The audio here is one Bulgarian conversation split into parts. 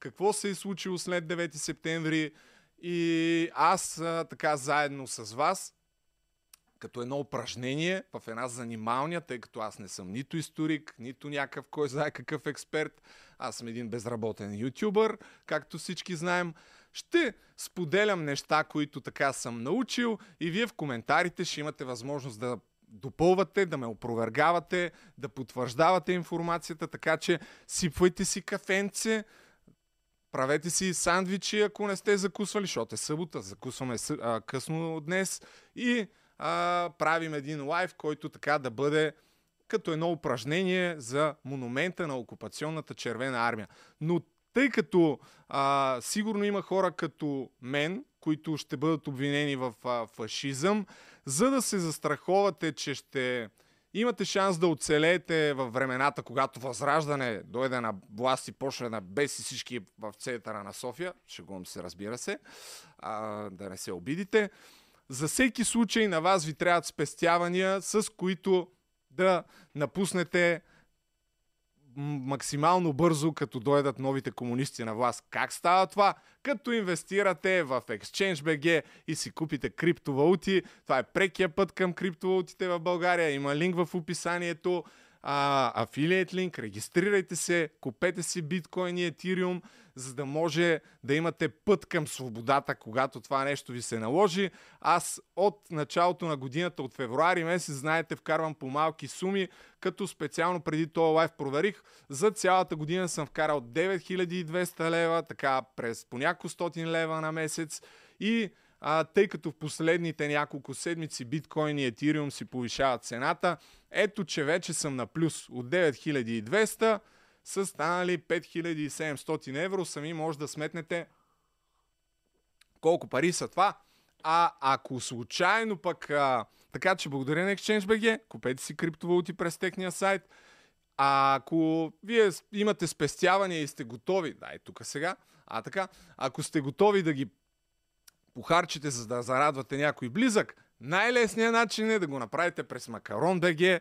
какво се е случило след 9 септември и аз така заедно с вас като едно упражнение в една занималня, тъй като аз не съм нито историк, нито някакъв кой знае какъв експерт. Аз съм един безработен ютубър, както всички знаем. Ще споделям неща, които така съм научил и вие в коментарите ще имате възможност да допълвате, да ме опровергавате, да потвърждавате информацията, така че сипвайте си кафенце, правете си сандвичи, ако не сте закусвали, защото е събота, закусваме а, късно днес и а, правим един лайв, който така да бъде като едно упражнение за монумента на окупационната червена армия. Но тъй като а, сигурно има хора като мен, които ще бъдат обвинени в а, фашизъм, за да се застраховате, че ще имате шанс да оцелеете в времената, когато Възраждане дойде на власт и почне да беси всички в центъра на София, шегувам се, разбира се, а, да не се обидите. За всеки случай на вас ви трябват спестявания, с които да напуснете максимално бързо, като дойдат новите комунисти на власт. Как става това? Като инвестирате в ExchangeBG и си купите криптовалути. Това е прекия път към криптовалутите в България. Има линк в описанието а, афилиет линк, регистрирайте се, купете си биткоин и етириум, за да може да имате път към свободата, когато това нещо ви се наложи. Аз от началото на годината, от февруари месец, знаете, вкарвам по малки суми, като специално преди този лайф проверих, за цялата година съм вкарал 9200 лева, така през по няколко стотин лева на месец и а, тъй като в последните няколко седмици биткоин и етириум си повишават цената, ето че вече съм на плюс от 9200 са станали 5700 евро. Сами може да сметнете колко пари са това. А ако случайно пък, а, така че благодаря на ExchangeBG, купете си криптовалути през техния сайт. А ако вие имате спестявания и сте готови, дай тук сега, а така, ако сте готови да ги похарчите, за да зарадвате някой близък, най-лесният начин е да го направите през Макарон.bg,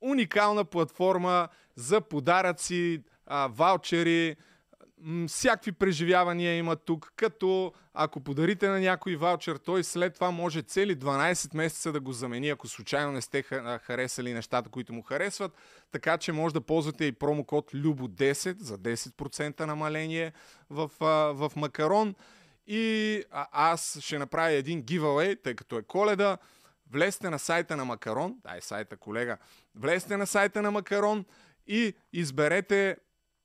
уникална платформа за подаръци, а, ваучери, всякакви преживявания има тук, като ако подарите на някой ваучер, той след това може цели 12 месеца да го замени, ако случайно не сте харесали нещата, които му харесват. Така че може да ползвате и промокод LUBO10 за 10% намаление в, в Макарон. И а, аз ще направя един giveaway, тъй като е коледа. Влезте на сайта на Макарон, дай сайта колега, влезте на сайта на Макарон и изберете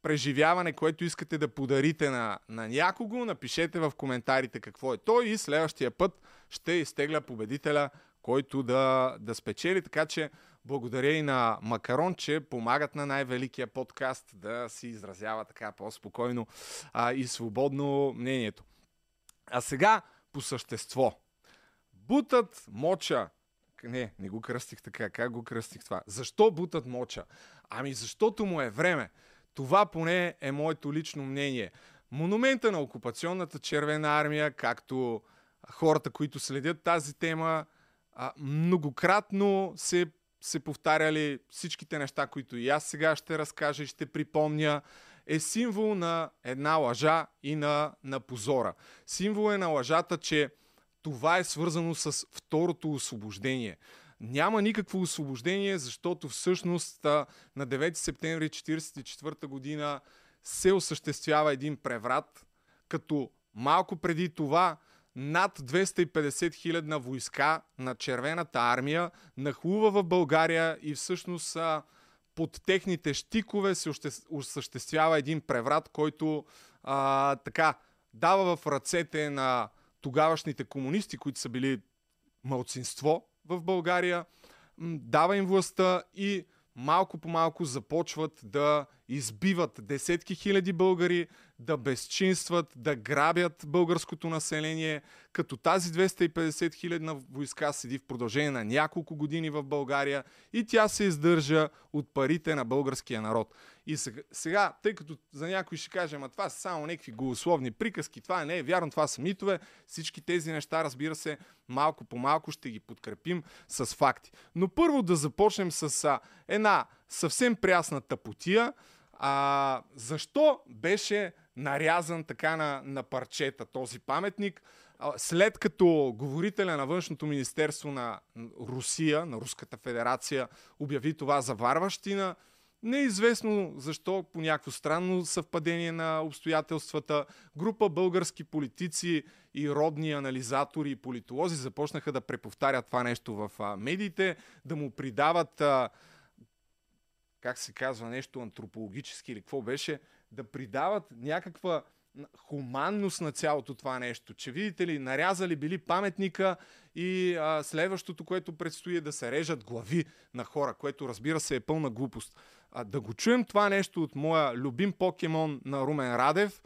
преживяване, което искате да подарите на, на някого, напишете в коментарите какво е то и следващия път ще изтегля победителя, който да, да спечели. Така че благодаря и на Макарон, че помагат на най-великия подкаст да си изразява така по-спокойно а, и свободно мнението. А сега по същество. Бутът моча. Не, не го кръстих така. Как го кръстих това? Защо бутът моча? Ами защото му е време. Това поне е моето лично мнение. Монумента на окупационната червена армия, както хората, които следят тази тема, многократно се, се повтаряли всичките неща, които и аз сега ще разкажа и ще припомня е символ на една лъжа и на, на позора. Символ е на лъжата, че това е свързано с второто освобождение. Няма никакво освобождение, защото всъщност на 9 септември 1944 година се осъществява един преврат, като малко преди това над 250 хилядна войска на Червената армия нахлува в България и всъщност под техните щикове се осъществява един преврат, който а, така дава в ръцете на тогавашните комунисти, които са били мълцинство в България, дава им властта и малко по малко започват да избиват десетки хиляди българи, да безчинстват, да грабят българското население, като тази 250 хилядна войска седи в продължение на няколко години в България и тя се издържа от парите на българския народ. И сега, тъй като за някой ще каже, ама това са само някакви голословни приказки, това не е вярно, това са митове, всички тези неща, разбира се, малко по малко ще ги подкрепим с факти. Но първо да започнем с една съвсем прясна тъпотия, А, защо беше нарязан така на, на парчета този паметник? След като говорителя на външното министерство на Русия, на Руската федерация, обяви това за варващина, Неизвестно защо, по някакво странно съвпадение на обстоятелствата, група български политици и родни анализатори и политолози започнаха да преповтарят това нещо в медиите, да му придават, как се казва, нещо антропологически или какво беше, да придават някаква хуманност на цялото това нещо. Че видите ли, нарязали били паметника и а, следващото, което предстои е да се режат глави на хора, което разбира се е пълна глупост. А, да го чуем това нещо от моя любим покемон на Румен Радев,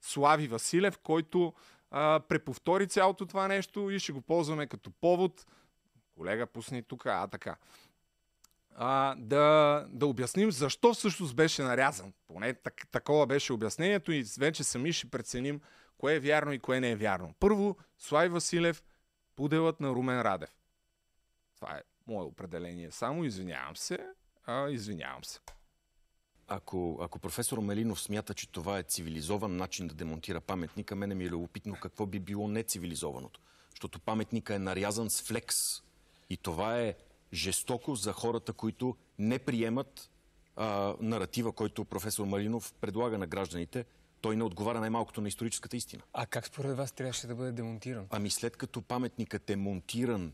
Слави Василев, който а, преповтори цялото това нещо и ще го ползваме като повод. Колега, пусни тук, а така. А, да, да обясним защо всъщност беше нарязан. Поне так, такова беше обяснението и вече сами ще преценим кое е вярно и кое не е вярно. Първо, Слави Василев, пуделът на Румен Радев. Това е мое определение. Само извинявам се, а, извинявам се. Ако, ако професор Мелинов смята, че това е цивилизован начин да демонтира паметника, мене ми е любопитно какво би било нецивилизованото. Защото паметника е нарязан с флекс. И това е жестоко за хората, които не приемат а, наратива, който професор Малинов предлага на гражданите. Той не отговаря най-малкото на историческата истина. А как според вас трябваше да бъде демонтиран? Ами след като паметникът е монтиран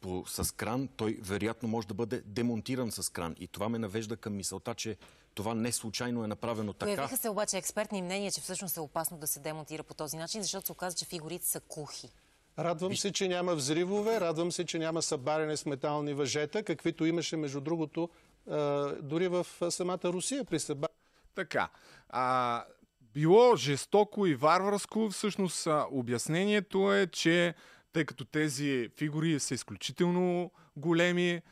по, с кран, той вероятно може да бъде демонтиран с кран. И това ме навежда към мисълта, че това не случайно е направено така. Появиха се обаче експертни мнения, че всъщност е опасно да се демонтира по този начин, защото се оказа, че фигурите са кухи. Радвам се, че няма взривове, радвам се, че няма събаряне с метални въжета, каквито имаше, между другото, дори в самата Русия при събаряне. Така. А, било жестоко и варварско, всъщност обяснението е, че тъй като тези фигури са изключително големи,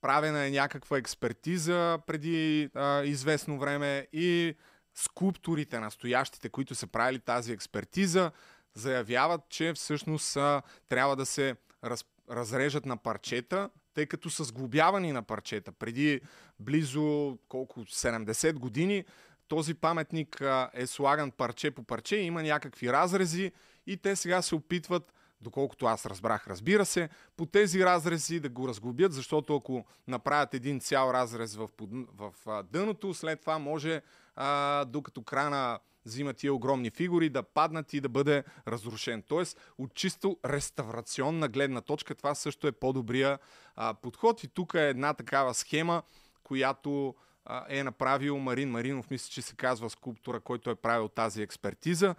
правена е някаква експертиза преди а, известно време и скулптурите, настоящите, които са правили тази експертиза, заявяват, че всъщност а, трябва да се раз, разрежат на парчета, тъй като са сглобявани на парчета. Преди близо колко 70 години този паметник а, е слаган парче по парче, има някакви разрези и те сега се опитват доколкото аз разбрах, разбира се, по тези разрези да го разглобят, защото ако направят един цял разрез в, в, в дъното, след това може, а, докато крана взима тия огромни фигури, да паднат и да бъде разрушен. Тоест, от чисто реставрационна гледна точка, това също е по-добрия а, подход. И тук е една такава схема, която а, е направил Марин Маринов, мисля, че се казва скулптура, който е правил тази експертиза.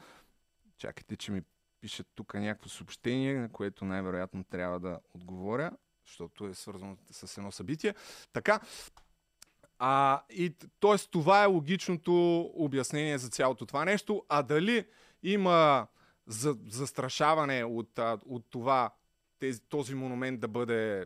Чакайте, че ми пише тук някакво съобщение, на което най-вероятно трябва да отговоря, защото е свързано с едно събитие. Така, а, и, т.е. това е логичното обяснение за цялото това нещо. А дали има за, застрашаване от, от това тези, този монумент да бъде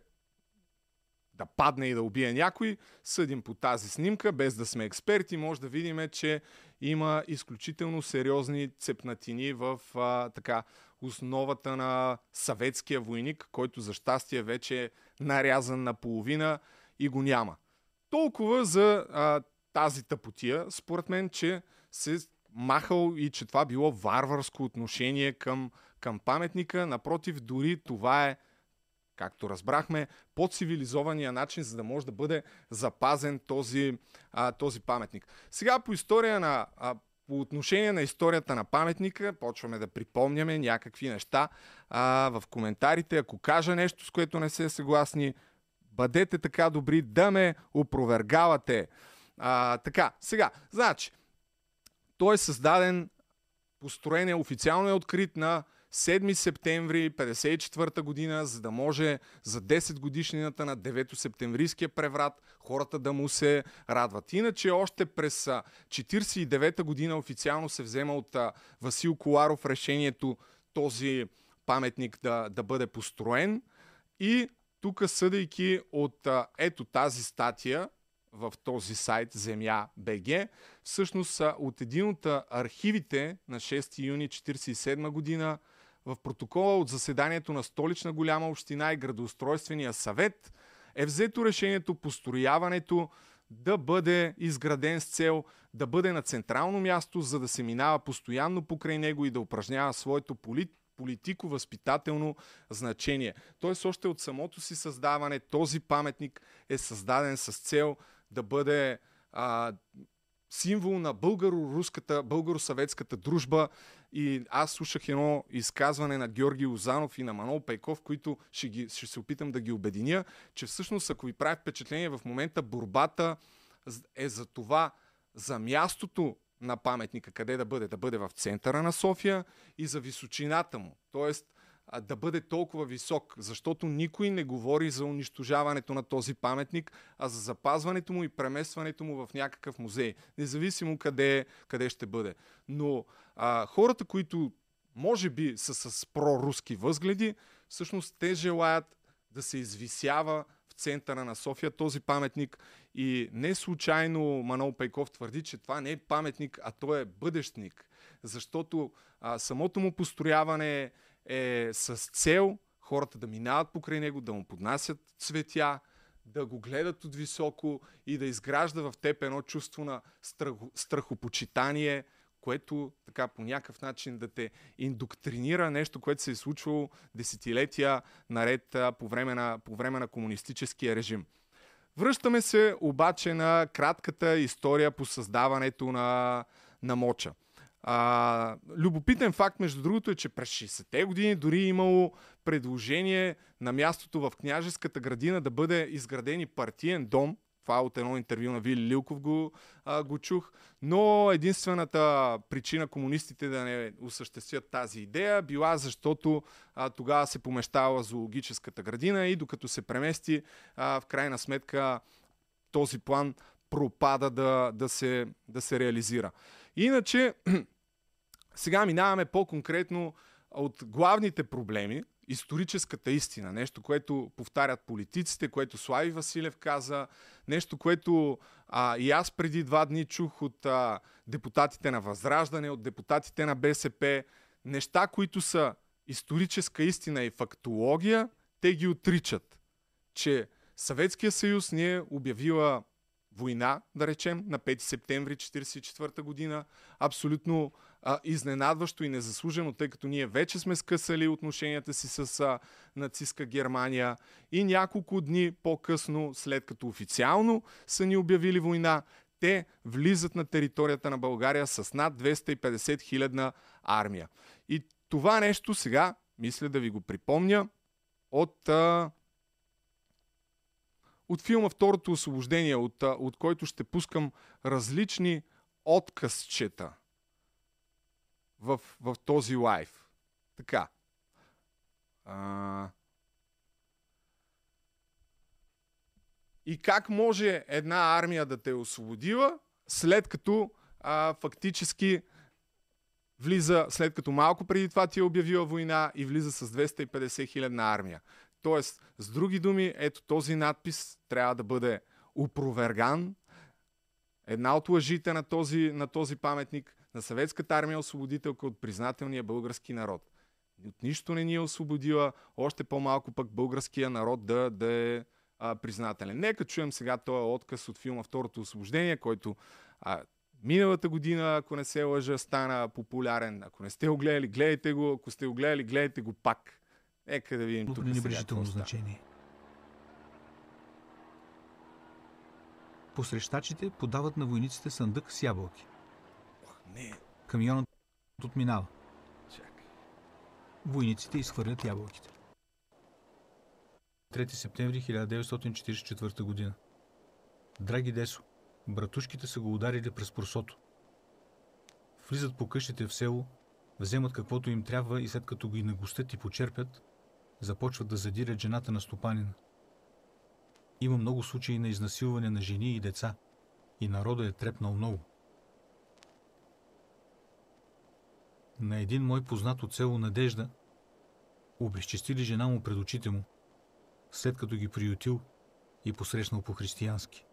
да падне и да убие някой, съдим по тази снимка, без да сме експерти, може да видим, че има изключително сериозни цепнатини в а, така основата на съветския войник, който за щастие вече е нарязан на половина и го няма. Толкова за а, тази тъпотия, според мен, че се махал и че това било варварско отношение към, към паметника. Напротив, дори това е както разбрахме, по цивилизования начин, за да може да бъде запазен този, а, този паметник. Сега по история на а, по отношение на историята на паметника, почваме да припомняме някакви неща а, в коментарите. Ако кажа нещо, с което не се съгласни, бъдете така добри да ме опровергавате. А, така, сега, значи, той е създаден, построен е, официално е открит на 7 септември 1954 година, за да може за 10 годишнината на 9 септемврийския преврат хората да му се радват. Иначе още през 1949 година официално се взема от Васил Коларов решението този паметник да, да бъде построен и тук съдейки от ето тази статия, в този сайт Земя БГ, всъщност от един от архивите на 6 юни 1947 година в протокола от заседанието на столична голяма община и градоустройствения съвет е взето решението построяването да бъде изграден с цел да бъде на централно място, за да се минава постоянно покрай него и да упражнява своето полит, политико-възпитателно значение. Тоест, още от самото си създаване, този паметник е създаден с цел да бъде а, символ на българо-руската, българо-съветската дружба. И аз слушах едно изказване на Георги Озанов и на Манол Пейков, които ще, ги, ще се опитам да ги обединя, че всъщност, ако ви прави впечатление, в момента борбата е за това, за мястото на паметника, къде да бъде. Да бъде в центъра на София и за височината му. Тоест, да бъде толкова висок, защото никой не говори за унищожаването на този паметник, а за запазването му и преместването му в някакъв музей, независимо къде, къде ще бъде. Но а, хората, които може би са с проруски възгледи, всъщност те желаят да се извисява центъра на София този паметник. И не случайно Манол Пейков твърди, че това не е паметник, а то е бъдещник, защото а, самото му построяване е с цел хората да минават покрай него, да му поднасят цветя, да го гледат от високо и да изгражда в теб едно чувство на страхо, страхопочитание, което така по някакъв начин да те индоктринира нещо, което се е случвало десетилетия наред по време на, по време на комунистическия режим. Връщаме се обаче на кратката история по създаването на, на Моча. А, любопитен факт, между другото, е, че през 60-те години дори е имало предложение на мястото в княжеската градина да бъде изграден и партиен дом. Това от едно интервю на Вили Лилков го, а, го чух. Но единствената причина комунистите да не осъществят тази идея била защото а, тогава се помещава зоологическата градина и докато се премести, а, в крайна сметка този план пропада да, да, се, да се реализира. Иначе Сега минаваме по-конкретно от главните проблеми, историческата истина, нещо, което повтарят политиците, което Слави Василев каза, нещо, което а, и аз преди два дни чух от а, депутатите на Възраждане, от депутатите на БСП, неща, които са историческа истина и фактология, те ги отричат. Че Съветския съюз ни е обявила война, да речем, на 5 септември 1944 година. Абсолютно а, изненадващо и незаслужено, тъй като ние вече сме скъсали отношенията си с а, нацистска Германия и няколко дни по-късно, след като официално са ни обявили война, те влизат на територията на България с над 250 хилядна армия. И това нещо сега, мисля да ви го припомня, от, а, от филма Второто освобождение, от, а, от който ще пускам различни откъсчета – в, в този лайф. Така. А... И как може една армия да те освободила, след като а, фактически влиза, след като малко преди това ти е обявила война и влиза с 250 хилядна армия. Тоест, с други думи, ето този надпис трябва да бъде опроверган. Една от лъжите на този, на този паметник на съветската армия освободителка от признателния български народ. От нищо не ни е освободила, още по-малко пък българския народ да, да е а, признателен. Нека чуем сега този отказ от филма Второто освобождение, който а, миналата година, ако не се лъжа, стана популярен. Ако не сте го гледали, гледайте го. Ако сте го гледали, гледайте го пак. Нека да видим тук сега значение. Посрещачите подават на войниците съндък с ябълки. Не. Камионът отминава. Чакай. Войниците изхвърлят ябълките. 3 септември 1944 година. Драги Десо, братушките са го ударили през просото. Влизат по къщите в село, вземат каквото им трябва и след като ги нагостят и почерпят, започват да задирят жената на стопанина. Има много случаи на изнасилване на жени и деца и народа е трепнал много. На един мой познат от село Надежда, обезчестили жена му пред очите му, след като ги приютил и посрещнал по-християнски.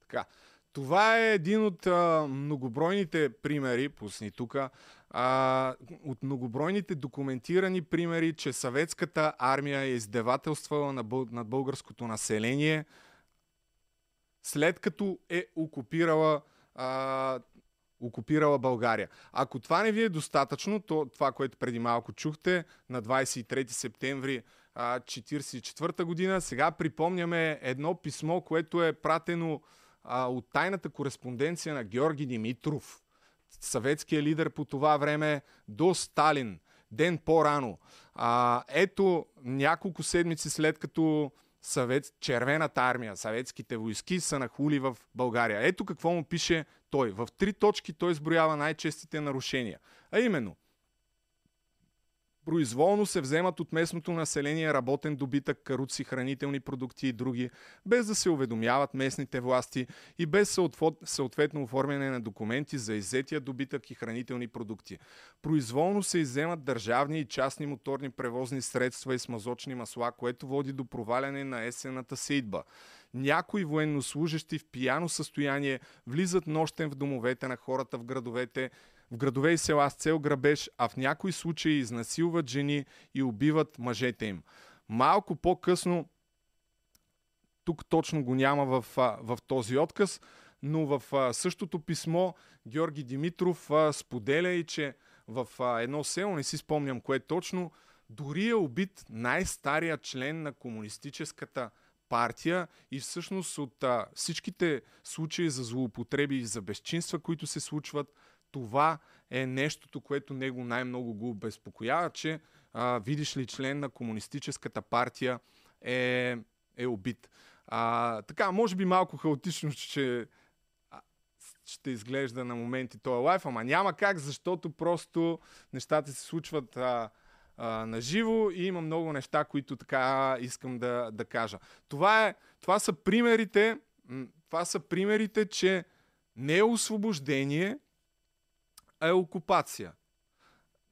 Така. Това е един от а, многобройните примери, пусни тук, от многобройните документирани примери, че съветската армия е издевателствала над българското население след като е окупирала а, окупирала България. Ако това не ви е достатъчно, то това, което преди малко чухте на 23 септември 1944 година, сега припомняме едно писмо, което е пратено от тайната кореспонденция на Георги Димитров, съветския лидер по това време, до Сталин, ден по-рано. А, ето няколко седмици след като съвет, червената армия, съветските войски са нахули в България. Ето какво му пише той. В три точки той изброява най-честите нарушения. А именно – Произволно се вземат от местното население работен добитък, каруци, хранителни продукти и други, без да се уведомяват местните власти и без съответно оформяне на документи за иззетия добитък и хранителни продукти. Произволно се изземат държавни и частни моторни превозни средства и смазочни масла, което води до проваляне на есената сейдба. Някои военнослужащи в пияно състояние влизат нощен в домовете на хората в градовете, в градове и села с цел грабеж, а в някои случаи изнасилват жени и убиват мъжете им. Малко по-късно, тук точно го няма в, в този отказ, но в същото писмо Георги Димитров споделя и, че в едно село, не си спомням кое точно, дори е убит най-стария член на комунистическата партия и всъщност от а, всичките случаи за злоупотреби и за безчинства, които се случват, това е нещото, което него най-много го безпокоява, че а, видиш ли член на комунистическата партия е, е убит. А, така, може би малко хаотично, че ще изглежда на моменти този лайф, ама няма как, защото просто нещата се случват а, а, на живо и има много неща, които така искам да, да кажа. Това, е, това са примерите, това са примерите, че не е освобождение, е окупация.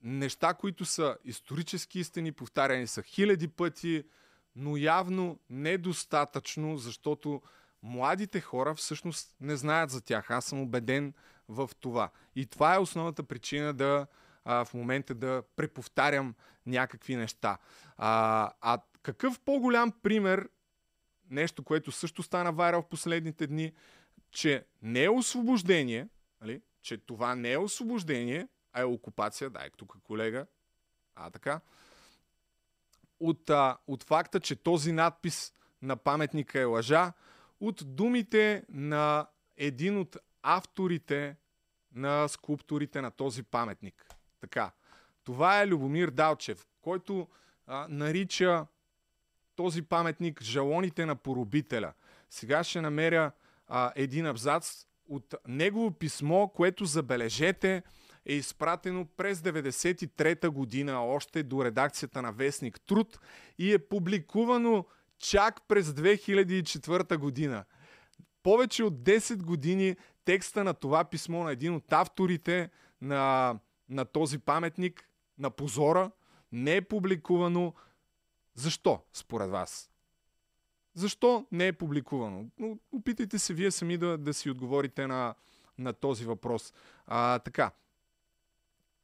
Неща, които са исторически истини, повтаряни са хиляди пъти, но явно недостатъчно, защото младите хора всъщност не знаят за тях. Аз съм убеден в това. И това е основната причина да а, в момента да преповтарям някакви неща. А, а какъв по-голям пример, нещо, което също стана вайрал в последните дни, че не е освобождение, нали? Че това не е освобождение, а е окупация, дай тук колега, а така, от, а, от факта, че този надпис на паметника е лъжа, от думите на един от авторите на скулптурите на този паметник. Така, това е Любомир Далчев, който а, нарича този паметник жалоните на поробителя. Сега ще намеря а, един абзац от негово писмо, което забележете е изпратено през 93-та година още до редакцията на Вестник Труд и е публикувано чак през 2004 година. Повече от 10 години текста на това писмо на един от авторите на, на този паметник, на позора, не е публикувано. Защо, според вас? Защо не е публикувано? Но опитайте се вие сами да, да си отговорите на, на този въпрос. А, така,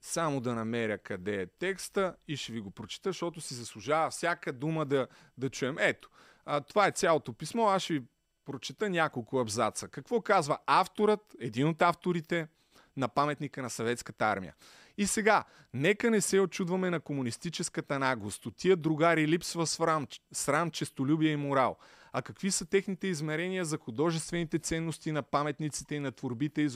само да намеря къде е текста и ще ви го прочита, защото си заслужава всяка дума да, да чуем. Ето, а, това е цялото писмо, аз ще ви прочита няколко абзаца. Какво казва авторът, един от авторите на паметника на съветската армия? И сега, нека не се очудваме на комунистическата наглост. От тия другари липсва срам, срам, честолюбие и морал. А какви са техните измерения за художествените ценности на паметниците и на творбите,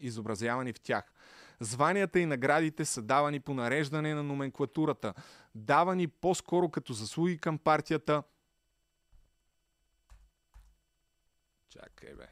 изобразявани в тях? Званията и наградите са давани по нареждане на номенклатурата, давани по-скоро като заслуги към партията. Чакай, бе.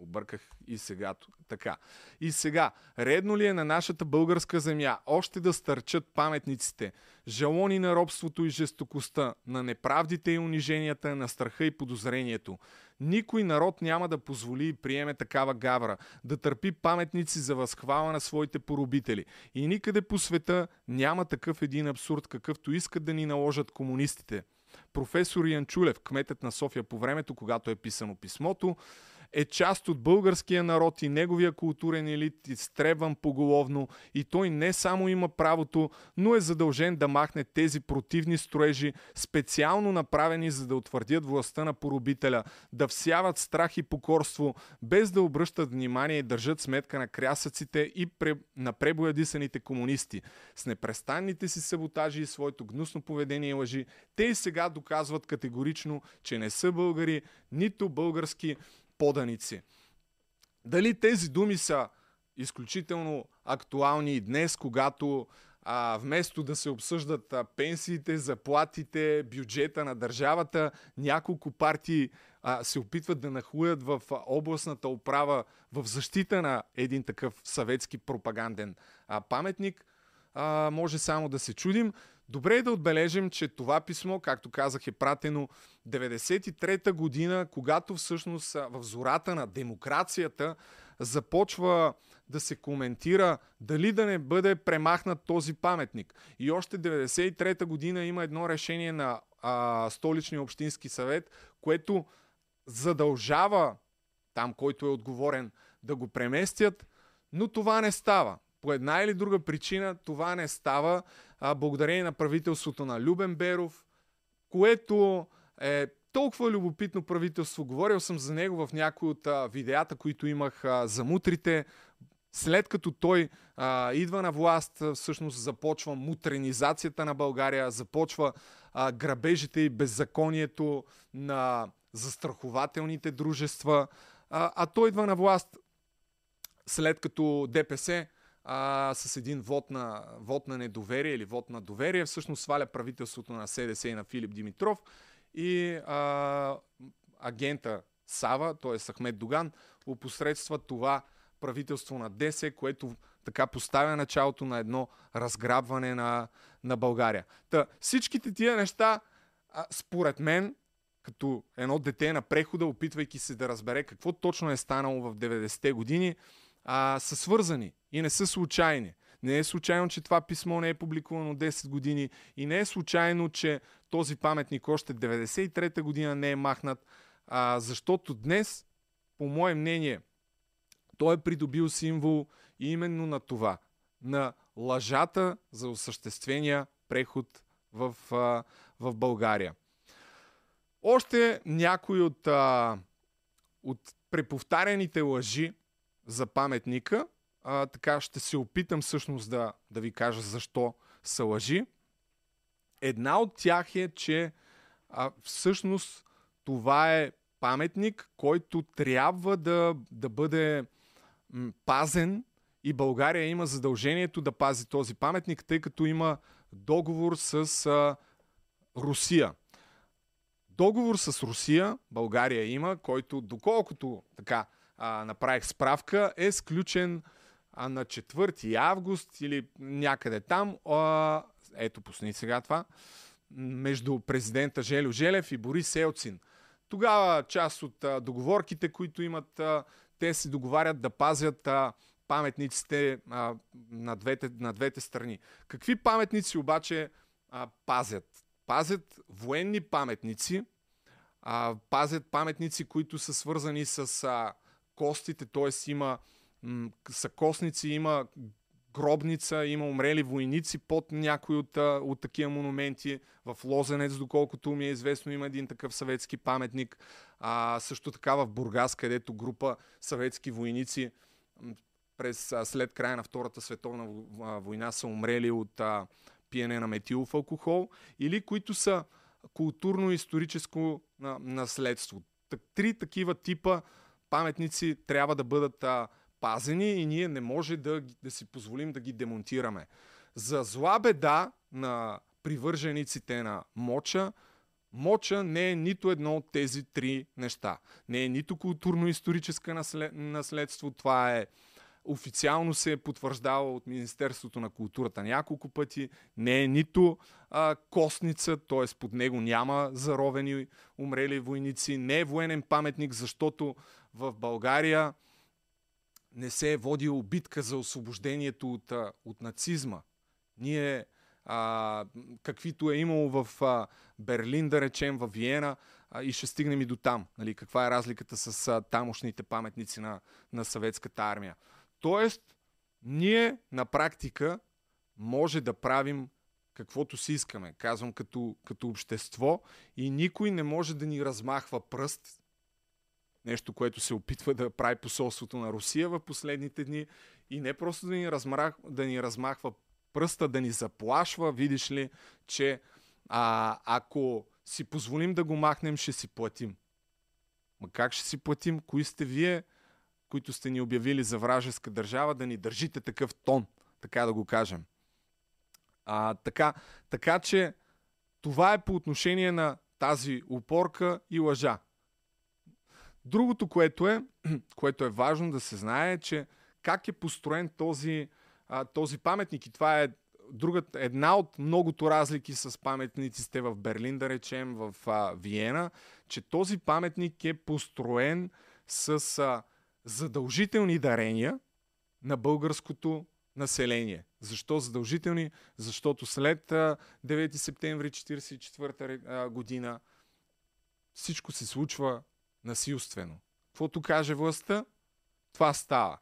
Обърках и сега. Така. И сега, редно ли е на нашата българска земя още да стърчат паметниците, жалони на робството и жестокостта, на неправдите и униженията, на страха и подозрението? Никой народ няма да позволи и приеме такава гавра, да търпи паметници за възхвала на своите поробители. И никъде по света няма такъв един абсурд, какъвто искат да ни наложат комунистите. Професор Янчулев, кметът на София по времето, когато е писано писмото, е част от българския народ и неговия културен елит, изтребван поголовно и той не само има правото, но е задължен да махне тези противни строежи, специално направени за да утвърдят властта на поробителя, да всяват страх и покорство, без да обръщат внимание и държат сметка на крясъците и пре... на пребоядисаните комунисти. С непрестанните си саботажи и своето гнусно поведение и лъжи, те и сега доказват категорично, че не са българи, нито български поданици. Дали тези думи са изключително актуални и днес, когато а, вместо да се обсъждат а, пенсиите, заплатите, бюджета на държавата, няколко партии а, се опитват да нахуят в областната управа в защита на един такъв съветски пропаганден а, паметник, а, може само да се чудим. Добре е да отбележим, че това писмо, както казах, е пратено 93-та година, когато всъщност в зората на демокрацията започва да се коментира дали да не бъде премахнат този паметник. И още 93-та година има едно решение на а, столичния общински съвет, което задължава там, който е отговорен, да го преместят, но това не става. По една или друга причина това не става а, благодарение на правителството на Любен Беров, което е толкова любопитно правителство. Говорил съм за него в някои от а, видеята, които имах а, за мутрите. След като той а, идва на власт, всъщност започва мутренизацията на България, започва а, грабежите и беззаконието на застрахователните дружества. А, а той идва на власт след като ДПС а, с един вод на, вод на недоверие или вод на доверие, всъщност сваля правителството на СДС и на Филип Димитров и а, агента Сава, т.е. Ахмед Доган, опосредства това правителство на ДС, което така поставя началото на едно разграбване на, на България. Та, всичките тия неща, а, според мен, като едно дете на прехода, опитвайки се да разбере какво точно е станало в 90-те години, а, са свързани и не са случайни. Не е случайно, че това писмо не е публикувано 10 години и не е случайно, че този паметник още 93-та година не е махнат, а, защото днес, по мое мнение, той е придобил символ именно на това, на лъжата за осъществения преход в, а, в България. Още някои от, а, от преповтаряните лъжи за паметника а, така ще се опитам всъщност да, да ви кажа защо са лъжи. Една от тях е, че а, всъщност това е паметник, който трябва да, да бъде м, пазен и България има задължението да пази този паметник, тъй като има договор с а, Русия. Договор с Русия България има, който доколкото така а, направих справка, е сключен а на 4 август или някъде там, а, ето пусни сега това, между президента Желю Желев и Борис Елцин. Тогава част от а, договорките, които имат, а, те се договарят да пазят а, паметниците а, на, двете, на двете страни. Какви паметници обаче а, пазят? Пазят военни паметници, а, пазят паметници, които са свързани с а, костите, т.е. има костници, има гробница, има умрели войници под някои от, от такива монументи. В Лозенец, доколкото ми е известно, има един такъв съветски паметник. А, също така в Бургас, където група съветски войници през, след края на Втората световна война са умрели от а, пиене на метилов алкохол или които са културно-историческо наследство. Три такива типа паметници трябва да бъдат а, пазени и ние не може да, да си позволим да ги демонтираме. За зла беда на привържениците на моча, моча не е нито едно от тези три неща. Не е нито културно-историческа наслед, наследство, това е официално се е потвърждава от Министерството на културата няколко пъти. Не е нито а, костница, т.е. под него няма заровени умрели войници. Не е военен паметник, защото в България не се е водила битка за освобождението от, от нацизма. Ние, а, каквито е имало в а, Берлин, да речем, в Виена, а, и ще стигнем и до там. Нали, каква е разликата с а, тамошните паметници на, на съветската армия. Тоест, ние на практика може да правим каквото си искаме, казвам като, като общество и никой не може да ни размахва пръст, нещо, което се опитва да прави посолството на Русия в последните дни и не просто да ни, размах, да ни размахва пръста, да ни заплашва, видиш ли, че а, ако си позволим да го махнем, ще си платим. Ма как ще си платим? Кои сте вие, които сте ни обявили за вражеска държава, да ни държите такъв тон, така да го кажем? А, така, така че това е по отношение на тази упорка и лъжа. Другото, което е, което е важно да се знае, е, че как е построен този, а, този паметник. И това е друга, една от многото разлики с паметниците в Берлин, да речем, в а, Виена, че този паметник е построен с а, задължителни дарения на българското население. Защо задължителни? Защото след 9 септември 1944 година всичко се случва насилствено. Каквото каже властта, това става.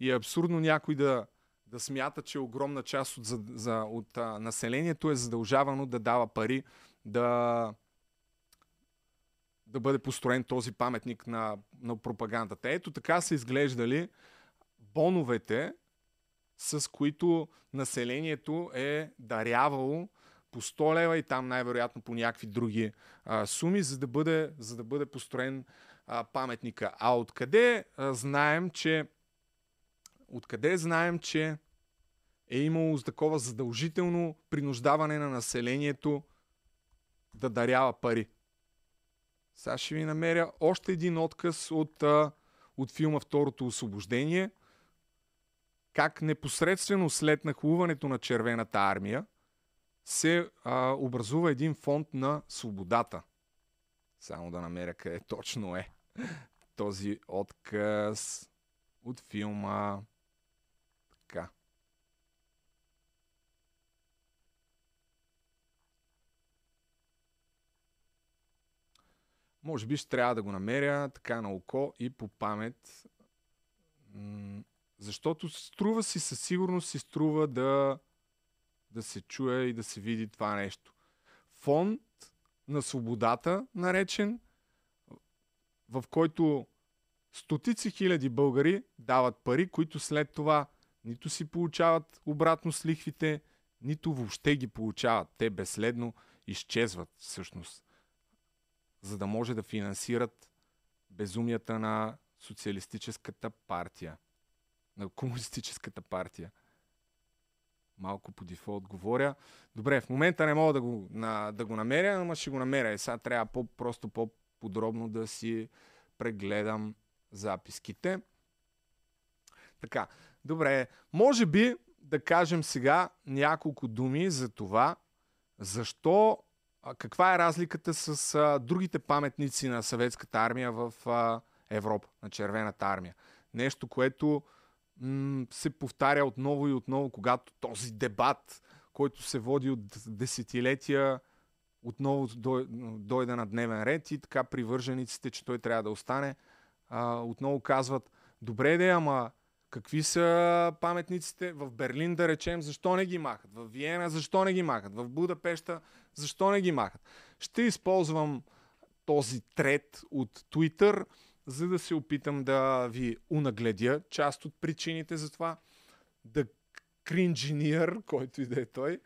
И е абсурдно някой да, да смята, че огромна част от, за, за, от а, населението е задължавано да дава пари да, да бъде построен този паметник на, на пропагандата. Ето така са изглеждали боновете с които населението е дарявало по 100 лева и там най-вероятно по някакви други а, суми, за да бъде, за да бъде построен а, паметника. А откъде а, знаем, че откъде знаем, че е имало такова задължително принуждаване на населението да дарява пари? Сега ще ви намеря още един отказ от, от филма Второто освобождение – как непосредствено след нахлуването на Червената армия се а, образува един фонд на свободата. Само да намеря къде точно е този отказ от филма. Така. Може би ще трябва да го намеря така на око и по памет. Защото струва си, със сигурност си струва да, да се чуе и да се види това нещо. Фонд на свободата, наречен, в който стотици хиляди българи дават пари, които след това нито си получават обратно с лихвите, нито въобще ги получават. Те безследно изчезват всъщност, за да може да финансират безумията на социалистическата партия на Комунистическата партия. Малко по дефолт говоря. Добре, в момента не мога да го, на, да го намеря, но ще го намеря. И сега трябва по, просто по-подробно да си прегледам записките. Така, добре. Може би да кажем сега няколко думи за това, защо, каква е разликата с а, другите паметници на съветската армия в а, Европа, на червената армия. Нещо, което м- се повтаря отново и отново, когато този дебат, който се води от десетилетия, отново дойде на дневен ред и така привържениците, че той трябва да остане, а, отново казват, добре де, ама какви са паметниците в Берлин, да речем, защо не ги махат? В Виена, защо не ги махат? В Будапешта, защо не ги махат? Ще използвам този трет от Twitter – за да се опитам да ви унагледя част от причините за това. Да кринжинир, който и да е той,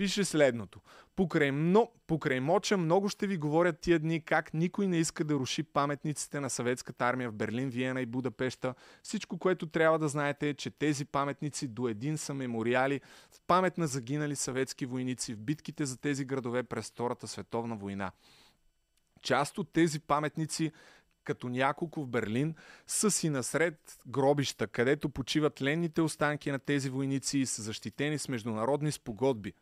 пише следното. Покрай, но, покрай моча много ще ви говорят тия дни как никой не иска да руши паметниците на съветската армия в Берлин, Виена и Будапешта. Всичко, което трябва да знаете е, че тези паметници до един са мемориали в памет на загинали съветски войници в битките за тези градове през Втората световна война. Част от тези паметници като няколко в Берлин, са си насред гробища, където почиват ленните останки на тези войници и са защитени с международни спогодби.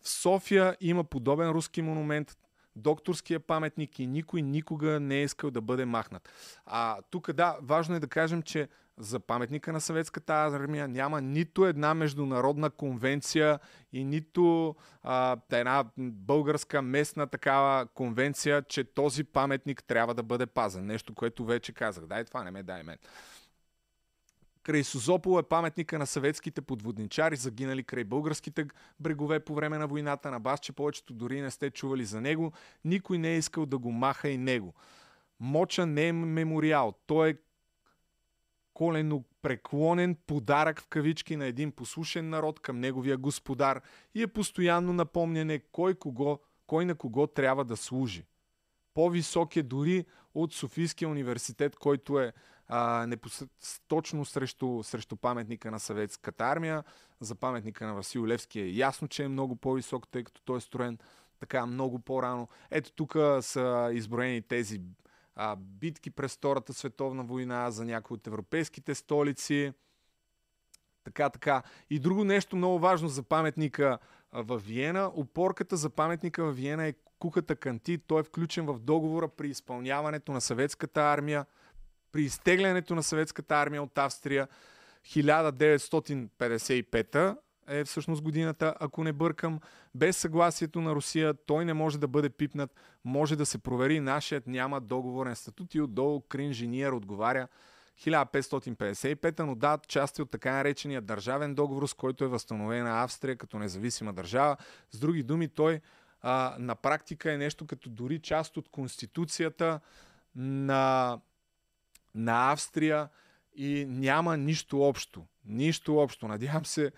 В София има подобен руски монумент, докторския паметник и никой никога не е искал да бъде махнат. А тук да, важно е да кажем, че за паметника на съветската армия, няма нито една международна конвенция и нито а, една българска местна такава конвенция, че този паметник трябва да бъде пазен. Нещо, което вече казах. Дай това, не ме дай мен. Край Созопол е паметника на съветските подводничари, загинали край българските брегове по време на войната на Бас, че повечето дори не сте чували за него. Никой не е искал да го маха и него. Моча не е мемориал. Той е колено преклонен подарък в кавички на един послушен народ към неговия господар и е постоянно напомняне кой, кого, кой на кого трябва да служи. По-висок е дори от Софийския университет, който е а, непос... точно срещу, срещу паметника на съветската армия. За паметника на Васил Левски е ясно, че е много по-висок, тъй като той е строен така много по-рано. Ето тук са изброени тези а, битки през Втората световна война за някои от европейските столици. Така, така. И друго нещо много важно за паметника в Виена. Опорката за паметника в Виена е куката Канти. Той е включен в договора при изпълняването на съветската армия, при изтеглянето на съветската армия от Австрия 1955 е всъщност годината, ако не бъркам. Без съгласието на Русия той не може да бъде пипнат, може да се провери. Нашият няма договорен статут и отдолу Кринжиниер отговаря 1555, но да, части от така наречения държавен договор, с който е възстановена Австрия като независима държава. С други думи, той а, на практика е нещо като дори част от конституцията на, на Австрия и няма нищо общо. Нищо общо. Надявам се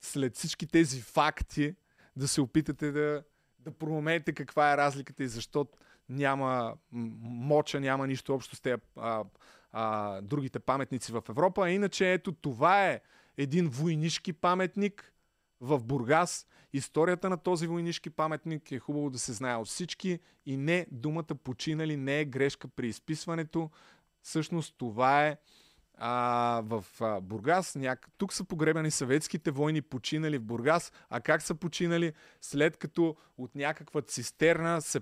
след всички тези факти да се опитате да, да проумеете каква е разликата и защо няма моча, няма нищо общо с тези а, а, другите паметници в Европа. А иначе ето това е един войнишки паметник в Бургас. Историята на този войнишки паметник е хубаво да се знае от всички и не думата починали не е грешка при изписването. Всъщност това е а, в а, Бургас. Няк... Тук са погребани съветските войни, починали в Бургас. А как са починали? След като от някаква цистерна се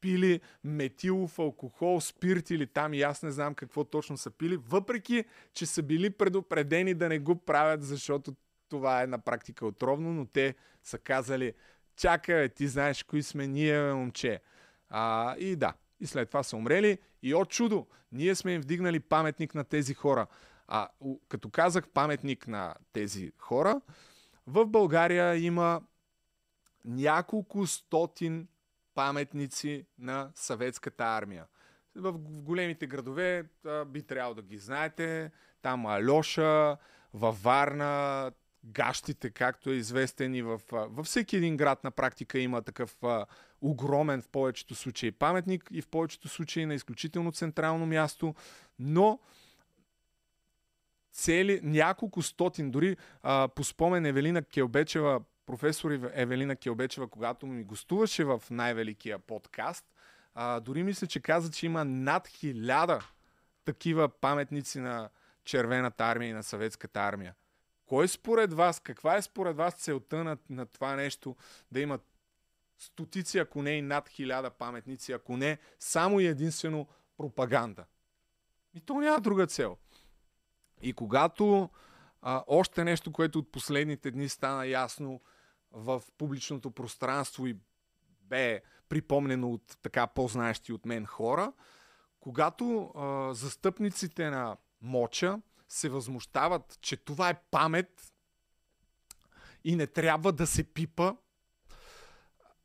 пили метилов алкохол, спирт или там и аз не знам какво точно са пили, въпреки, че са били предупредени да не го правят, защото това е на практика отровно, но те са казали, чакай, ти знаеш кои сме ние, момче. А, и да, и след това са умрели. И от чудо, ние сме им вдигнали паметник на тези хора. А като казах паметник на тези хора, в България има няколко стотин паметници на съветската армия. В големите градове би трябвало да ги знаете. Там Алеша, във Варна, гащите, както е известен и в, във всеки един град на практика има такъв а, огромен в повечето случаи паметник и в повечето случаи на изключително централно място, но цели няколко стотин, дори а, по спомен Евелина Келбечева, професор Евелина Келбечева, когато ми гостуваше в най-великия подкаст, а, дори мисля, че каза, че има над хиляда такива паметници на червената армия и на съветската армия. Кой според вас, каква е според вас целта на, на това нещо да имат стотици, ако не и над хиляда паметници, ако не само и единствено пропаганда? И то няма друга цел. И когато а, още нещо, което от последните дни стана ясно в публичното пространство и бе припомнено от така по-знаещи от мен хора, когато а, застъпниците на Моча се възмущават, че това е памет и не трябва да се пипа,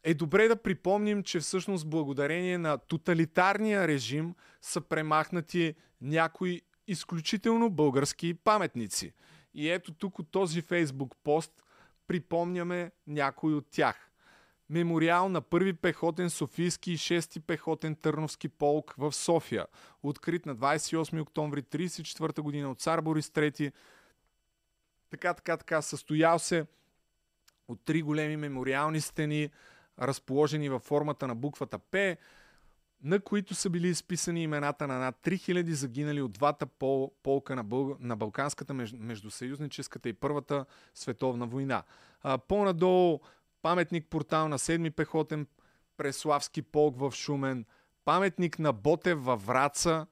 е добре да припомним, че всъщност благодарение на тоталитарния режим са премахнати някои изключително български паметници. И ето тук от този фейсбук пост припомняме някои от тях мемориал на първи пехотен Софийски и 6 пехотен Търновски полк в София, открит на 28 октомври 1934 година от цар Борис III. Така, така, така, състоял се от три големи мемориални стени, разположени във формата на буквата П, на които са били изписани имената на над 3000 загинали от двата пол, полка на, Бъл, на Балканската междусъюзническата и Първата световна война. А, по-надолу паметник портал на 7-ми пехотен Преславски полк в Шумен, паметник на Ботев във Враца,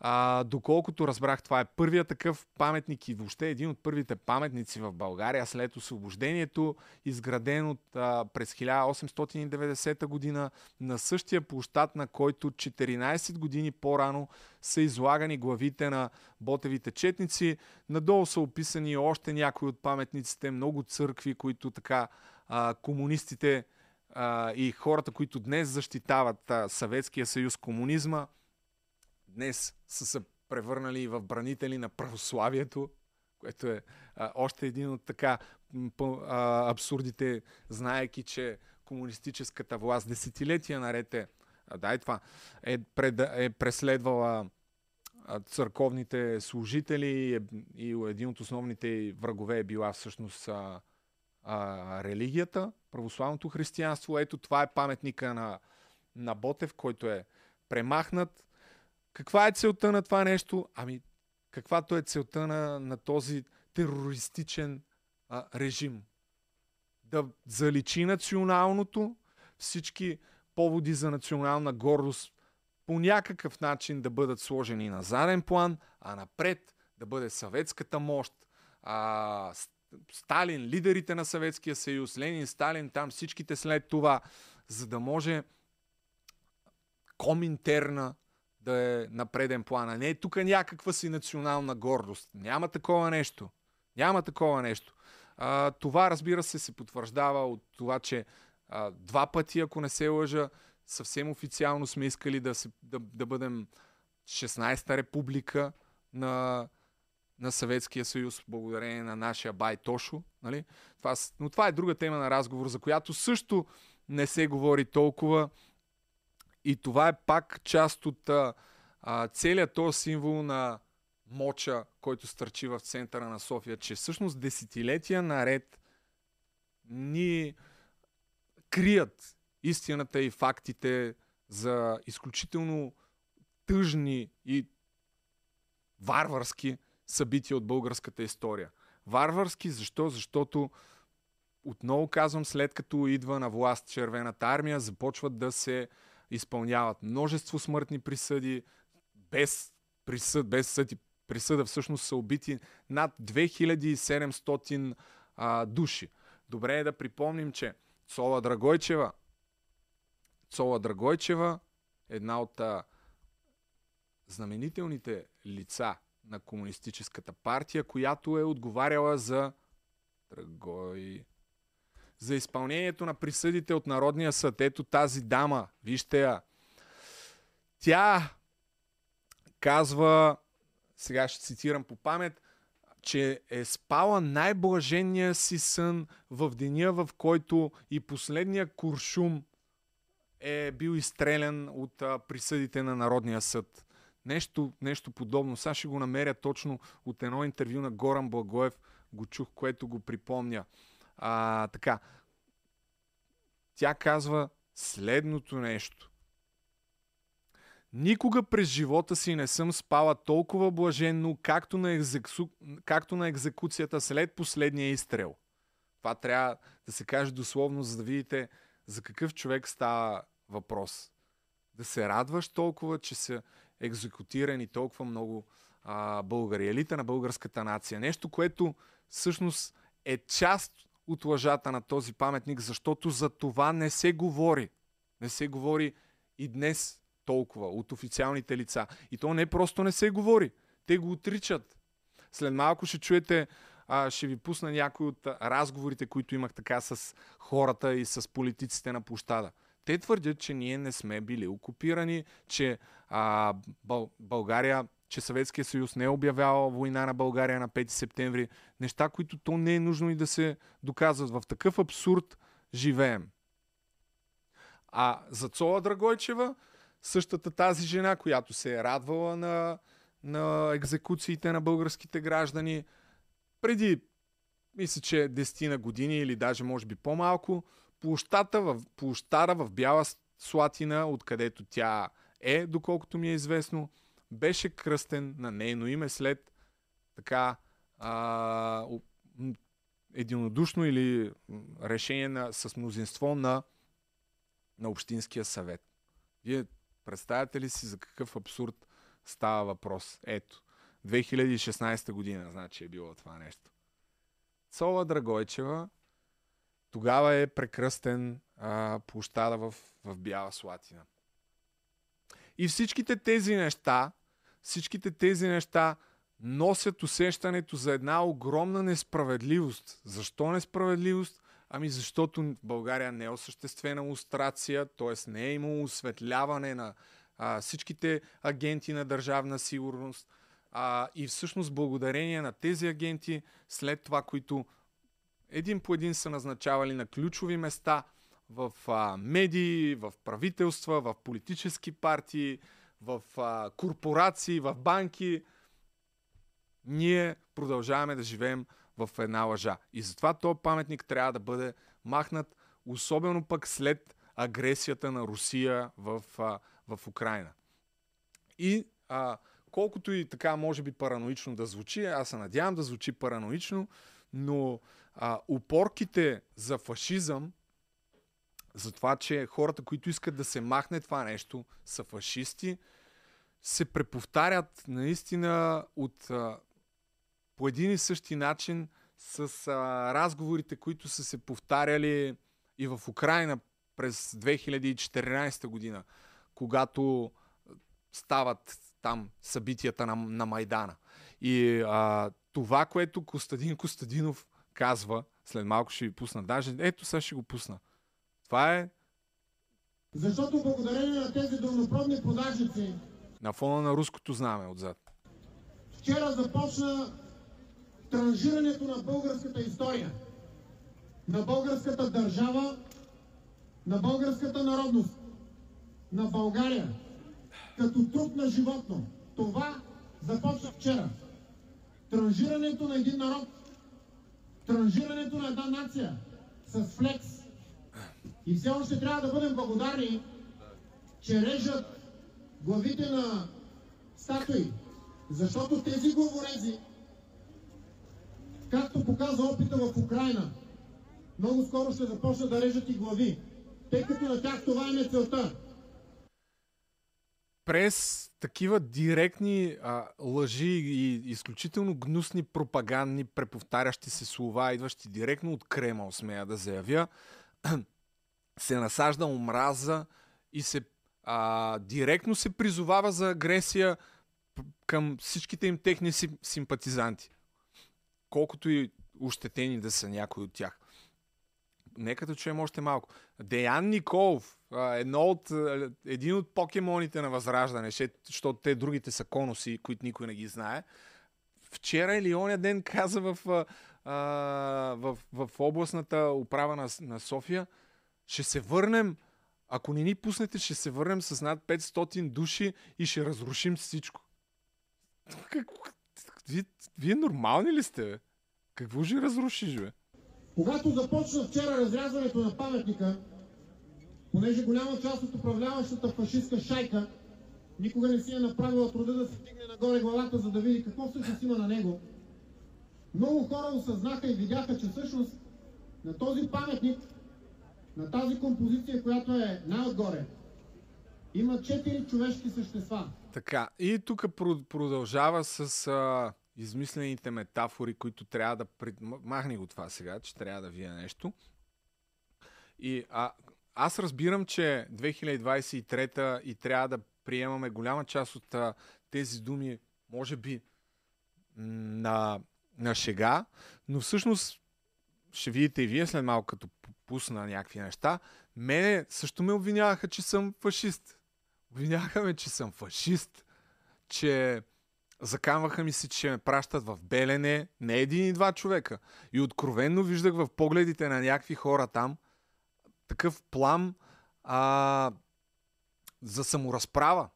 А, доколкото разбрах, това е първият такъв паметник и въобще един от първите паметници в България след освобождението, изграден от, а, през 1890 година на същия площад, на който 14 години по-рано са излагани главите на Ботевите четници. Надолу са описани още някои от паметниците, много църкви, които така а, комунистите а, и хората, които днес защитават Съветския съюз, комунизма, днес са се превърнали в бранители на православието, което е а, още един от така а, абсурдите, знаеки, че комунистическата власт десетилетия наред е, а, дай това, е, пред, е преследвала църковните служители е, и един от основните врагове е била всъщност а, а, религията, православното християнство. Ето това е паметника на, на Ботев, който е премахнат. Каква е целта на това нещо? Ами, каквато е целта на, на този терористичен а, режим? Да заличи националното, всички поводи за национална гордост по някакъв начин да бъдат сложени на заден план, а напред да бъде съветската мощ, а, Сталин, лидерите на Съветския съюз, Ленин, Сталин, там всичките след това, за да може коминтерна да е на преден план. А не е тук някаква си национална гордост. Няма такова нещо. Няма такова нещо. А, това, разбира се, се потвърждава от това, че а, два пъти, ако не се лъжа, съвсем официално сме искали да, се, да, да бъдем 16-та република на, на Съветския съюз, благодарение на нашия бай Тошо. Нали? Това, но това е друга тема на разговор, за която също не се говори толкова. И това е пак част от а, целият този символ на моча, който стърчи в центъра на София, че всъщност десетилетия наред ни крият истината и фактите за изключително тъжни и варварски събития от българската история. Варварски, защо? Защото отново казвам, след като идва на власт Червената армия, започват да се изпълняват множество смъртни присъди, без присъд, без съд присъда всъщност са убити над 2700 а, души. Добре е да припомним, че Цола Драгойчева, Цола Драгойчева, една от а, знаменителните лица на Комунистическата партия, която е отговаряла за Драгой за изпълнението на присъдите от Народния съд. Ето тази дама, вижте я. Тя казва, сега ще цитирам по памет, че е спала най-блаженния си сън в деня, в който и последния куршум е бил изстрелян от присъдите на Народния съд. Нещо, нещо подобно. Сега ще го намеря точно от едно интервю на Горан Благоев, го чух, което го припомня. А, така. Тя казва следното нещо. Никога през живота си не съм спала толкова блаженно, както на, екзеку... както на екзекуцията след последния изстрел. Това трябва да се каже дословно, за да видите за какъв човек става въпрос. Да се радваш толкова, че са екзекутирани толкова много а, българи. Елита на българската нация. Нещо, което всъщност е част от лъжата на този паметник, защото за това не се говори. Не се говори и днес толкова от официалните лица. И то не просто не се говори. Те го отричат. След малко ще чуете, а, ще ви пусна някои от разговорите, които имах така с хората и с политиците на площада. Те твърдят, че ние не сме били окупирани, че а, Бъл, България че Съветския съюз не е обявявал война на България на 5 септември. Неща, които то не е нужно и да се доказват. В такъв абсурд живеем. А за Цола Драгойчева, същата тази жена, която се е радвала на, на екзекуциите на българските граждани, преди, мисля, че 10 на години или даже може би по-малко, площата в, площада в Бяла Слатина, откъдето тя е, доколкото ми е известно, беше кръстен на нейно име след така а, единодушно или решение на, с мнозинство на, на Общинския съвет. Вие представяте ли си за какъв абсурд става въпрос. Ето. 2016 година, значи е било това нещо. Цола Драгойчева тогава е прекръстен а, площада в, в Бяла Слатина. И всичките тези неща, всичките тези неща носят усещането за една огромна несправедливост. Защо несправедливост? Ами защото в България не е осъществена лустрация, т.е. не е имало осветляване на а, всичките агенти на държавна сигурност. А, и всъщност благодарение на тези агенти, след това, които един по един са назначавали на ключови места в а, медии, в правителства, в политически партии, в а, корпорации, в банки, ние продължаваме да живеем в една лъжа. И затова този паметник трябва да бъде махнат, особено пък след агресията на Русия в, а, в Украина. И а, колкото и така може би параноично да звучи, аз се надявам да звучи параноично, но а, упорките за фашизъм, за това, че хората, които искат да се махне това нещо, са фашисти, се преповтарят наистина от а, по един и същи начин с а, разговорите, които са се повтаряли и в Украина през 2014 година, когато стават там събитията на, на Майдана. И а, това, което Костадин Костадинов казва, след малко ще ви пусна, даже ето сега ще го пусна. Това е Защото благодарение на тези долнопробни продажници, на фона на руското знаме отзад. вчера започна транжирането на българската история, на българската държава, на българската народност, на България, като труп на животно. Това започна вчера. Транжирането на един народ, транжирането на една нация с флекс. И все още трябва да бъдем благодарни, че режат главите на статуи. Защото тези главорези, както показва опита в Украина, много скоро ще започнат да режат и глави, тъй като на тях това им е целта. през такива директни а, лъжи и изключително гнусни пропагандни, преповтарящи се слова, идващи директно от Кремъл, смея да заявя, се насажда омраза и се а, директно се призовава за агресия към всичките им техни сим, симпатизанти. Колкото и ощетени да са някои от тях. Нека да чуем още малко. Деян Николов, едно от, един от покемоните на Възраждане, защото те другите са конуси, които никой не ги знае. Вчера или оня ден каза в, в, в областната управа на, на София, ще се върнем, ако не ни пуснете, ще се върнем с над 500 души и ще разрушим всичко. Вие, вие нормални ли сте, бе? Какво ще разрушиш, бе? Когато започна вчера разрязването на паметника, понеже голяма част от управляващата фашистска шайка никога не си е направила труда да се вдигне нагоре главата, за да види какво всъщност има на него, много хора осъзнаха и видяха, че всъщност на този паметник, на тази композиция, която е най-отгоре, има четири човешки същества. Така, и тук про- продължава с а, измислените метафори, които трябва да... Пред... Махни го това сега, че трябва да вие нещо. И а, аз разбирам, че 2023 и трябва да приемаме голяма част от а, тези думи, може би, на, на шега, но всъщност ще видите и вие след малко, като пусна някакви неща, мене също ме обвиняваха, че съм фашист. Обвиняваха ме, че съм фашист, че закамваха ми се, че ще ме пращат в Белене, не един и два човека. И откровенно виждах в погледите на някакви хора там такъв плам а, за саморазправа.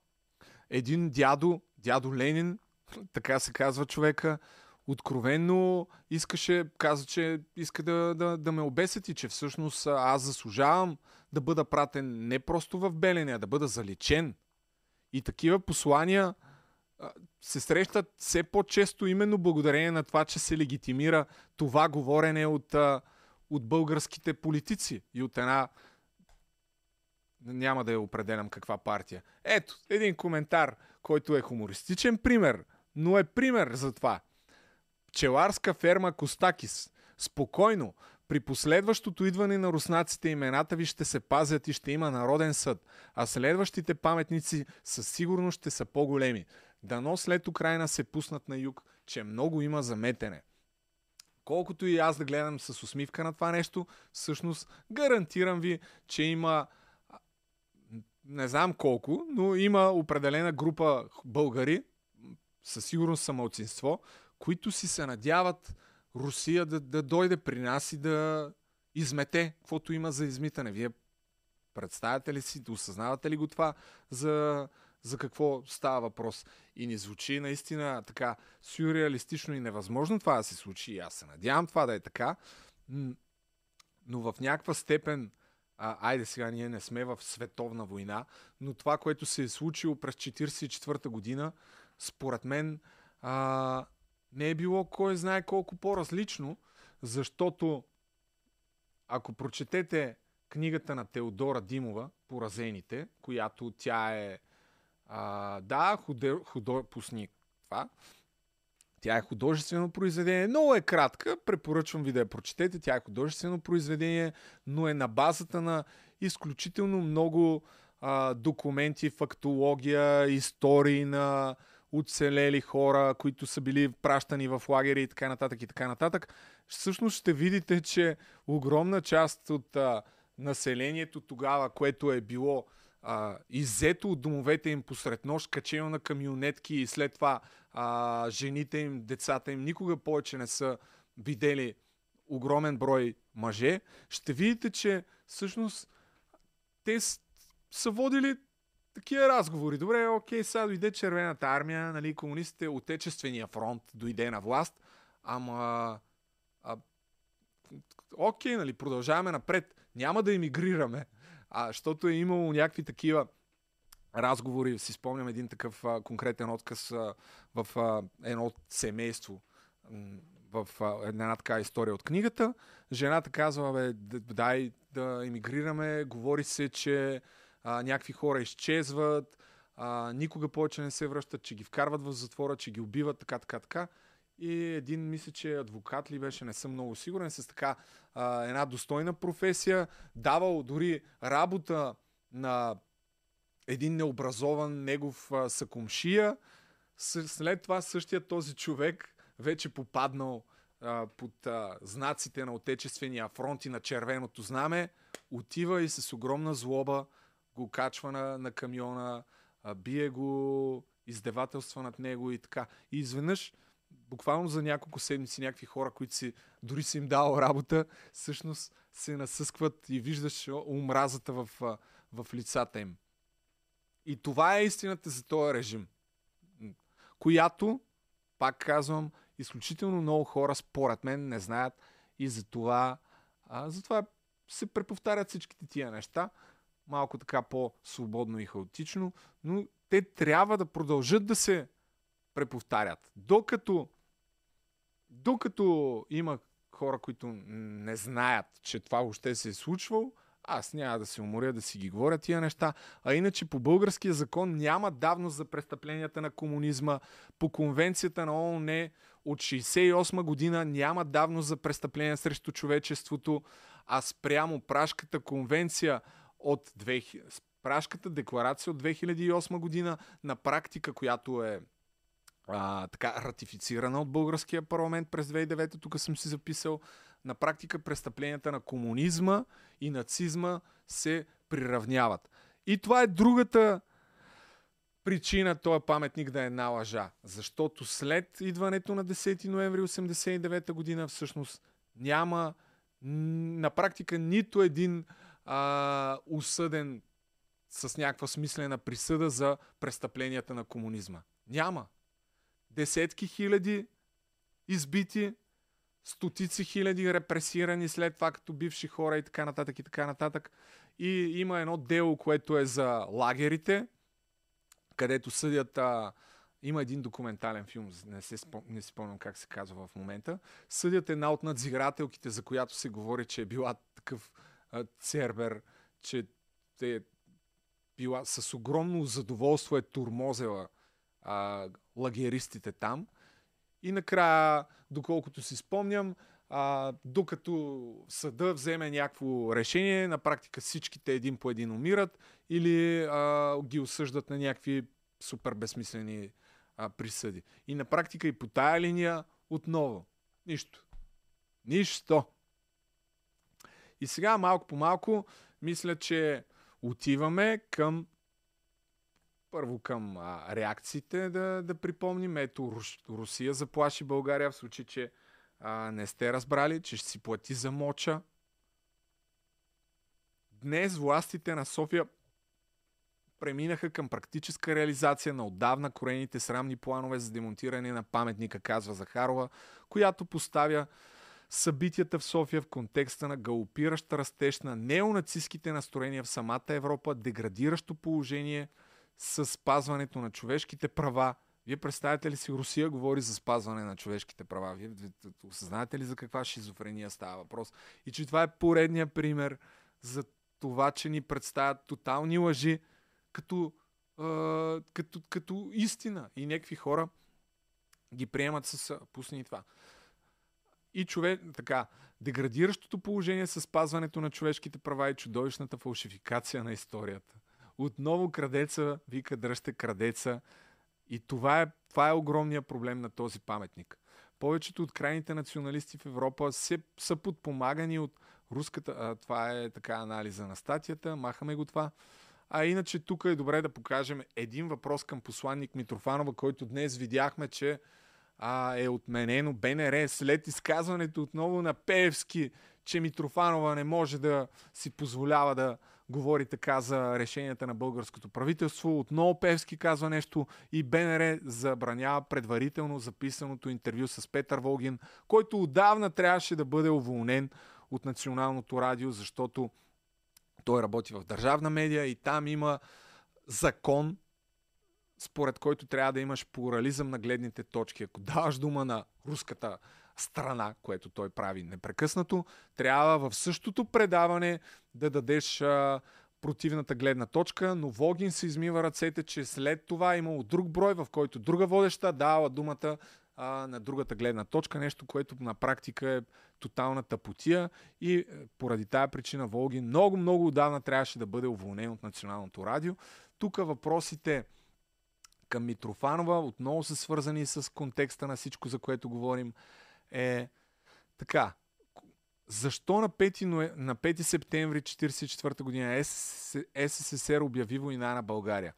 Един дядо, дядо Ленин, така се казва човека, откровенно искаше, каза, че иска да, да, да ме обесети, че всъщност аз заслужавам да бъда пратен не просто в Белене, а да бъда залечен. И такива послания се срещат все по-често именно благодарение на това, че се легитимира това говорене от, от българските политици и от една няма да я определям каква партия. Ето, един коментар, който е хумористичен пример, но е пример за това. Пчеларска ферма Костакис. Спокойно, при последващото идване на руснаците имената ви ще се пазят и ще има народен съд, а следващите паметници със сигурност ще са по-големи. Дано след Украина се пуснат на юг, че много има заметене. Колкото и аз да гледам с усмивка на това нещо, всъщност гарантирам ви, че има не знам колко, но има определена група българи, със сигурност са мълцинство, които си се надяват Русия да, да дойде при нас и да измете каквото има за измитане. Вие представяте ли си, осъзнавате ли го това за, за какво става въпрос? И ни звучи наистина така сюрреалистично и невъзможно това да се случи. И аз се надявам това да е така. Но в някаква степен, а, айде сега ние не сме в световна война, но това, което се е случило през 1944 година, според мен а, не е било кой знае колко по-различно, защото ако прочетете книгата на Теодора Димова, Поразените, която тя е а, да, худе, худо, пусни това. Тя е художествено произведение, много е кратка, препоръчвам ви да я прочетете. Тя е художествено произведение, но е на базата на изключително много а, документи, фактология, истории на оцелели хора, които са били пращани в лагери и така нататък и така нататък. Всъщност ще видите, че огромна част от а, населението тогава, което е било а, иззето от домовете им посред нощ, качено на камионетки и след това а, жените им, децата им никога повече не са видели огромен брой мъже, ще видите, че всъщност те са водили такива разговори. Добре, окей, сега дойде червената армия, нали, комунистите, отечествения фронт дойде на власт, ама а, окей, нали, продължаваме напред. Няма да емигрираме. А, защото е имало някакви такива разговори, си спомням един такъв а, конкретен отказ а, в а, едно семейство, в една така история от книгата. Жената казва, бе, дай да емигрираме, говори се, че а, някакви хора изчезват, а, никога повече не се връщат, че ги вкарват в затвора, че ги убиват, така, така, така. И един, мисля, че адвокат ли беше, не съм много сигурен, с така а, една достойна професия, давал дори работа на един необразован негов а, съкомшия. След това същия този човек вече попаднал а, под а, знаците на Отечествения фронт и на червеното знаме, отива и с огромна злоба го качва на, на камиона, бие го, издевателства над него и така. И изведнъж, буквално за няколко седмици, някакви хора, които си дори си им дал работа, всъщност се насъскват и виждаш омразата в, в лицата им. И това е истината за този режим, която, пак казвам, изключително много хора, според мен, не знаят и затова, а, затова се преповтарят всичките тия неща, малко така по-свободно и хаотично, но те трябва да продължат да се преповтарят. Докато, докато има хора, които не знаят, че това въобще се е случвало, аз няма да се уморя да си ги говоря тия неща. А иначе по българския закон няма давност за престъпленията на комунизма. По конвенцията на ООН от 68 година няма давност за престъпления срещу човечеството, а спрямо Прашката конвенция от 2000, Прашката декларация от 2008 година на практика, която е а, така ратифицирана от българския парламент през 2009, тук съм си записал, на практика престъпленията на комунизма и нацизма се приравняват. И това е другата причина този паметник да е една лъжа. Защото след идването на 10 ноември 1989 година всъщност няма на практика нито един а, осъден с някаква смислена присъда за престъпленията на комунизма. Няма. Десетки хиляди избити, стотици хиляди репресирани след това като бивши хора и така нататък и така нататък. И има едно дело, което е за лагерите, където съдят... А, има един документален филм, не, се спом, не си спомням как се казва в момента. Съдят една от надзирателките, за която се говори, че е била такъв цербер, че те била с огромно задоволство е турмозела а, лагеристите там. И накрая, доколкото си спомням, а, докато съда вземе някакво решение, на практика всичките един по един умират или а, ги осъждат на някакви супер безсмислени а, присъди. И на практика и по тая линия отново. Нищо. Нищо. И сега малко по малко мисля, че отиваме към първо към а, реакциите да, да припомним. Ето Рус, Русия заплаши България в случай, че а, не сте разбрали, че ще си плати за моча. Днес властите на София преминаха към практическа реализация на отдавна корените срамни планове за демонтиране на паметника, казва Захарова, която поставя събитията в София в контекста на галопиращ растеж на неонацистските настроения в самата Европа, деградиращо положение с спазването на човешките права. Вие представяте ли си, Русия говори за спазване на човешките права? Вие осъзнаете ли за каква шизофрения става въпрос? И че това е поредния пример за това, че ни представят тотални лъжи като, а, като, като истина. И някакви хора ги приемат с пусни това и човек, така, деградиращото положение с спазването на човешките права и чудовищната фалшификация на историята. Отново крадеца вика дръжте крадеца и това е, това е огромният проблем на този паметник. Повечето от крайните националисти в Европа се, са подпомагани от руската... А, това е така анализа на статията, махаме го това. А иначе тук е добре да покажем един въпрос към посланник Митрофанова, който днес видяхме, че а, е отменено БНР след изказването отново на Пеевски, че Митрофанова не може да си позволява да говори така за решенията на българското правителство. Отново Певски казва нещо и БНР забранява предварително записаното интервю с Петър Волгин, който отдавна трябваше да бъде уволнен от Националното радио, защото той работи в държавна медия и там има закон, според който трябва да имаш плурализъм на гледните точки. Ако даваш дума на руската страна, което той прави непрекъснато, трябва в същото предаване да дадеш а, противната гледна точка, но Вогин се измива ръцете, че след това е имало друг брой, в който друга водеща дава думата а, на другата гледна точка, нещо, което на практика е тотална тъпотия и е, поради тая причина Волгин много, много отдавна трябваше да бъде уволнен от Националното радио. Тук въпросите към Митрофанова, отново са свързани с контекста на всичко, за което говорим, е така. Защо на 5, ноe... на 5 септември 1944 година СССР обяви война на България?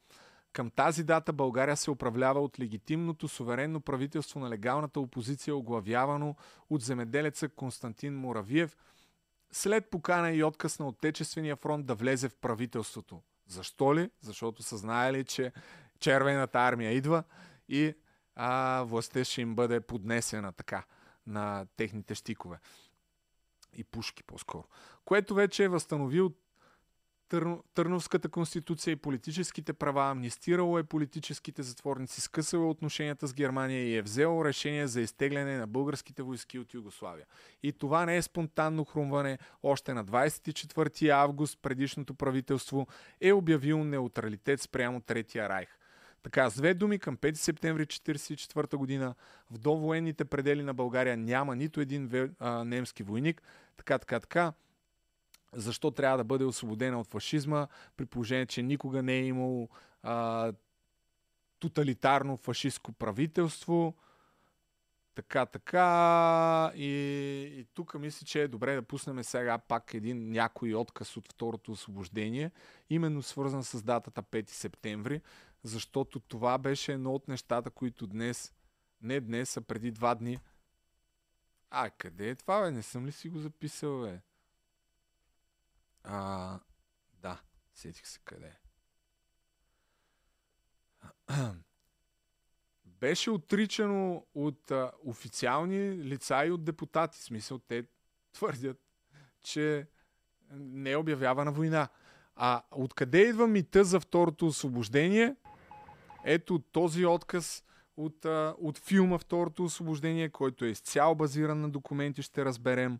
Към тази дата България се управлява от легитимното суверенно правителство на легалната опозиция, оглавявано от земеделеца Константин Муравиев, след покана и отказ на Отечествения фронт да влезе в правителството. Защо ли? Защото са знаели, че червената армия идва и а, властта ще им бъде поднесена така на техните щикове. И пушки по-скоро. Което вече е възстановил Търновската конституция и политическите права, амнистирало е политическите затворници, скъсало отношенията с Германия и е взело решение за изтегляне на българските войски от Югославия. И това не е спонтанно хрумване. Още на 24 август предишното правителство е обявило неутралитет спрямо Третия райх. Така, с две думи, към 5 септември 1944 година в довоенните предели на България няма нито един немски войник. Така, така, така. Защо трябва да бъде освободена от фашизма, при положение, че никога не е имало а, тоталитарно фашистско правителство. Така, така. И, и тук мисля, че е добре да пуснем сега пак един някой отказ от второто освобождение, именно свързан с датата 5 септември, защото това беше едно от нещата, които днес, не днес, а преди два дни. А, къде е това, бе? Не съм ли си го записал, бе? А, да, сетих се къде е. Беше отричано от а, официални лица и от депутати. В смисъл, те твърдят, че не е обявявана война. А откъде идва мита за второто освобождение? Ето този отказ от, а, от филма Второто освобождение, който е изцяло базиран на документи, ще разберем.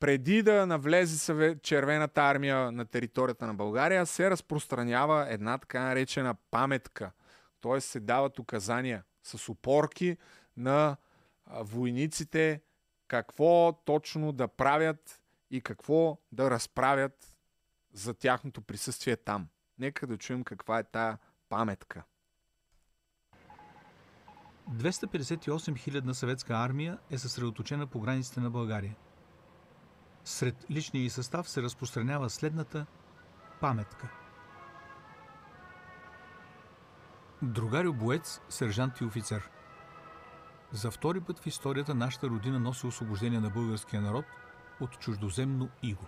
преди да навлезе червената армия на територията на България, се разпространява една така наречена паметка. Т.е. се дават указания с опорки на войниците какво точно да правят и какво да разправят за тяхното присъствие там. Нека да чуем каква е тая паметка. 258 хилядна съветска армия е съсредоточена по границите на България. Сред личния и състав се разпространява следната паметка. Другарю боец, сержант и офицер. За втори път в историята нашата родина носи освобождение на българския народ от чуждоземно иго.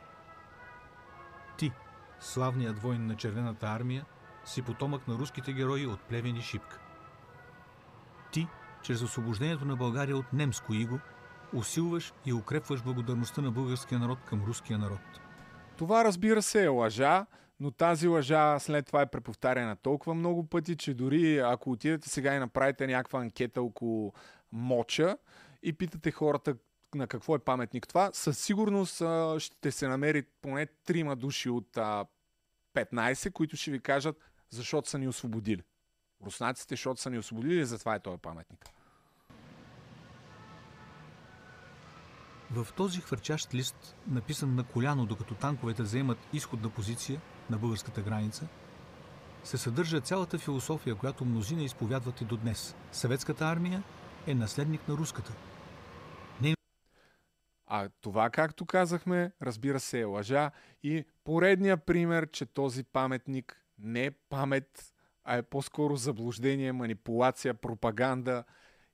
Славният воин на Червената армия, си потомък на руските герои от плевен и шипка. Ти, чрез освобождението на България от немско иго, усилваш и укрепваш благодарността на българския народ към руския народ. Това разбира се е лъжа, но тази лъжа след това е преповтаряна толкова много пъти, че дори ако отидете сега и направите някаква анкета около моча и питате хората на какво е паметник това, със сигурност а, ще се намери поне трима души от а, 15, които ще ви кажат, защото са ни освободили. Руснаците, защото са ни освободили, затова е този паметник. В този хвърчащ лист, написан на коляно, докато танковете заемат изходна позиция на българската граница, се съдържа цялата философия, която мнозина изповядват и до днес. Съветската армия е наследник на руската. А това, както казахме, разбира се е лъжа и поредния пример, че този паметник не е памет, а е по-скоро заблуждение, манипулация, пропаганда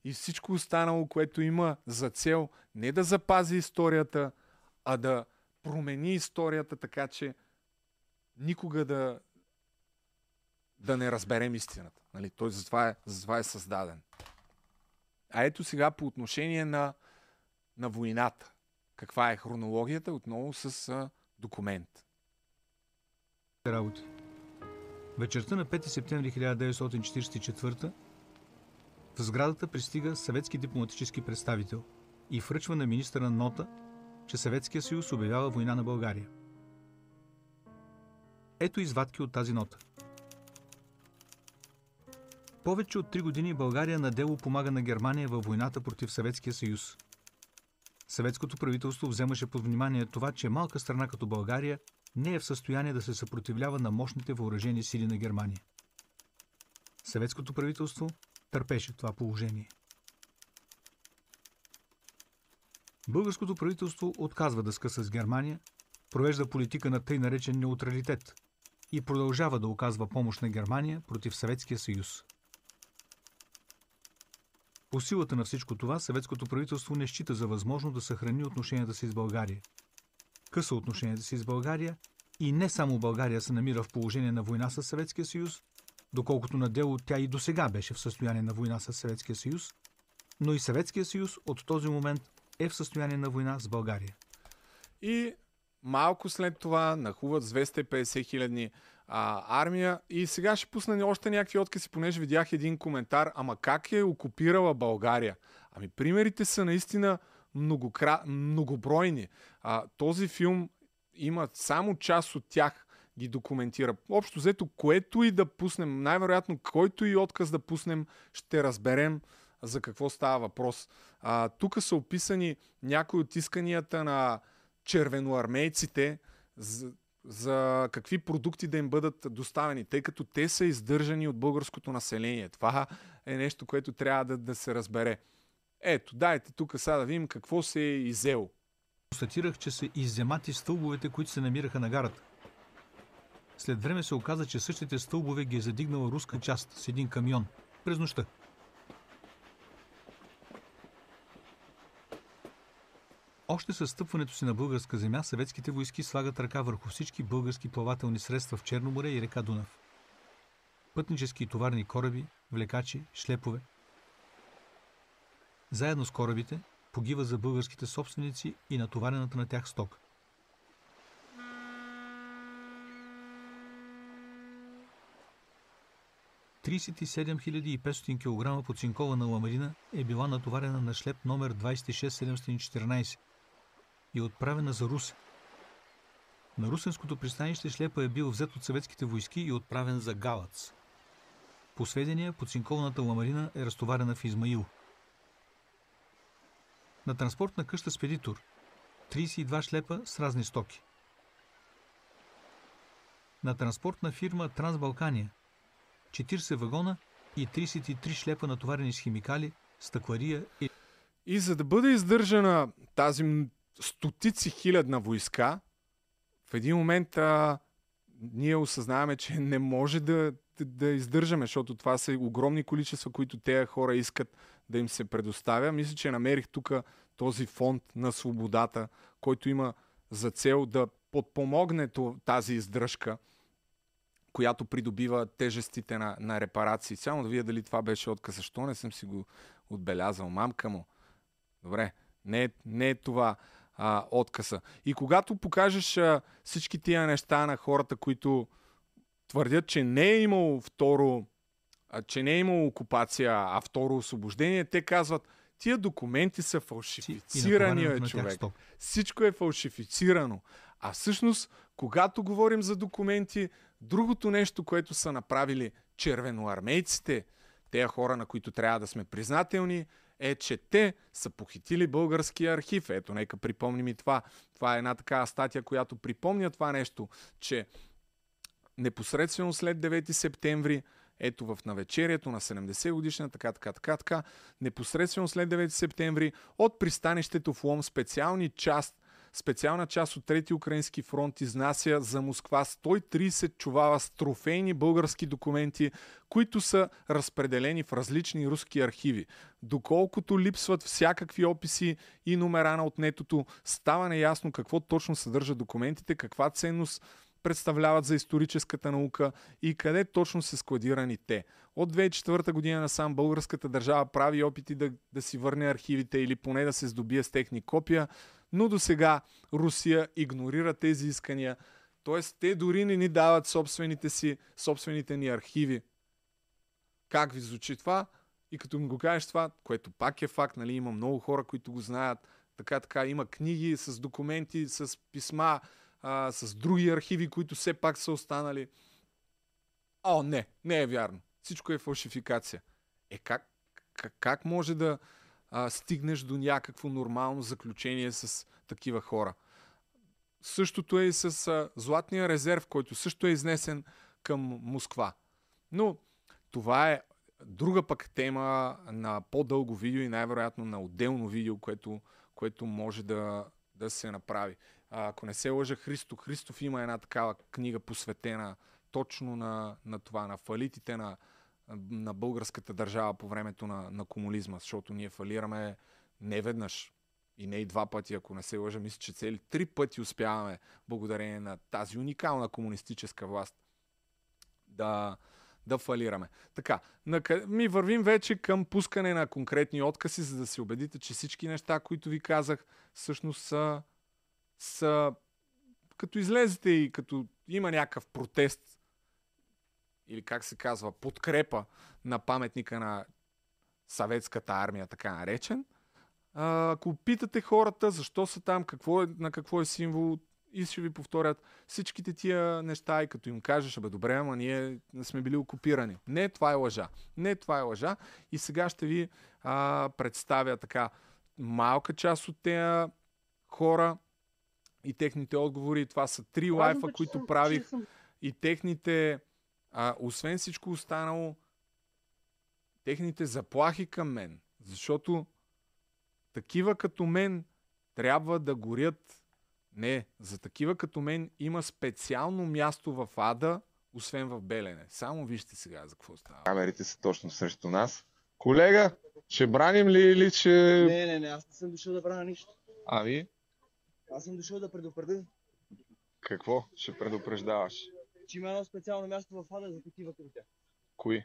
и всичко останало, което има за цел не да запази историята, а да промени историята така, че никога да, да не разберем истината. Нали? Той затова е, затова е създаден. А ето сега по отношение на, на войната. Каква е хронологията? Отново с документ. работи. Вечерта на 5 септември 1944 в сградата пристига съветски дипломатически представител и връчва на министъра нота, че Съветския съюз обявява война на България. Ето извадки от тази нота. Повече от три години България на дело помага на Германия във войната против Съветския съюз. Съветското правителство вземаше под внимание това, че малка страна като България не е в състояние да се съпротивлява на мощните въоръжени сили на Германия. Съветското правителство търпеше това положение. Българското правителство отказва да скъса с Германия, провежда политика на тъй наречен неутралитет и продължава да оказва помощ на Германия против Съветския съюз. По силата на всичко това, съветското правителство не счита за възможно да съхрани отношенията си с България. Къса отношенията си с България и не само България се намира в положение на война с Съветския съюз, доколкото на дело тя и до сега беше в състояние на война с Съветския съюз, но и Съветския съюз от този момент е в състояние на война с България. И малко след това нахуват с 250 хилядни армия. И сега ще пусна още някакви откъси, понеже видях един коментар. Ама как е окупирала България? Ами примерите са наистина многокра... многобройни. А, този филм има само част от тях ги документира. Общо взето, което и да пуснем, най-вероятно, който и отказ да пуснем, ще разберем за какво става въпрос. А, тук са описани някои от исканията на червеноармейците за, какви продукти да им бъдат доставени, тъй като те са издържани от българското население. Това е нещо, което трябва да, да се разбере. Ето, дайте тук сега да видим какво се е изело. Констатирах, че са изземати стълбовете, които се намираха на гарата. След време се оказа, че същите стълбове ги е задигнала руска част с един камион през нощта. Още със стъпването си на българска земя, съветските войски слагат ръка върху всички български плавателни средства в Черно море и река Дунав. Пътнически и товарни кораби, влекачи, шлепове. Заедно с корабите погива за българските собственици и натоварената на тях сток. ...37 500 кг подцинкована ламарина е била натоварена на шлеп номер 26714 и отправена за Русе. На русенското пристанище шлепа е бил взет от съветските войски и отправен за Галац. По сведения, подцинкованата ламарина е разтоварена в Измаил. На транспортна къща Спедитор 32 шлепа с разни стоки. На транспортна фирма Трансбалкания 40 вагона и 33 шлепа натоварени с химикали, стъклария и И за да бъде издържана тази стотици хилядна войска, в един момент а, ние осъзнаваме, че не може да, да, да издържаме, защото това са огромни количества, които тези хора искат да им се предоставя. Мисля, че намерих тук този фонд на свободата, който има за цел да подпомогне тази издръжка, която придобива тежестите на, на репарации. Само да видя дали това беше отказ. Защо не съм си го отбелязал? Мамка му. Добре, не, е- не е това а, откъса. И когато покажеш а, всички тия неща на хората, които твърдят, че не е имало второ, а, че не е имало окупация, а второ освобождение, те казват, тия документи са фалшифицирани, тях човек. стоки. Всичко е фалшифицирано. А всъщност, когато говорим за документи, другото нещо, което са направили червеноармейците, тези хора, на които трябва да сме признателни, е, че те са похитили българския архив. Ето, нека припомним и това. Това е една такава статия, която припомня това нещо, че непосредствено след 9 септември, ето в навечерието на 70 годишна, така, така, така, така, непосредствено след 9 септември от пристанището в Лом специални част, специална част от Трети Украински фронт изнася за Москва 130 чувала с трофейни български документи, които са разпределени в различни руски архиви. Доколкото липсват всякакви описи и номера на отнетото, става неясно какво точно съдържат документите, каква ценност представляват за историческата наука и къде точно са складирани те. От 2004 година насам българската държава прави опити да, да си върне архивите или поне да се здобие с техни копия, но до сега Русия игнорира тези искания, т.е. те дори не ни дават собствените си, собствените ни архиви. Как ви звучи това? И като ми го кажеш това, което пак е факт, нали, има много хора, които го знаят, така, така, има книги с документи, с писма, а, с други архиви, които все пак са останали. О, не, не е вярно. Всичко е фалшификация. Е, как, как, как може да а, стигнеш до някакво нормално заключение с такива хора? Същото е и с а, Златния резерв, който също е изнесен към Москва. Но това е друга пък тема на по-дълго видео и най-вероятно на отделно видео, което, което може да, да се направи. А, ако не се лъжа, Христо Христов има една такава книга посветена точно на, на това, на фалитите на, на българската държава по времето на, на комунизма, защото ние фалираме не веднъж и не и два пъти, ако не се лъжа, мисля, че цели три пъти успяваме, благодарение на тази уникална комунистическа власт, да, да фалираме. Така, ми вървим вече към пускане на конкретни откази, за да се убедите, че всички неща, които ви казах, всъщност са, са като излезете и като има някакъв протест или как се казва, подкрепа на паметника на съветската армия, така наречен, а, ако питате хората защо са там, какво е, на какво е символ, и ще ви повторят всичките тия неща и като им кажеш, абе добре, ама ние сме били окупирани. Не, това е лъжа. Не, това е лъжа. И сега ще ви а, представя така малка част от тези хора и техните отговори. Това са три лайфа, които правих. И техните, а, освен всичко останало, техните заплахи към мен. Защото такива като мен трябва да горят. Не, за такива като мен има специално място в Ада, освен в Белене. Само вижте сега за какво става. Камерите са точно срещу нас. Колега, ще браним ли или че... Не, не, не, аз не съм дошъл да брана нищо. А ви? Аз съм дошъл да предупредя, Какво ще предупреждаваш? Че има едно специално място в Ада за такива като тях. Кои?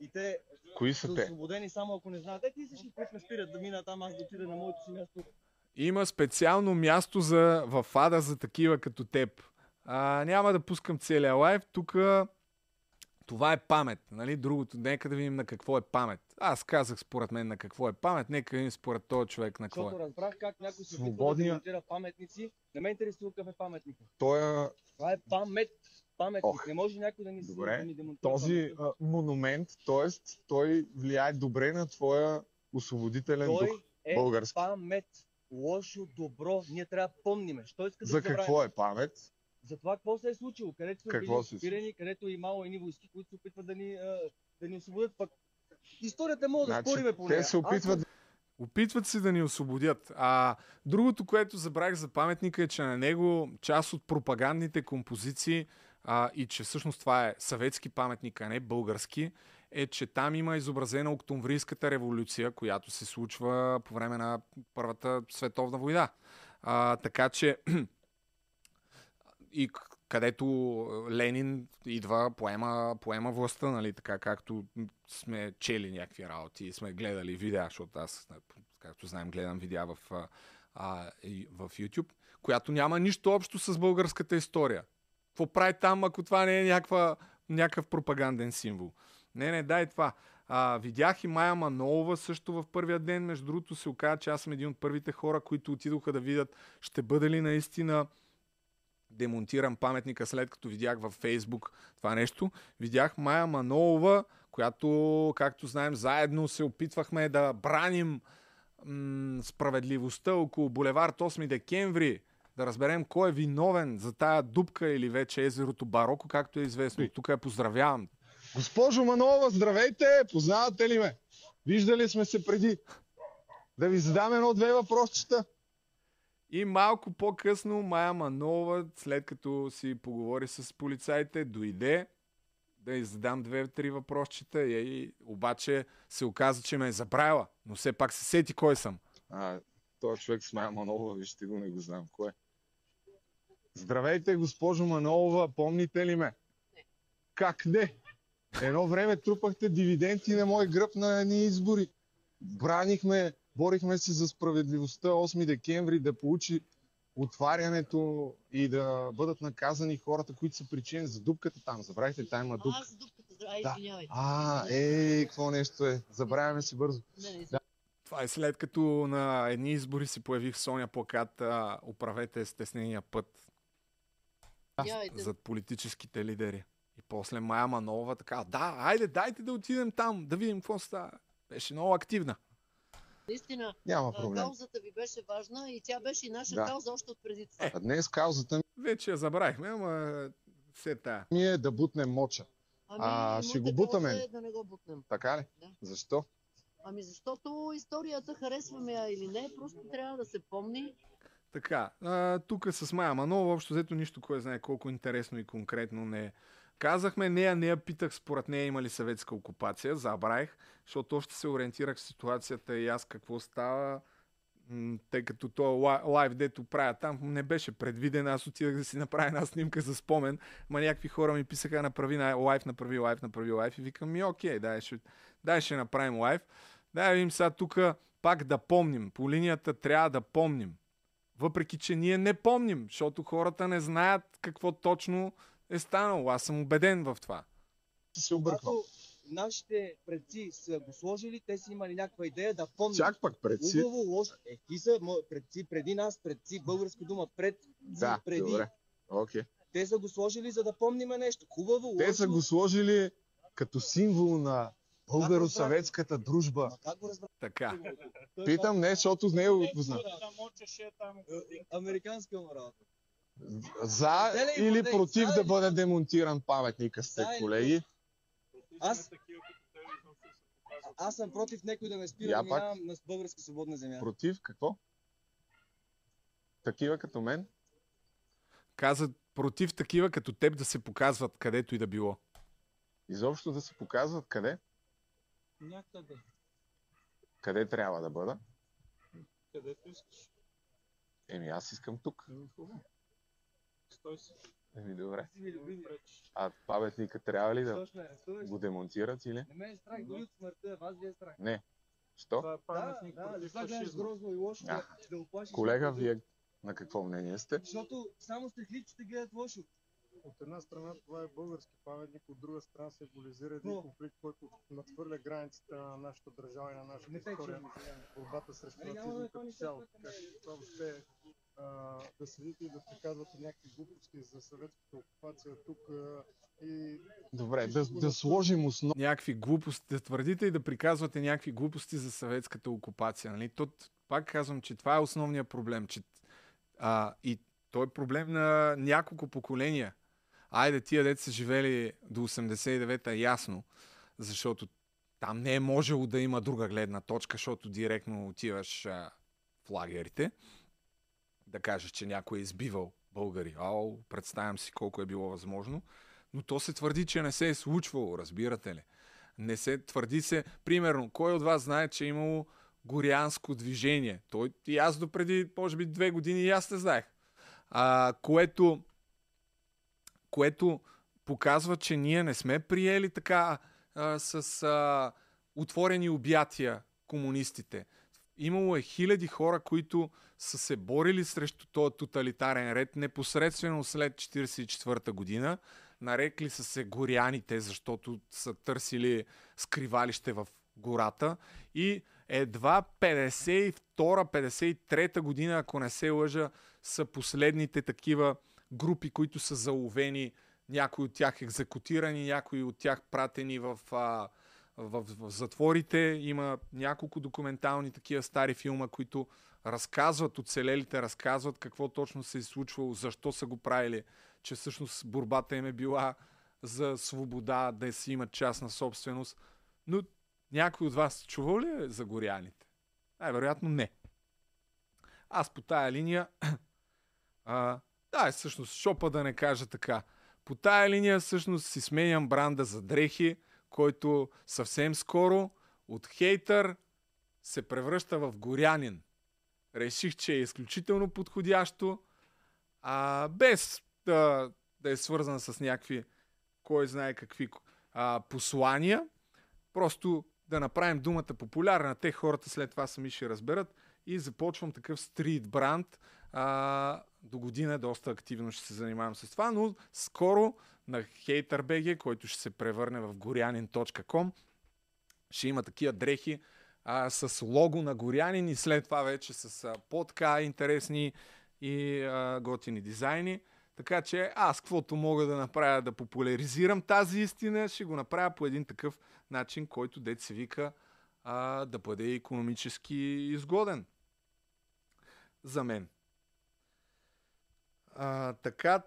И те Кои са са те? освободени само ако не знаят. Е, ти всички, които ме спират да мина там, аз да отида на моето си място. Има специално място за, в Ада за такива като теб. А, няма да пускам целия лайв. Тук това е памет. Нали? Другото, нека да видим на какво е памет. Аз казах според мен на какво е памет, нека видим според този човек на какво Защото е. разбрах как някой се опитва да Свободния- демонтира паметници. Не ме интересува какъв е паметник. Той е Това е памет. Паметник. Ох. Не може някой да ни, Добре. да ни демонтира този а, монумент, т.е. той влияе добре на твоя освободителен Той дух. е български. памет. Лошо, добро. Ние трябва да помниме. Що иска да За забравим? какво е памет? За това какво се е случило, където сме Какво били се е окупирани, където е имало едни войски, които се опитват да ни, а, да ни освободят. Пък историята може да Значи, спориме по нея. те се опитват Опитват се да ни освободят. А другото, което забравих за паметника е, че на него част от пропагандните композиции а, и че всъщност това е съветски паметник, а не български, е, че там има изобразена Октомврийската революция, която се случва по време на Първата световна война. А, така че и където Ленин идва, поема, поема властта, нали, така както сме чели някакви работи сме гледали видеа, защото аз, както знаем, гледам видеа в, а, в YouTube, която няма нищо общо с българската история. Какво прави там, ако това не е някаква, някакъв пропаганден символ? Не, не, дай това. А, видях и Майя Манолова също в първия ден. Между другото се оказа, че аз съм един от първите хора, които отидоха да видят ще бъде ли наистина демонтиран паметника, след като видях във Фейсбук това нещо. Видях Майя Манолова, която, както знаем, заедно се опитвахме да браним м- справедливостта около булевард 8 декември, да разберем кой е виновен за тая дупка или вече езерото Бароко, както е известно. Тук я поздравявам. Госпожо Манова, здравейте! Познавате ли ме? Виждали сме се преди. Да ви задам едно-две въпросчета. И малко по-късно Майя Манова, след като си поговори с полицаите, дойде да й задам две-три въпросчета и обаче се оказа, че ме е забравила, но все пак се сети кой съм. А, този човек с Майя Манолова, вижте го, не го знам. Кой е? Здравейте, госпожо Манолова, помните ли ме? Как не? Едно време трупахте дивиденти на мой гръб на едни избори. Бранихме, борихме се за справедливостта 8 декември да получи отварянето и да бъдат наказани хората, които са причини за дупката там. Забравяйте, там има дупка. Аз дупката, ай, Да. А, е, какво нещо е. Забравяме се бързо. Не, не, Това е след като на едни избори се появи в Соня плакат а, Управете стеснения път извинявайте. зад политическите лидери. И после Майя Манова така, да, айде, дайте да отидем там, да видим какво става. Беше много активна. Наистина, Няма проблем. каузата ви беше важна и тя беше и наша Да. кауза още от преди това. А днес каузата Вече я забравихме, ама все тая. ми е да бутнем моча. Ами, А, ще го бутаме е да не го бутнем. Така ли? Да. Защо? Ами защото историята харесваме я или не, просто трябва да се помни. Така, тук с Майя Манова, общо взето нищо, кой знае колко интересно и конкретно не казахме. Нея, нея питах според нея има ли съветска окупация, забравих, защото още се ориентирах в ситуацията и аз какво става, тъй като то лай- лайв, дето правя там, не беше предвиден, аз отидах да си направя една снимка за спомен, ма някакви хора ми писаха направи на лайв, направи лайв, направи лайв и викам ми окей, дай ще, дай ще направим лайв. Дай да видим сега тук пак да помним, по линията трябва да помним. Въпреки, че ние не помним, защото хората не знаят какво точно е станало. Аз съм убеден в това. Се обърквам. Нашите предци са го сложили, те са имали някаква идея да помнят. Чак пък пред си. Хубаво, лошо. Е, какви са предци преди нас, предци, българска дума, пред, Да, преди. добре. Окей. Те са го сложили, за да помниме нещо. Хубаво, Те лошо. са го сложили като символ на българо-съветската дружба. Как го? Така. Питам не, защото с него го познавам. е Американска работа. За Дали или против да бъде демонтиран паметника сте, колеги? Аз... Аз съм против някой да ме спира Я да пак. минавам на българска свободна земя. Против какво? Такива като мен? Каза против такива като теб да се показват където и да било. Изобщо да се показват къде? Някъде. Къде трябва да бъда? Където искаш. Еми аз искам тук. Стой си. Еми добре. А паметника трябва ли да е. Го демонтират или? Не ме е страх дори от смъртта. Вас ви е страх. Не. Що? Да, да, да, това гледаш грозно и лошо, да, да оплашиш. Колега, вие на какво мнение сте? Защото само страхливците гледат лошо. От една страна това е български паметник, от друга страна символизира един конфликт, който надхвърля границите на нашата държава и на нашата история, борбата срещу нацизма като цяло. Така че това въобще а, да седите и да приказвате някакви глупости за съветската окупация тук а, и... Добре, да, да сложим основа. Някакви глупости, да твърдите и да приказвате някакви глупости за съветската окупация. Нали? Тот, пак казвам, че това е основният проблем. Че, а, и той е проблем на няколко поколения. Айде, тия деца са живели до 89-та, ясно, защото там не е можело да има друга гледна точка, защото директно отиваш а, в лагерите да кажеш, че някой е избивал българи. Ау, представям си колко е било възможно. Но то се твърди, че не се е случвало, разбирате ли? Не се твърди се, примерно, кой от вас знае, че е имало горянско движение? Той и аз допреди, може би, две години и аз не знаех. А, което, което показва, че ние не сме приели така а, с а, отворени обятия комунистите. Имало е хиляди хора, които са се борили срещу този тоталитарен ред непосредствено след 1944 година. Нарекли са се горяните, защото са търсили скривалище в гората. И едва 52-53 година, ако не се лъжа, са последните такива групи, които са заловени, някои от тях екзекутирани, някои от тях пратени в, а, в, в затворите. Има няколко документални такива стари филма, които разказват, оцелелите разказват какво точно се е случвало, защо са го правили, че всъщност борбата им е била за свобода, да си имат частна собственост. Но някой от вас чувал ли е за горяните? Най-вероятно не. Аз по тая линия а, да, всъщност, шопа да не кажа така. По тая линия всъщност си сменям бранда за дрехи, който съвсем скоро от хейтър се превръща в горянин. Реших, че е изключително подходящо, а, без да, да е свързан с някакви, кой знае какви а, послания. Просто да направим думата популярна. Те хората след това сами ще разберат. И започвам такъв стрит бранд. А, до година доста активно ще се занимавам с това, но скоро на HaterBG, който ще се превърне в горянин.com, ще има такива дрехи а, с лого на горянин и след това вече с а, по-така интересни и а, готини дизайни. Така че аз каквото мога да направя да популяризирам тази истина, ще го направя по един такъв начин, който дет се вика а, да бъде економически изгоден за мен. А, така,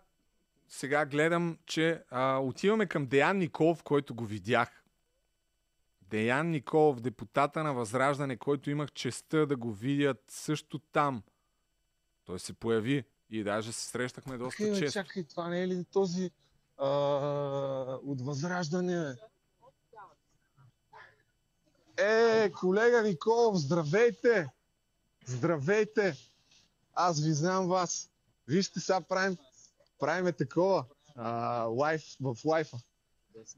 сега гледам, че а, отиваме към Деян Николов, който го видях. Деян Николов, депутата на Възраждане, който имах честа да го видят също там. Той се появи и даже се срещахме доста Чакай, бе, често. чакай, това не е ли този а, от Възраждане? Е, колега Николов, здравейте! Здравейте! Аз ви знам вас. Вижте, сега правим, правиме такова. А, лайф, в лайфа.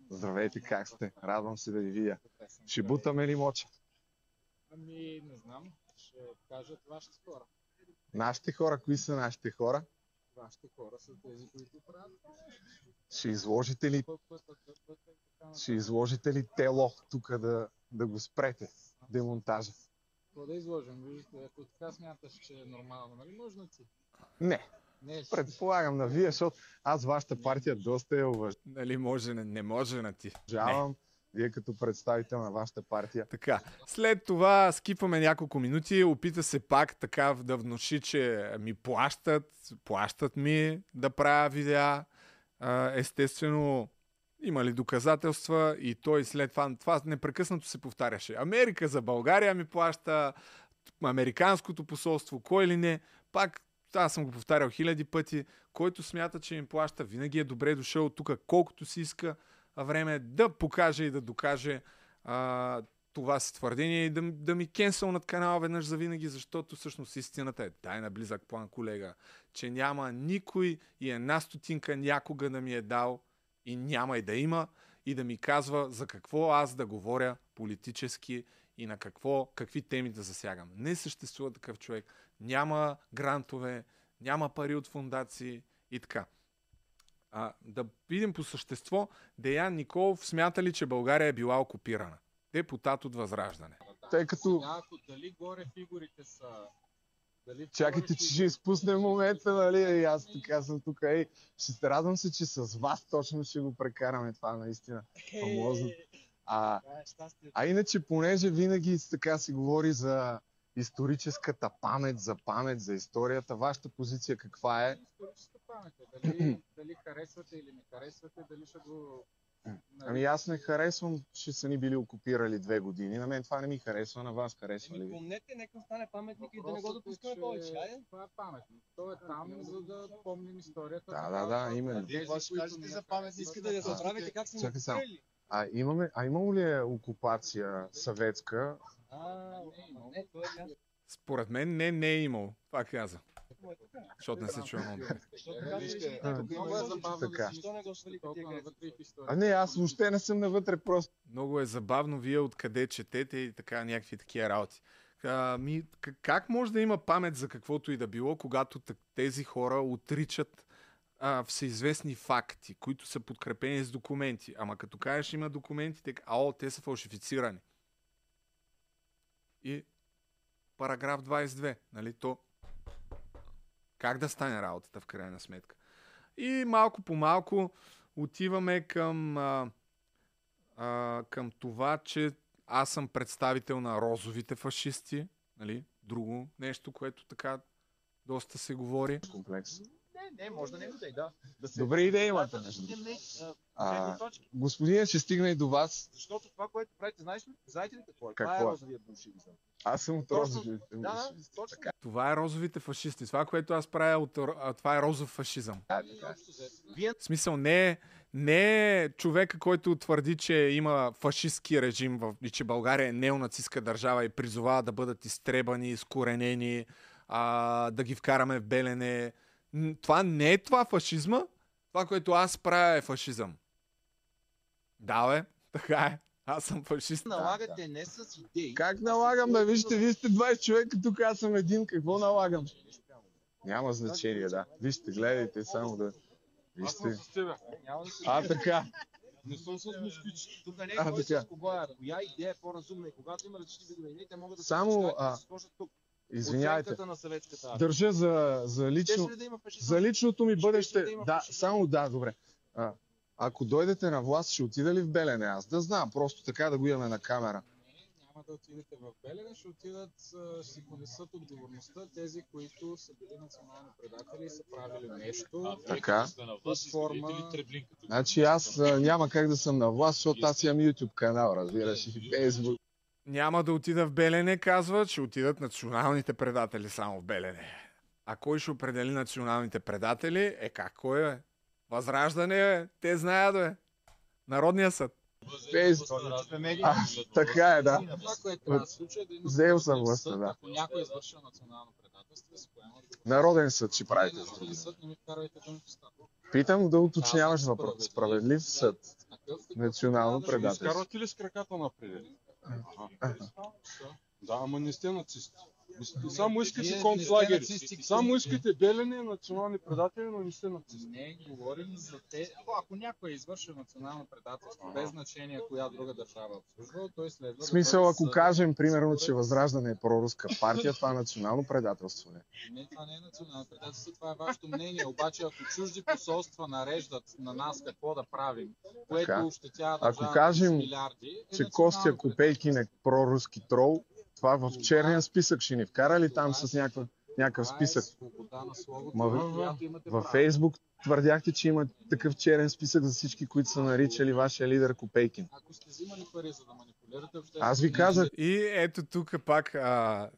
Здравейте, как сте? Радвам се да ви видя. Ще бутаме ли моча? Ами, не знам. Ще кажат вашите хора. Нашите хора, кои са нашите хора? Вашите хора са тези, които правят. Ще изложите ли, ще изложите ли тело тук да, да го спрете? Демонтажа. Какво да изложим? Виждате, ако така смяташ, че е нормално, нали може да ти? Не. Не, Предполагам на вие, защото аз вашата партия доста я уважавам. Нали може, не, не може на ти. Уважавам. Вие като представител на вашата партия. Така. След това скипваме няколко минути. Опита се пак така да внуши, че ми плащат, плащат ми да правя видеа. Естествено, има ли доказателства и той след това, това непрекъснато се повтаряше. Америка за България ми плаща, американското посолство, кой ли не. Пак аз съм го повтарял хиляди пъти. Който смята, че им плаща, винаги е добре дошъл тук, колкото си иска време да покаже и да докаже а, това си твърдение и да, да ми кенсъл над канала веднъж за винаги, защото всъщност истината е, дай на близък план, колега, че няма никой и една стотинка някога да ми е дал и няма и да има и да ми казва за какво аз да говоря политически и на какво, какви теми да засягам. Не съществува такъв човек. Няма грантове, няма пари от фундации и така. А, да видим по същество, Деян Николов смята ли, че България е била окупирана? Депутат от Възраждане. Тъй като... Ако дали горе фигурите са... Дали Чакайте, че ще изпуснем момента, нали? И аз така съм тук. Ей, ще се радвам се, че с вас точно ще го прекараме това наистина. Фамозно. А, а иначе, понеже винаги така се говори за историческата памет, за памет, за историята, вашата позиция каква е? историческа памет е. Дали, дали харесвате или не харесвате, дали ще го... Ами аз не харесвам, че са ни били окупирали две години. На мен това не ми харесва, на вас харесва ли? ви? Помнете, нека стане паметник и да не го е, допускаме че повече. Това е паметник. Той е там, за да помним историята. Да, да, да, именно. Какво ще кажете не за паметник? Искате да забравите как Чакай само. окупирали? А, имаме, а имало ли е окупация съветска? А, не, е ясно. Според мен не, не е имало. Това каза. Защото не се чува много много е забавно А не, аз въобще не съм навътре, просто Много е забавно вие откъде четете и така някакви такива работи. А, ми, как може да има памет за каквото и да било, когато тези хора отричат а, всеизвестни факти, които са подкрепени с документи. Ама като кажеш има документи, те, ао, те са фалшифицирани. И параграф 22, нали, то как да стане работата в крайна сметка. И малко по малко отиваме към, а, а, към това, че аз съм представител на розовите фашисти, нали, друго нещо, което така доста се говори. комплекс. Не, може да не го дай, да. да се... Добре идеи имате, Да, да, не, не, а. Господин ще стигна и до вас. Защото това, което правите, знаеш ли, знаете ли какво е? Какво Това е? е розовия болшевизъм. Аз съм от розовите. Да, да, точно. Това е розовите фашисти. Това, което аз правя, от, а, това е розов фашизъм. Вие В смисъл, не е, не е човека, който твърди, че има фашистски режим в, и че България е неонацистска държава и призовава да бъдат изтребани, изкоренени, а, да ги вкараме в белене. Това не е това фашизма. Това, което аз правя е фашизъм. Да, бе, така е. Аз съм фашист. налагате не с идеи. Как налагам, бе? Вижте, вие сте 20 човека, тук аз съм един. Какво налагам? Няма значение, да. Вижте, гледайте само да... Вижте. Няма да се... А, така. Не съм с москвичи. Тук не е А, кой така. с кого е. Коя идея е по-разумна и когато има различни видове идеи, те могат да се Само, а, да се сложат тук. Извинявайте. Оценката на съветската армия. Държа за, за, лично, да има за личното ми бъдеще. да има Да, само да, добре. А, ако дойдете на власт, ще отида ли в Белене? Аз да знам, просто така да го имаме на камера. Няма да отидете в Белене, ще отидат, а, ще си понесат отговорността тези, които са били национални предатели и са правили нещо. Така. Под форма... Значи аз а, няма как да съм на власт, защото аз имам YouTube канал, разбираш, и Facebook. Няма да отида в Белене, казва, че отидат националните предатели само в Белене. А кой ще определи националните предатели? Е как кой е? Възраждане, е. те знаят, бе. Народния съд. Facebook. А, така е, да. Е Взел съм властта, да. Ако някой е извършил национално предателство, се поема. Народен съд ще правите. Не, Народен съд не ми вкарвайте думи в устата. Питам да уточняваш въпрос. Справедлив съд. Национално предателство. Изкарвате ли с краката напред? Да, ама не сте нацисти. Само искате концлагери. Само искате белене, национални предатели, но не сте нацисти. Не, говорим за те. Ако, някой е извършил национално предателство, без значение коя друга държава е обслужвал, той следва В смисъл, ако кажем, примерно, че Възраждане е проруска партия, това е национално предателство. Не? Не, това не е национално предателство, това е вашето мнение. Обаче, ако чужди посолства нареждат на нас какво да правим, което ощетява Ако държавата кажем, с милиарди, е че Костя Копейкин е проруски трол, това в черния списък ще ни вкара ли там с някакъв, някакъв е списък? свобода на словото, Ма, в във. Фейсбук твърдяхте, че има такъв черен списък за всички, които са наричали вашия лидер Копейкин. Ако сте взимали пари за да манипулирате обществото, Аз ви казах, И ето тук пак, а,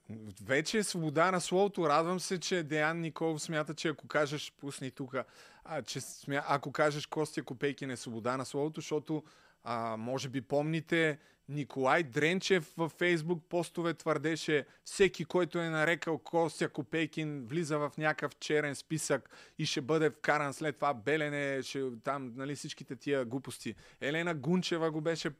вече е свобода на словото. Радвам се, че Деян Николов смята, че ако кажеш, пусни тук, а, че смя, ако кажеш Костя Копейкин е свобода на словото, защото а, може би помните Николай Дренчев във Фейсбук постове твърдеше всеки, който е нарекал Костя Копейкин влиза в някакъв черен списък и ще бъде вкаран след това Белене, ще, там нали, всичките тия глупости. Елена Гунчева го беше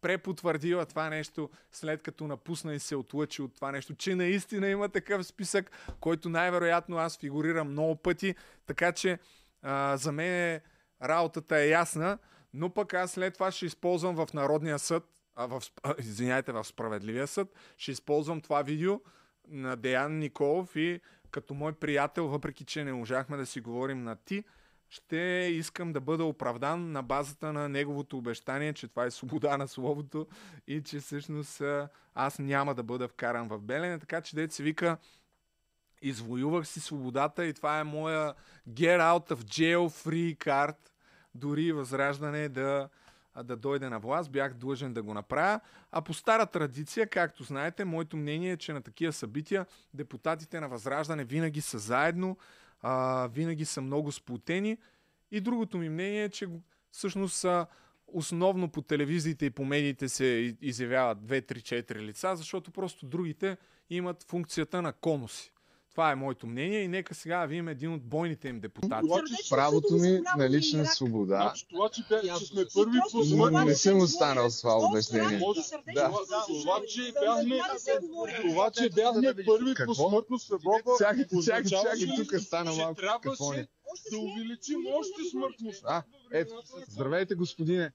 препотвърдила това нещо, след като напусна и се отлъчи от това нещо, че наистина има такъв списък, който най-вероятно аз фигурирам много пъти, така че а, за мен е работата е ясна, но пък аз след това ще използвам в Народния съд, а в, извиняйте, в Справедливия съд, ще използвам това видео на Деян Николов и като мой приятел, въпреки че не можахме да си говорим на ти, ще искам да бъда оправдан на базата на неговото обещание, че това е свобода на словото и че всъщност аз няма да бъда вкаран в Белене. Така че дете се вика, извоювах си свободата и това е моя get out of jail free card. Дори възраждане да, да дойде на власт, бях длъжен да го направя. А по стара традиция, както знаете, моето мнение е, че на такива събития депутатите на възраждане винаги са заедно, а, винаги са много сплутени. И другото ми мнение е, че всъщност а, основно по телевизиите и по медиите се изявяват 2-3-4 лица, защото просто другите имат функцията на конуси. Това е моето мнение и нека сега видим един от бойните им депутати. Правото ми на лична свобода. Значи това, че, бе, че сме първи по не съм останал с това убеждение. Да. Това, че бяхме, това, че бяхме първи по смъртност в Европа, Чакайте, чакайте, означаваше, чакайте, тук стана малко какво трябваше ни. да увеличим още смъртност. А, ето, здравейте, господине.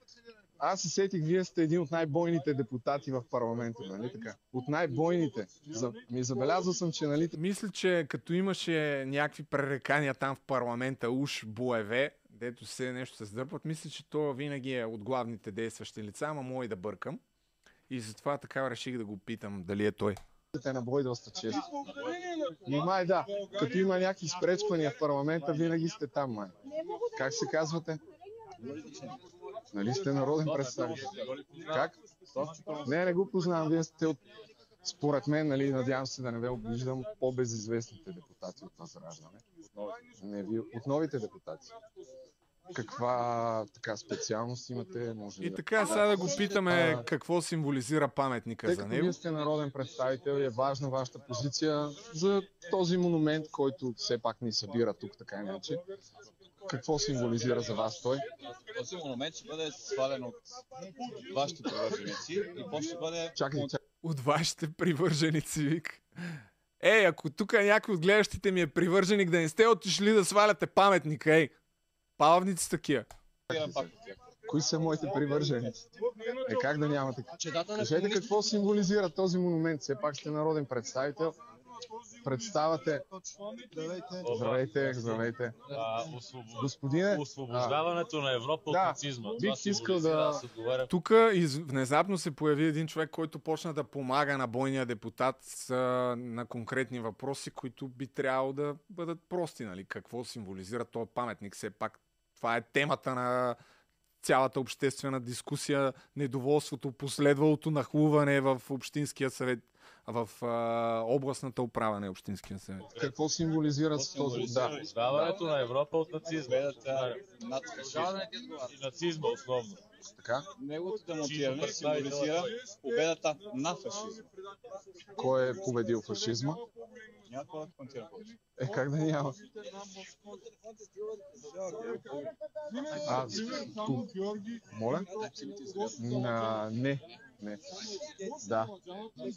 Аз се сетих, вие сте един от най-бойните депутати в парламента, нали така? От най-бойните. За... Ми забелязал съм, че нали... Мисля, че като имаше някакви пререкания там в парламента, уж боеве, дето се нещо се сдърпват, мисля, че то винаги е от главните действащи лица, ама и да бъркам. И затова така реших да го питам дали е той. Те на бой доста често. И май да, като има някакви спречквания в парламента, винаги сте там, май. Как се казвате? Нали сте народен представител? Как? Не, не го познавам. Вие сте от... Според мен, нали, надявам се да не ви обиждам, по-безизвестните депутати от Възраждане. Не, ви, от новите депутати. Каква така специалност имате? Може И да- така, сега да го питаме А, какво символизира паметника Тъй за него. вие сте народен представител и е важна вашата позиция за този монумент, който все пак ни събира тук, така иначе. Какво символизира за вас той? Този монумент ще бъде свален от вашите привърженици и после ще бъде... Чакай, чакай. От вашите привърженици, вик. Ей, ако тук някой от гледащите ми е привърженик, да не сте отишли да сваляте паметника, ей. Палавници такива. Кои са моите привърженици? Е, как да нямате? Кажете какво символизира този монумент. Все пак сте народен представител. Представате... Здравейте, здравейте. Господине, Освобождаването на Европа от да, нацизма. бих Това искал да-. Тук из... внезапно се появи един човек, който почна да помага на бойния депутат с, а, на конкретни въпроси, които би трябвало да бъдат прости. Нали? Какво символизира този паметник? Все пак това е темата на цялата обществена дискусия, недоволството, последвалото нахлуване в Общинския съвет, в а, областната управа на Общинския съвет. какво символизира с този... Да. Освобождаването на Европа от нацизма. нацизма основно. Така? Неговото демонтиране символизира победата на фашизма. Кой е победил фашизма? Няма какво да коментирам повече. Е, как да няма? А, ту... Моля? На... Не. Не. Да.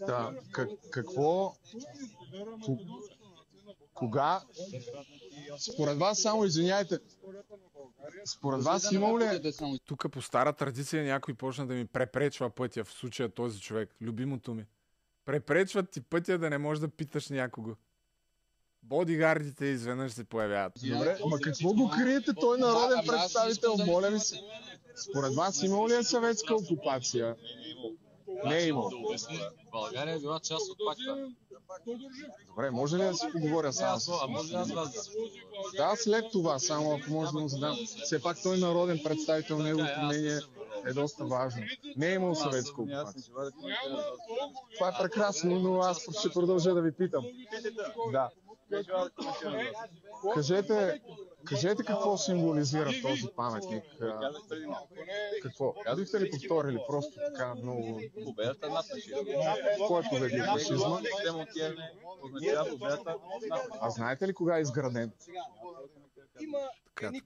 да. Как, какво... Ко- Кога... Според вас, само извиняйте, според вас имало ли... е- Тук по стара традиция някой почна да ми препречва пътя, в случая този човек, любимото ми. Препречват ти пътя да не можеш да питаш някого. Бодигардите изведнъж се появяват. Добре, ма какво го криете? Той е народен представител, моля ви се. Според вас имало ли е съветска окупация? Не е имало. България е била част от пакта. Добре, може ли да си поговоря с А може ли аз вас Да, след това, само ако може да му задам. Все пак той е народен представител, неговото мнение е доста важно. Не е имал съветска окупация. Това е прекрасно, но аз ще продължа да ви питам. Да. Кажете, кажете какво символизира този паметник. Какво? Бихте ли повторили просто така много... Победата на фашизма. Кой е на фашизма. А знаете ли кога е изграден?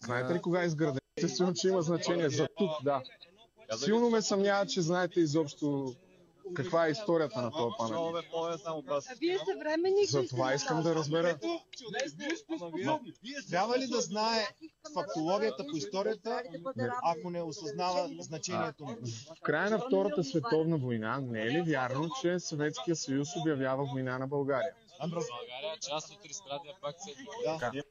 Знаете ли кога е изграден? Естествено, че има значение за тук, да. Силно ме съмнява, че знаете изобщо каква е историята на този паметник. Вие съвременник ли За това искам да разбера. Трябва ли да знае фактологията по историята, ако не осъзнава значението му. В края на Втората световна война не е ли вярно, че Съветския съюз обявява война на България? България е част от Тристрадия пакт се.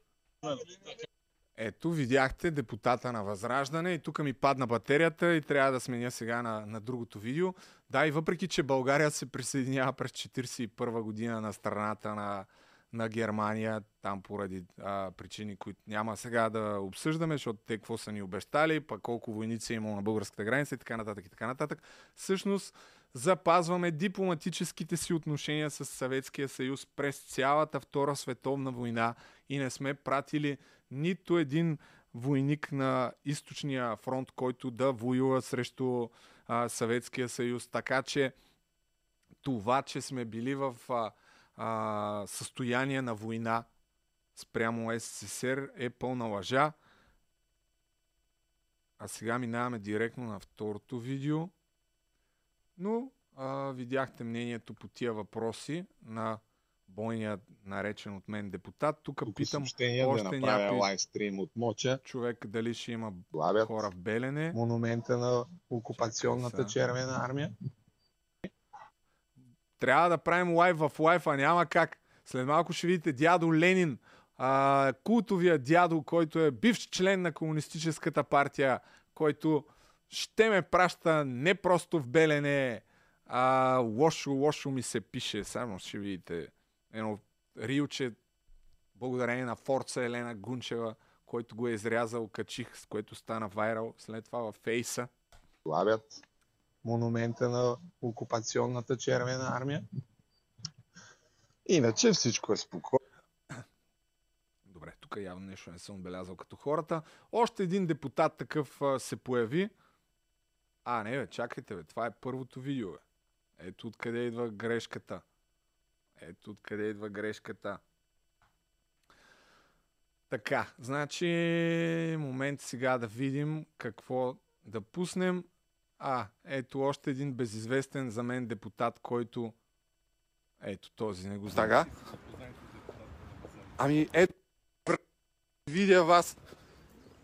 Ето, видяхте депутата на Възраждане и тук ми падна батерията и трябва да сменя сега на, на другото видео. Да, и въпреки, че България се присъединява през 1941 година на страната на, на Германия, там поради а, причини, които няма сега да обсъждаме, защото те какво са ни обещали, пък колко войници е имало на българската граница и така нататък и така нататък. Всъщност, запазваме дипломатическите си отношения с Съветския съюз през цялата Втора световна война и не сме пратили нито един войник на източния фронт, който да воюва срещу Съветския съюз. Така че това, че сме били в а, а, състояние на война спрямо СССР е пълна лъжа. А сега минаваме директно на второто видео. Но а, видяхте мнението по тия въпроси на бойния наречен от мен депутат. Тук питам да още направя някой лайвстрим от Моча. човек дали ще има Лавят хора в Белене. монумента на окупационната Чакай сега. червена армия. Трябва да правим лайв в лайв, а няма как. След малко ще видите дядо Ленин, а, култовия дядо, който е бивш член на Комунистическата партия, който ще ме праща не просто в Белене, а лошо, лошо ми се пише. Само ще видите едно рилче, благодарение на Форца Елена Гунчева, който го е изрязал, качих, с което стана вайрал. След това във фейса. Лавят монумента на окупационната червена армия. Иначе всичко е спокойно. Добре, тук явно нещо не съм отбелязал като хората. Още един депутат такъв се появи. А, не бе, чакайте бе, това е първото видео бе. Ето откъде идва грешката. Ето откъде идва грешката. Така, значи момент сега да видим какво да пуснем. А, ето още един безизвестен за мен депутат, който... Ето този, не го знам. Така? Ами, ето, видя вас.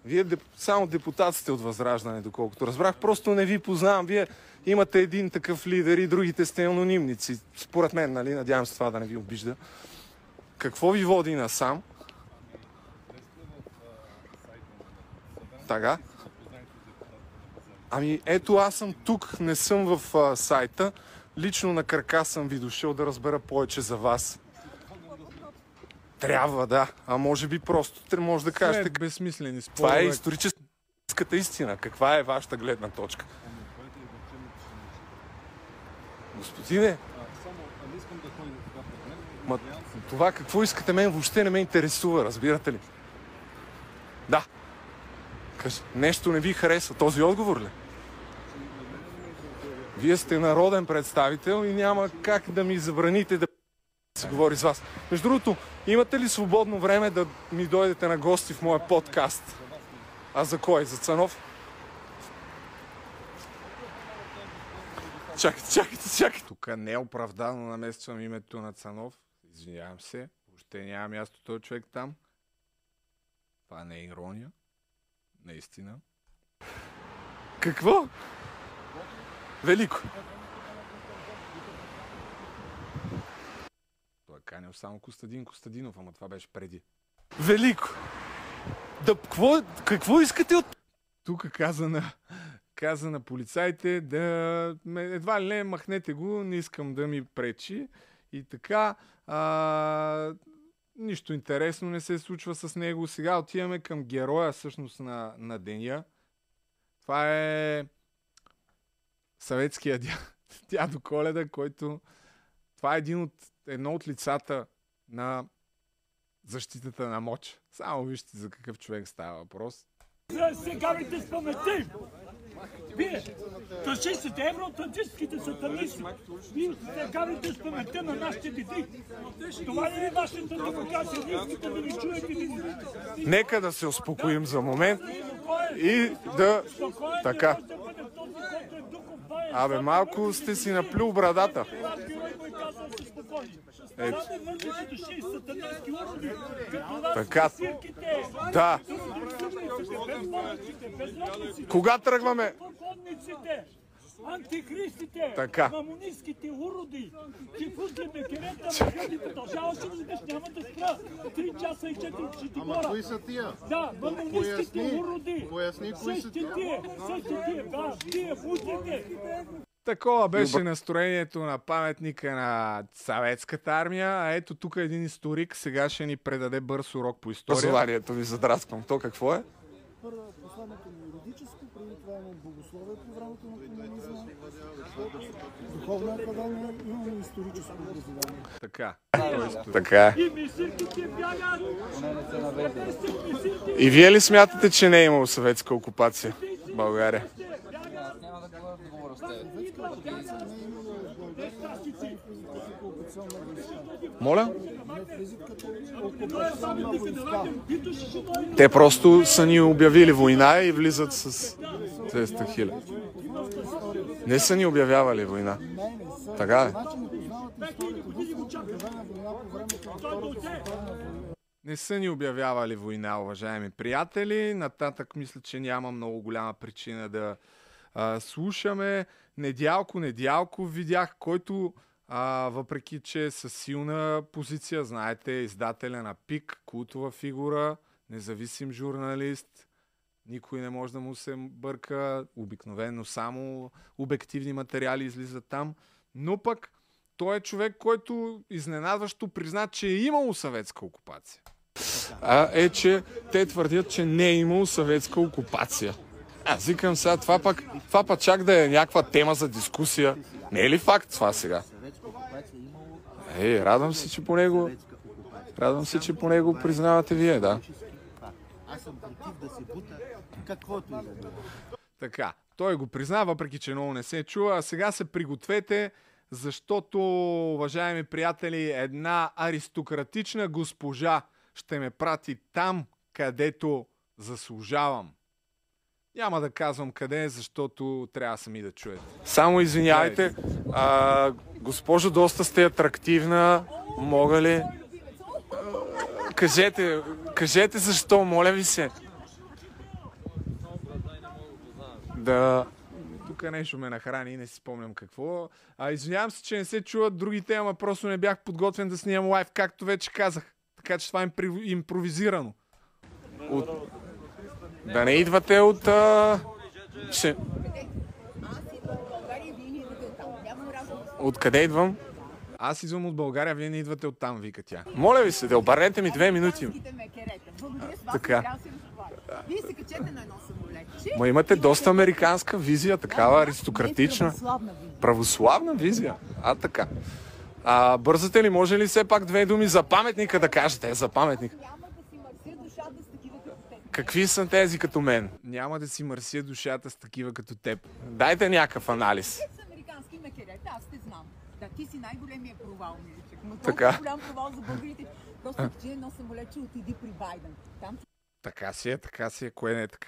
Вие само депутат сте от Възраждане, доколкото разбрах. Просто не ви познавам. Вие имате един такъв лидер и другите сте анонимници. Според мен, нали? Надявам се това да не ви обижда. Какво ви води насам? Така. Ами ето аз съм тук, не съм в а, сайта. Лично на крака съм ви дошъл да разбера повече за вас. Трябва, да. А може би просто може да кажете. След безсмислени Това е спорове. историческата истина. Каква е вашата гледна точка? Господине, ма, това какво искате мен въобще не ме интересува, разбирате ли? Да. Кажи, нещо не ви харесва. Този отговор ли? Вие сте народен представител и няма как да ми забраните да се говори с вас. Между другото, имате ли свободно време да ми дойдете на гости в моя подкаст? А за кой? За Цанов? Чакайте, чакайте, чакайте. Тук не е оправдано намествам името на Цанов. Извинявам се. Въобще няма място този човек там. Това не е ирония. Наистина. Какво? Велико. Той е канил само Костадин Костадинов, ама това беше преди. Велико! Да, какво, какво искате от... Тук каза на, каза на полицайите да... Едва ли не, махнете го, не искам да ми пречи. И така, а, нищо интересно не се случва с него. Сега отиваме към героя всъщност на, на деня. Това е съветския дя, дядо Коледа, който... Това е един от, едно от лицата на защитата на моч. Само вижте за какъв човек става въпрос. Да се гаврите с паметта им! Вие, фашистите, евроатлантическите сатанисти, вие се гаврите с паметта на нашите деди. Това ли е вашата демокрация? Вие искате да ни чуете ни... Нека да се успокоим за момент и да... Така. Абе, малко сте си наплюл брадата. Ето. Така. Да. Кога тръгваме? Антихристите, Така. мамонистските уроди, чифуки, мекерета, мехади, продължаваше да викаш, няма да спра. Три часа и четири ще ти Ама кои са тия? Да, мамонистските уроди. Поясни кои са тия, същите тия, да, тия, мутрите. Такова беше настроението на паметника на съветската армия. А ето тук един историк сега ще ни предаде бърз урок по история. Образованието ви задрасквам. То какво е? Първо посланието му юридическо, преди това имам богословие по времето на комунизма, духовна академия, имам историческо образование. Така. Така е. И? И вие ли смятате, че не е имало съветска окупация в България? Моля? Те просто са ни обявили война и влизат с 200 хиляди. Не са ни обявявали война. Така е. Не са ни обявявали война, уважаеми приятели. Нататък мисля, че няма много голяма причина да а, слушаме. Недялко, недялко видях, който а, въпреки, че е със силна позиция, знаете, издателя на ПИК, култова фигура, независим журналист, никой не може да му се бърка, обикновено само обективни материали излизат там, но пък той е човек, който изненадващо призна, че е имало съветска окупация. А е, че те твърдят, че не е имало съветска окупация. Аз викам сега, това пък, това пък чак да е някаква тема за дискусия. Не е ли факт това сега? Ей, радвам се, че по него... Радвам се, че по него признавате вие, да. Аз съм против да се бута каквото и да. Така, той го призна, въпреки че много не се чува. А сега се пригответе, защото, уважаеми приятели, една аристократична госпожа ще ме прати там, където заслужавам. Няма да казвам къде, защото трябва сами да чуете. Само извинявайте, а, госпожо, доста сте атрактивна. Мога ли? А, Кажете, кажете защо, моля ви се. Да. Тук нещо ме нахрани, не си спомням какво. А, извинявам се, че не се чуват другите, ама просто не бях подготвен да снимам лайв, както вече казах. Така че това е импровизирано. От... Да не идвате от... А... Ще... Откъде идвам? Аз идвам от България, вие не идвате от там, вика тя. Моля ви се, да обърнете ми две минути. Така. Вие се качете на едно самолетче. Ма имате доста американска визия, такава аристократична. православна визия. Православна визия? А, така. А, бързате ли, може ли все пак две думи за паметника да кажете? Е, за паметник. Какви са тези като мен? Няма да си мърся душата с такива като теб. Дайте някакъв анализ. С американски мекерете, аз те знам. Да, ти си най-големия провал, миличък. Но Така. голям провал за българите. Просто качи едно самолетче отиди при Байден. Там Така си е, така си е, кое не е така.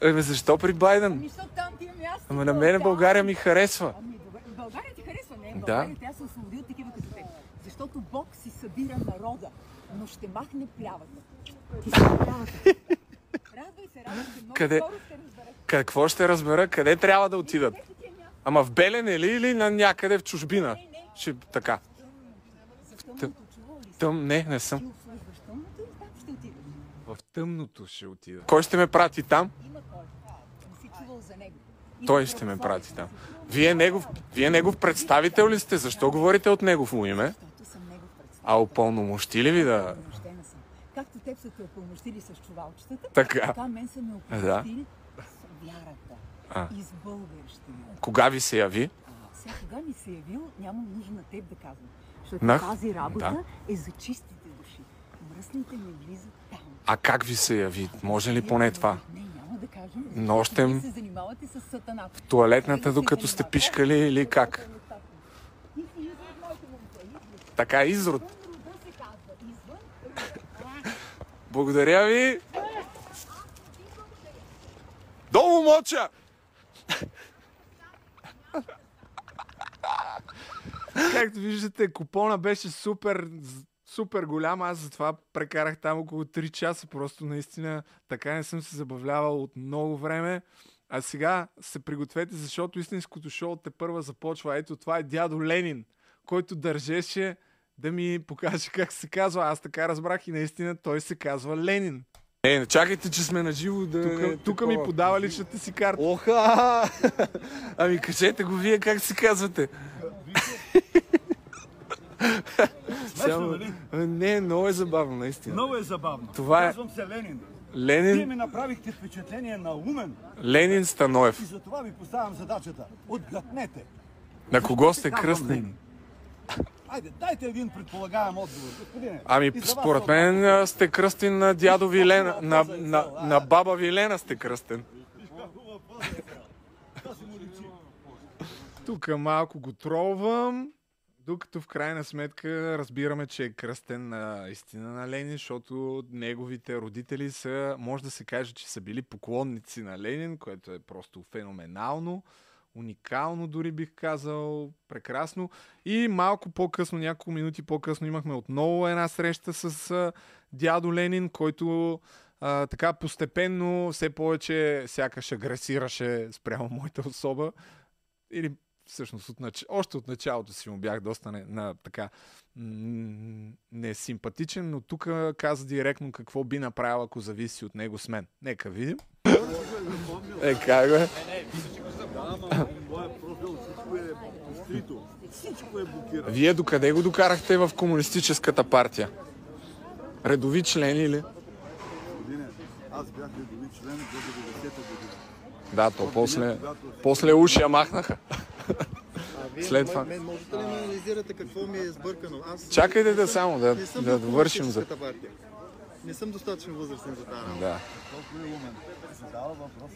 Ебе, защо при Байден? Ами, защото там ти е място. Ама на мене България ми харесва. Ами. България ти харесва, не? Да. България тя се освободи от такива като теб. Защото Бог си събира народа, но ще махне плявата. Ти си плявата. Радвай се, радвай се. Много Къде? Какво ще разбера? Къде трябва да отидат? Ама в Белене ли или на някъде в чужбина? Ще, така. Тъм, тъм, не, не съм. В тъмното ще отида. Кой ще ме прати там? Той ще ме прати там. Вие негов, вие негов представител ли сте? Защо говорите от негово име? А упълномощили ви да... Както теб са те опълномощили с чувалчетата, Така. така мен са ме Да. опълномощили с вярата А. и с българщина. Кога ви се яви? Сега кога ми се е явил, нямам нужда на теб да казвам. Защото На- тази работа да. е за чистите души. Мръсните не влизат там. А как ви се яви? Може ли поне това? Не, няма да кажем. Нощем? Се занимавате с сатаната. В туалетната, докато сте пишкали или как? Така, изрод. Рода се казва. Извън. Благодаря ви. Долу моча! Както виждате, купона беше супер, супер голям. Аз затова прекарах там около 3 часа. Просто наистина така не съм се забавлявал от много време. А сега се пригответе, защото истинското шоу те първа започва. Ето това е дядо Ленин, който държеше да ми покаже как се казва. Аз така разбрах и наистина той се казва Ленин. Е, чакайте, че сме на живо да... Тук, тук ми подава личната си карта. Оха! Ами кажете го вие как се казвате. Само... нали? Не, много е забавно, наистина. Много е забавно. Това е- Казвам се Ленин. Ленин- Вие ми направихте впечатление на умен. Ленин Станоев. И за това ви поставям задачата. Отгаднете. На кого сте? Ленин. Айде, дайте един предполагаем отговор, господине. Ами, според мен сте кръстен на дядо ви Лена, на, на, на баба ви Лена сте кръстен. Тук малко го тролвам, докато в крайна сметка разбираме, че е кръстен на истина на Ленин, защото неговите родители са, може да се каже, че са били поклонници на Ленин, което е просто феноменално, уникално дори бих казал, прекрасно. И малко по-късно, няколко минути по-късно имахме отново една среща с а, дядо Ленин, който а, така постепенно все повече сякаш агресираше спрямо моята особа. Или всъщност от нач... още от началото си му бях доста не, на така м- несимпатичен, но тук каза директно какво би направил, ако зависи от него с мен. Нека видим. Е, как бе? Всичко е блокирано. Вие докъде го докарахте в комунистическата партия? Редови член или? Аз бях редови член до 90-та година. Да, то после, после уши я махнаха. Вие След това. мен можете ли да анализирате какво ми е сбъркано? Аз Чакайте да само да- да довършим за-. Не съм достатъчно възрастен за тази работа. Да.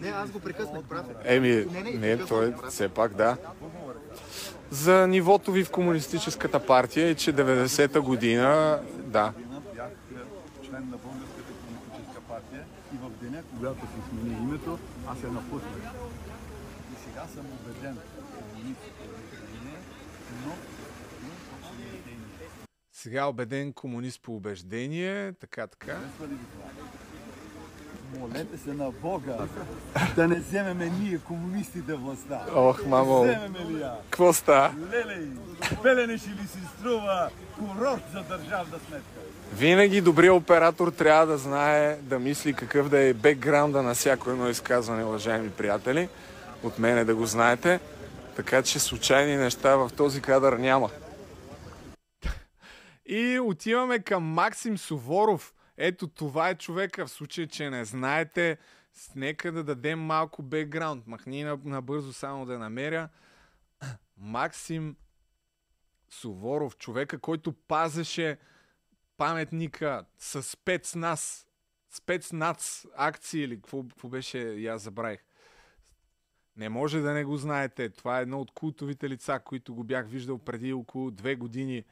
Не, аз го прекъснах, прав. Еми, не, не, прекъснах, той все пак да. За нивото ви в комунистическата партия е, че 90-та година, да, бях е, член на Българската комунистическа партия и в деня, когато си смени името, аз я напуснах. И сега съм убеден, комунист но сега убеден комунист по убеждение, така, така. Харесва ли ви това? Молете се на Бога да не вземеме ние комунистите властта. Ох, мамо. Вземеме ли я? Какво става? Лелей, Белене ще ли си струва курорт за държавна сметка? Винаги добрият оператор трябва да знае, да мисли какъв да е бекграунда на всяко едно изказване, уважаеми приятели. От мене да го знаете. Така че случайни неща в този кадър няма. И отиваме към Максим Суворов. Ето това е човека. В случай, че не знаете, нека да дадем малко бекграунд. Махни на- набързо само да намеря. Максим Суворов, човека, който пазеше паметника с спецназ, спецнац акции или какво, какво беше, аз забравих. Не може да не го знаете. Това е едно от култовите лица, които го бях виждал преди около две години.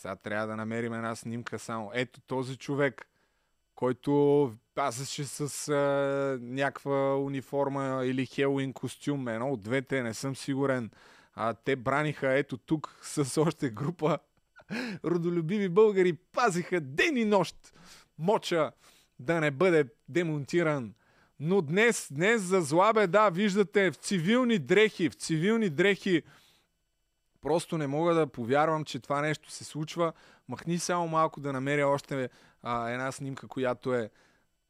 Сега трябва да намерим една снимка само. Ето този човек, който пазеше с а, някаква униформа или хелуин костюм. Едно от двете, не съм сигурен. А, те браниха ето тук с още група родолюбиви българи. Пазиха ден и нощ моча да не бъде демонтиран. Но днес, днес за зла беда, виждате в цивилни дрехи, в цивилни дрехи Просто не мога да повярвам, че това нещо се случва. Махни само малко да намеря още а, една снимка, която е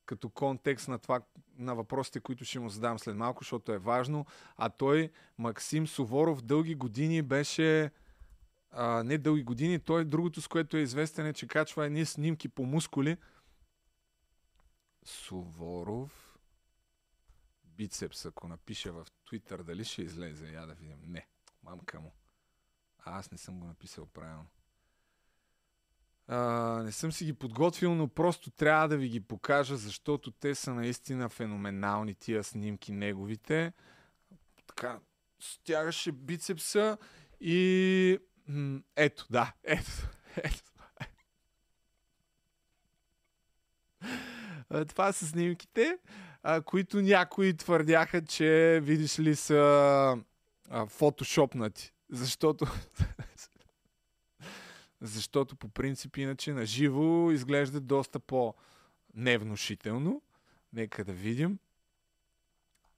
като контекст на, това, на въпросите, които ще му задам след малко, защото е важно. А той, Максим Суворов, дълги години беше... А, не дълги години, той другото, с което е известен е, че качва едни снимки по мускули. Суворов бицепс, ако напиша в Twitter, дали ще излезе? Я да видим. Не, мамка му. А, аз не съм го написал правилно. А, не съм си ги подготвил, но просто трябва да ви ги покажа, защото те са наистина феноменални тия снимки неговите. Така, стягаше бицепса и... Ето, да, ето, ето. Това са снимките, които някои твърдяха, че, видиш ли, са фотошопнати. Защото защото по принцип иначе на живо изглежда доста по-невнушително. Нека да видим.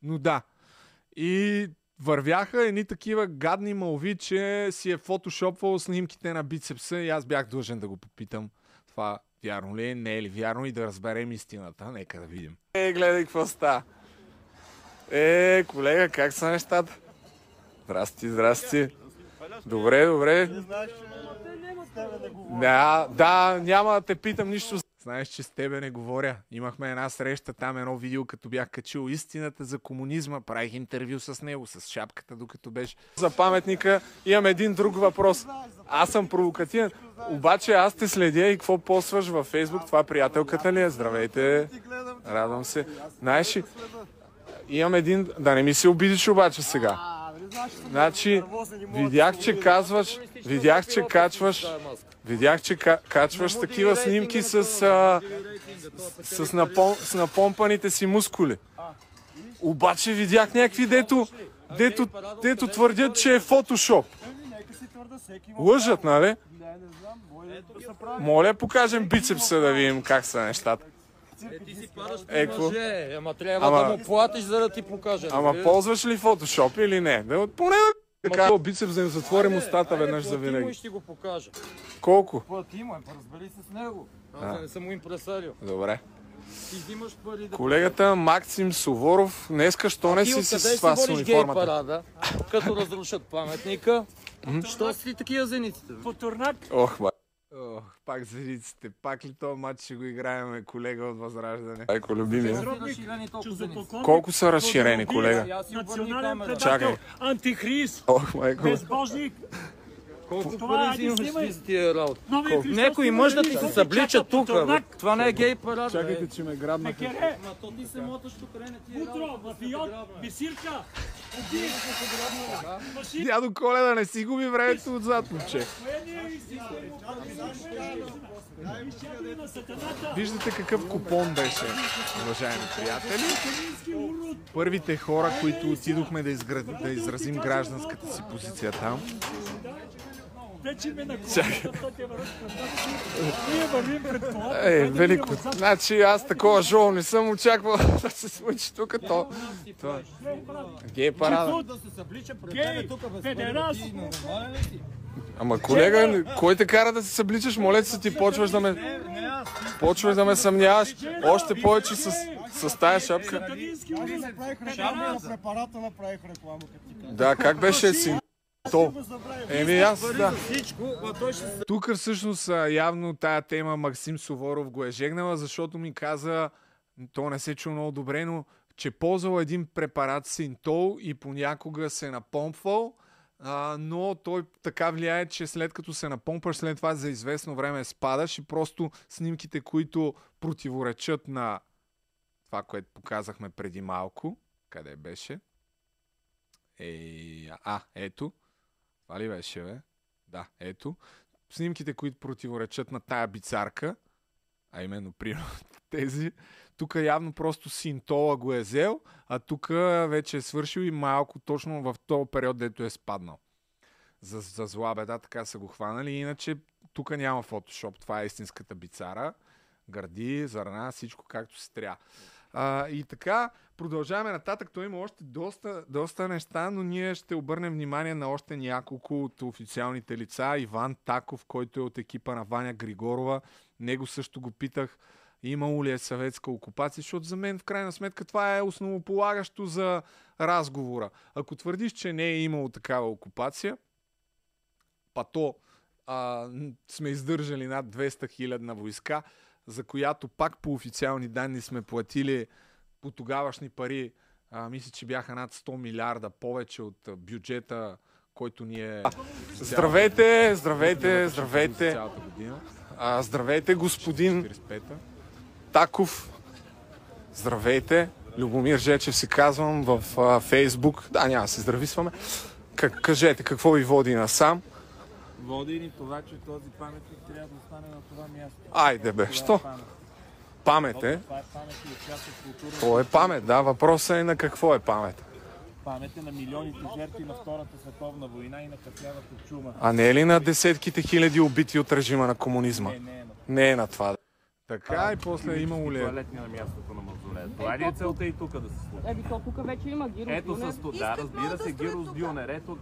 Но да. И вървяха едни такива гадни малви, че си е фотошопвал снимките на бицепса и аз бях длъжен да го попитам. Това вярно ли е, не е ли вярно и да разберем истината. Нека да видим. Е, гледай какво става. Е, колега, как са нещата? Здрасти, здрасти. Добре, добре. Да, да, няма да те питам нищо. Знаеш, че с тебе не говоря. Имахме една среща, там едно видео, като бях качил истината за комунизма. Правих интервю с него, с шапката, докато беше. За паметника имам един друг въпрос. Аз съм провокативен. Обаче аз те следя и какво постваш във Фейсбук. Това приятелката ли е? Здравейте. Радвам се. Знаеш имам един... Да не ми се обидиш обаче сега. Значи, видях, че казваш, видях, че качваш, видях, че ка- качваш такива снимки с, с, с, напом, с напомпаните си мускули. Обаче видях някакви, дето, дето, дето твърдят, че е фотошоп. Лъжат, нали? Моля, покажем бицепса да видим как са нещата. Е, ти си падаш Е, мъже, ама трябва Ама- да му платиш, за да ти покаже. Ами, Ама разбираш? ползваш ли фотошоп или не? Да, поне да така бицепс да им затворим устата веднъж за Плати винаги. ще го покажа. Колко? Плати му, е, разбери се с него. Аз не съм му импресарио. Добре. Ти взимаш пари да... Колегата Максим Суворов, днеска, що не си с си това с водиш гей униформата? парада, като разрушат паметника? Що си такива зениците? По турнак. Ох, ба. Ох, пак зриците. Пак ли този матч ще го играем, колега от Възраждане? Айко, любимия. Колко са разширени, колега? Национален предател, Чакай. антихрист, Ох, майко. безбожник. Колко Това, пари взимаш за тия Някой има мъж да ти се съблича тук. Това не е гей парад. Чакайте, че ме грабна. Мекере, Ма то ти се моташ тук, не ти е утро, мафиот, бисирка, убий. Машин- Дядо Коледа, не си губи времето отзад, момче. Е. Виждате какъв купон беше, уважаеми приятели. Първите хора, които отидохме да, изгра... да изразим гражданската си позиция там. Вече ме на колата, те. Ние вървим пред колата. Е, велико. Значи аз такова шоу не съм очаквал да се случи тук. То... Гей парада. Да се съблича пред Гей, педерас. Ама колега, кой те кара да се събличаш? Моля се ти, почваш да ме... Почваш да ме съмняваш. Още повече с, с тая шапка. Реклама на препарата, направих реклама, като ти казах. Да, как беше си? То. Еми аз, да. Всичко, а той ще се... Тук всъщност явно тая тема Максим Суворов го е жегнала, защото ми каза, то не се чу много добре, но че ползвал един препарат Синтол и понякога се напомпвал, а, но той така влияе, че след като се напомпаш, след това за известно време спадаш и просто снимките, които противоречат на това, което показахме преди малко, къде беше? Е, а, ето. Това ли беше, бе? Да, ето. Снимките, които противоречат на тая бицарка, а именно примерно тези, тук явно просто синтола го е взел, а тук вече е свършил и малко точно в този период, дето е спаднал. За, за зла беда така са го хванали. Иначе тук няма фотошоп. Това е истинската бицара. Гърди, зърна, всичко както се трябва. А, и така, продължаваме нататък. Той има още доста, доста неща, но ние ще обърнем внимание на още няколко от официалните лица. Иван Таков, който е от екипа на Ваня Григорова. Него също го питах имало ли е съветска окупация, защото за мен в крайна сметка това е основополагащо за разговора. Ако твърдиш, че не е имало такава окупация, па то а, сме издържали над 200 хилядна войска, за която пак по официални данни сме платили по тогавашни пари, а, мисля, че бяха над 100 милиарда повече от бюджета, който ни е... Здравейте, здравейте, здравейте. А, здравейте, господин Таков. Здравейте. Любомир Жечев се казвам в а, Фейсбук. Да, няма да се здрависваме. Как, кажете, какво ви води насам? Води ни това, че този паметник трябва да остане на това място. Айде бе, Това е що? памет. Памет е. Това е памет и е част от културата. То е памет, да. Въпросът е на какво е памет. паметта на милионите жертви на Втората световна война и на кафявата чума. А не е ли на десетките хиляди убити от режима на комунизма? Не, не е на Не е на това. Така и после имало ли е? Туалетни на мястото на мавзолея. Това ли е целта и тук да се случи? Еми, то тук вече има гирос. Ето с това, да, разбира се, Гирос Дюнер. Ето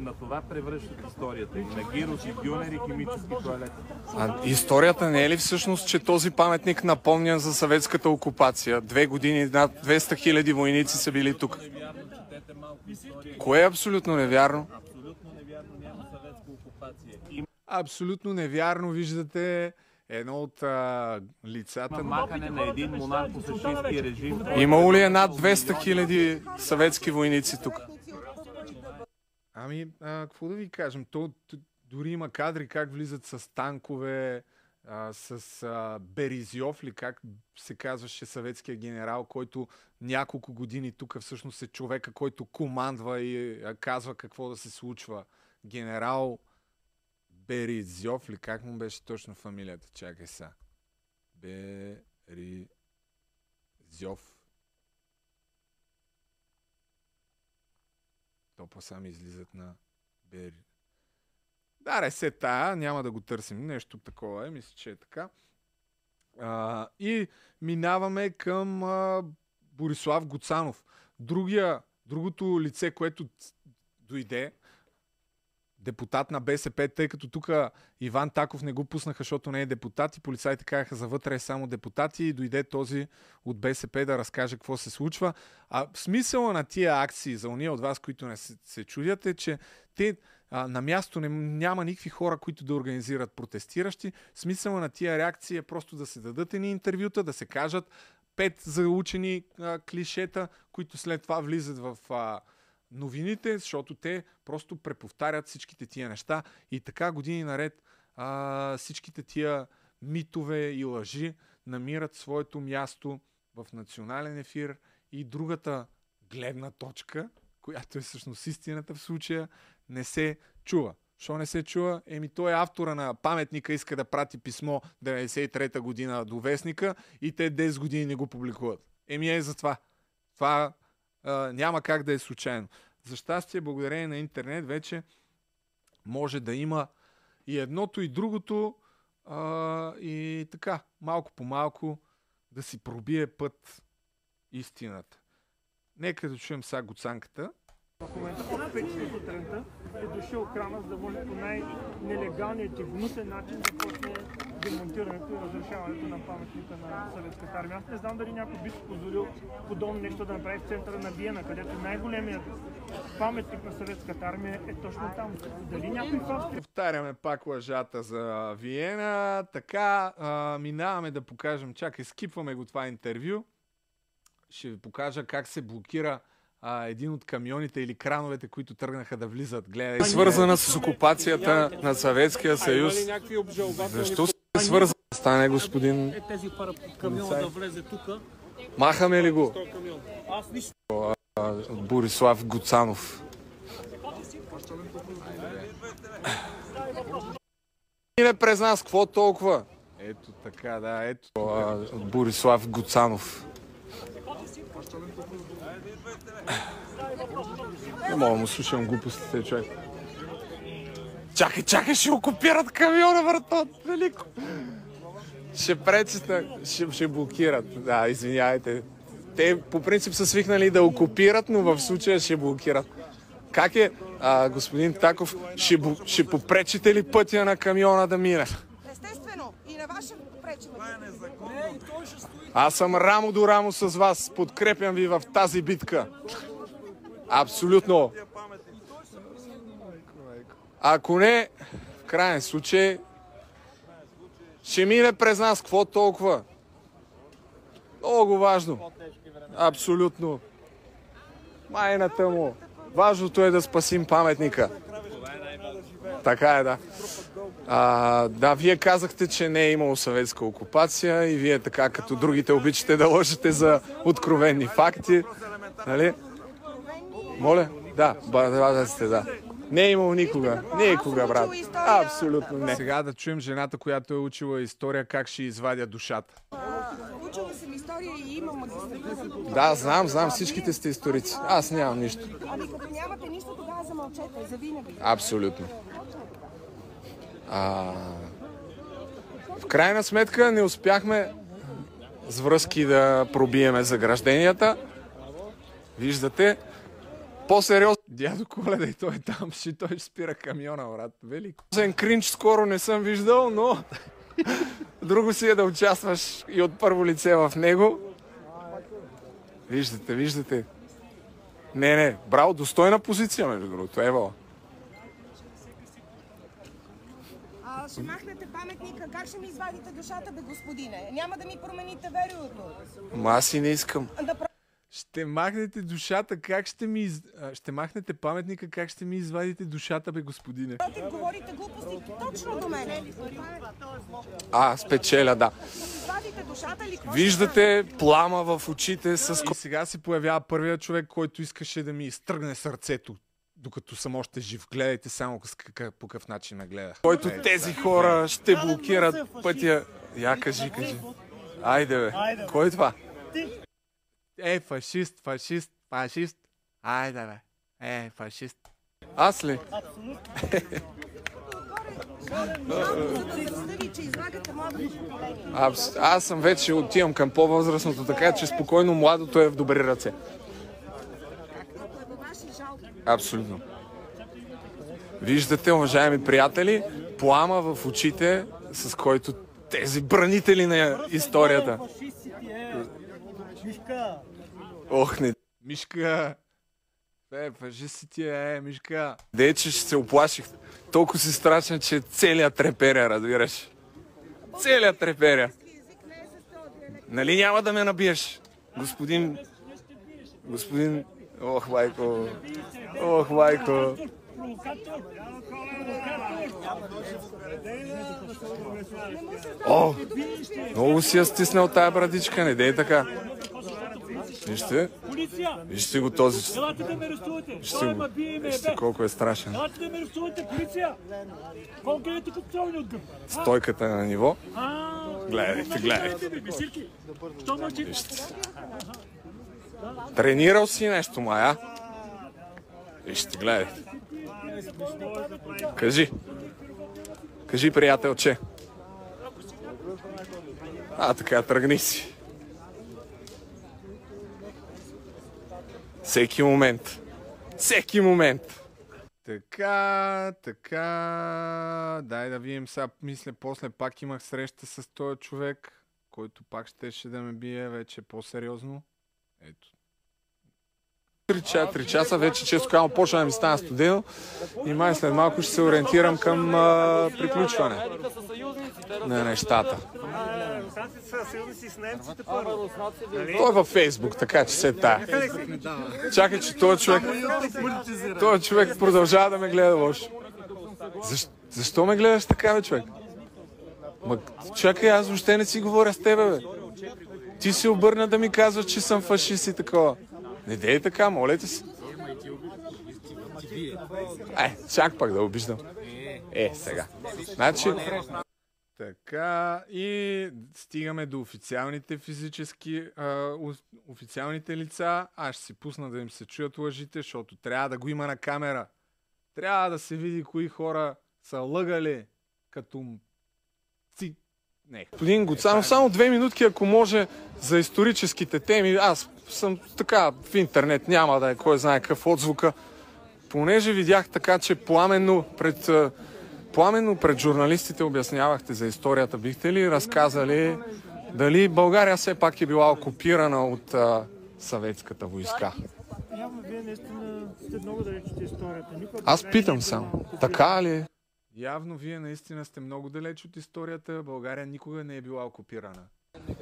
на това превръщат историята. И на Гирос и Дюнер и химически туалет. А историята не е ли всъщност, че този паметник напомня за съветската окупация? Две години, над 200 хиляди войници са били тук. Кое е абсолютно невярно? Абсолютно невярно, няма съветска окупация. Абсолютно невярно, виждате едно от а, лицата. махане на един монарх по фашистски режим. Имало ли е над 200 хиляди съветски войници тук? Ами, а, какво да ви кажем? То, т- дори има кадри как влизат с танкове, а, с а, Беризьов ли, как се казваше съветския генерал, който няколко години тук всъщност е човека, който командва и а, казва какво да се случва. Генерал Беризьов ли, как му беше точно фамилията? Чакай сега. Беризьов. То по сами излизат на Бер... Да, ресе тая, няма да го търсим. Нещо такова е, мисля, че е така. А, и минаваме към а, Борислав Гоцанов. Другия, другото лице, което дойде, депутат на БСП, тъй като тук Иван Таков не го пуснаха, защото не е депутат и полицайите казаха за вътре е само депутати и дойде този от БСП да разкаже какво се случва. А смисъла на тия акции за уния от вас, които не се, се чудят е, че те а, на място не, няма никакви хора, които да организират протестиращи. Смисъла на тия реакции е просто да се дадат едни интервюта, да се кажат пет заучени а, клишета, които след това влизат в а, новините, защото те просто преповтарят всичките тия неща и така години наред а, всичките тия митове и лъжи намират своето място в национален ефир и другата гледна точка, която е всъщност истината в случая, не се чува. Що не се чува? Еми той е автора на паметника, иска да прати писмо 93-та година до вестника и те 10 години не го публикуват. Еми е за това. Това няма как да е случайно. За щастие, благодарение на интернет, вече може да има и едното и другото а, и така, малко по малко да си пробие път истината. Нека да чуем сега гоцанката. В момента от 5 сутринта е дошъл крана, за да може по най-нелегалният и гнусен начин да почне демонтирането и разрушаването на паметника на съветската армия. Аз не знам дали някой би си позволил подобно нещо да направи в центъра на Виена, където най-големият паметник на съветската армия е точно там. Дали някой в Австрия Повтаряме пак лъжата за Виена. Така, а, минаваме да покажем. Чакай, скипваме го това интервю. Ще ви покажа как се блокира а, един от камионите или крановете, които тръгнаха да влизат. Гледай, свързана с окупацията на Съветския съюз. Защо е свързана? Стане господин е тези пара камиона да влезе тук? Махаме ли го? Аз нищо. Борислав Гоцанов. Мине през нас, какво толкова? Ето така, да, ето. А, Борислав Гоцанов. Не мога да му слушам глупостите, човек. Чакай, чакай, ще окупират камиона, брато. Велико. Ще пречат, ще, ще блокират. Да, извинявайте. Те по принцип са свикнали да окупират, но в случая ще блокират. Как е, а, господин Таков, ще, ще попречите ли пътя на камиона да мине? Естествено, и на ваше пречене. Аз съм рамо до рамо с вас. Подкрепям ви в тази битка. Абсолютно. Ако не, в крайен случай, ще мине през нас. Какво толкова? Много важно. Абсолютно. Майната му. Важното е да спасим паметника. Така е, да. А, да, вие казахте, че не е имало съветска окупация и вие така, като другите, обичате да лъжете за откровенни факти. Нали? Моля? Да, сте, да. Не е имало никога. Никога, брат. Абсолютно не. Сега да чуем жената, която е учила история, как ще извадя душата. Учила съм история и имам магистратура. Да, знам, знам, всичките сте историци. Аз нямам нищо. Ами като нямате нищо, тогава замълчете, завинаги. Абсолютно. А, в крайна сметка не успяхме с връзки да пробиеме загражденията. Виждате, по-сериозно. Дядо Коледа и той е там, ще той ще спира камиона, брат. Велико. Зен кринч скоро не съм виждал, но друго си е да участваш и от първо лице в него. Виждате, виждате. Не, не, браво, достойна позиция, между другото. Ево. А, ще махнете паметника. Как ще ми извадите душата, бе, господине? Няма да ми промените верието. Ма аз и не искам. Ще махнете душата, как ще ми... из- Ще махнете паметника, как ще ми извадите душата, бе, господине? Против говорите глупости точно до мене. А, спечеля, да. Виждате плама в очите с... И сега се появява първият човек, който искаше да ми изтръгне сърцето, докато съм още жив. Гледайте само по какъв начин ме гледа. Който тези хора ще блокират пътя. Я кажи, кажи. Айде, бе. Кой е това? Е, фашист, фашист, фашист. Айде, бе. Е, фашист. Аз ли? Абс... Аз съм вече отивам към по-възрастното, така че спокойно младото е в добри ръце. Абсолютно. Виждате, уважаеми приятели, плама в очите, с който тези бранители на историята. Мишка, Ох, не. Мишка. Е, фашистите, е, Мишка. Де, че ще се оплаших. Толкова си страшен, че целият треперя, разбираш. Целият треперя. Нали няма да ме набиеш? Господин... Господин... Ох, майко. Ох, майко. О, много си я стиснал тая брадичка, не дей така. Вижте, вижте го този. Елате да ме арестувате! Вижте го. Вижте колко е страшен. Елате да ме арестувате, полиция! Колко е тук пцовни от гъб? Стойката е на ниво. Гледайте, гледайте. мълчите? Тренирал си нещо, Мая? Вижте, гледайте. Кажи. Кажи, приятелче. А, така, тръгни си. Всеки момент. Всеки момент. Така, така. Дай да видим сега. Мисля, после пак имах среща с този човек, който пак щеше да ме бие вече по-сериозно. Ето. 3 часа вече, често казвам, почва да ми стана студено и май след малко ще се ориентирам към а, приключване на нещата. Той е във Фейсбук, така че се тая. Чакай, че този човек, този човек продължава да ме гледа лошо. Защо, защо ме гледаш така, бе, човек? Ма, чакай, аз въобще не си говоря с тебе, бе. Ти си обърна да ми казваш, че съм фашист и такова. Не дей така, моля те се. Е, чак пак да обиждам. Е, сега. Значи, така, и стигаме до официалните физически, а, официалните лица. Аз ще си пусна да им се чуят лъжите, защото трябва да го има на камера. Трябва да се види кои хора са лъгали като си... Не. Господин Гоцанов, само две минутки, ако може, за историческите теми. Аз съм така в интернет, няма да е кой знае какъв отзвука. Понеже видях така, че пламенно пред, пламенно пред журналистите обяснявахте за историята, бихте ли разказали дали България все пак е била окупирана от а, съветската войска? Явно вие наистина сте много далеч от историята. Никога Аз България питам е само. Така ли? е? Явно вие наистина сте много далеч от историята. България никога не е била окупирана.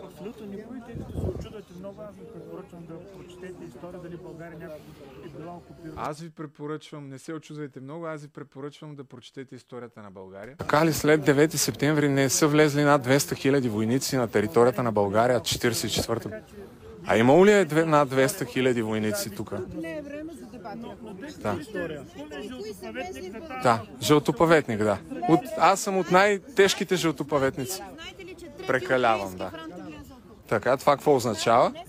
Абсолютно никой, тъй като се очудвате много, аз ви препоръчвам да прочетете история дали България някога е била окупирана. Аз ви препоръчвам, не се очудвайте много, аз ви препоръчвам да прочетете историята на България. Така ли след 9 септември не са влезли над 200 хиляди войници на територията на България 44-та? А имало ли е две- над 200 хиляди войници тук? Не е време за дебат. Да. Да, жълтопаветник, да. От, аз съм от най-тежките жълтопаветници. Прекалявам, да. Така, това какво означава?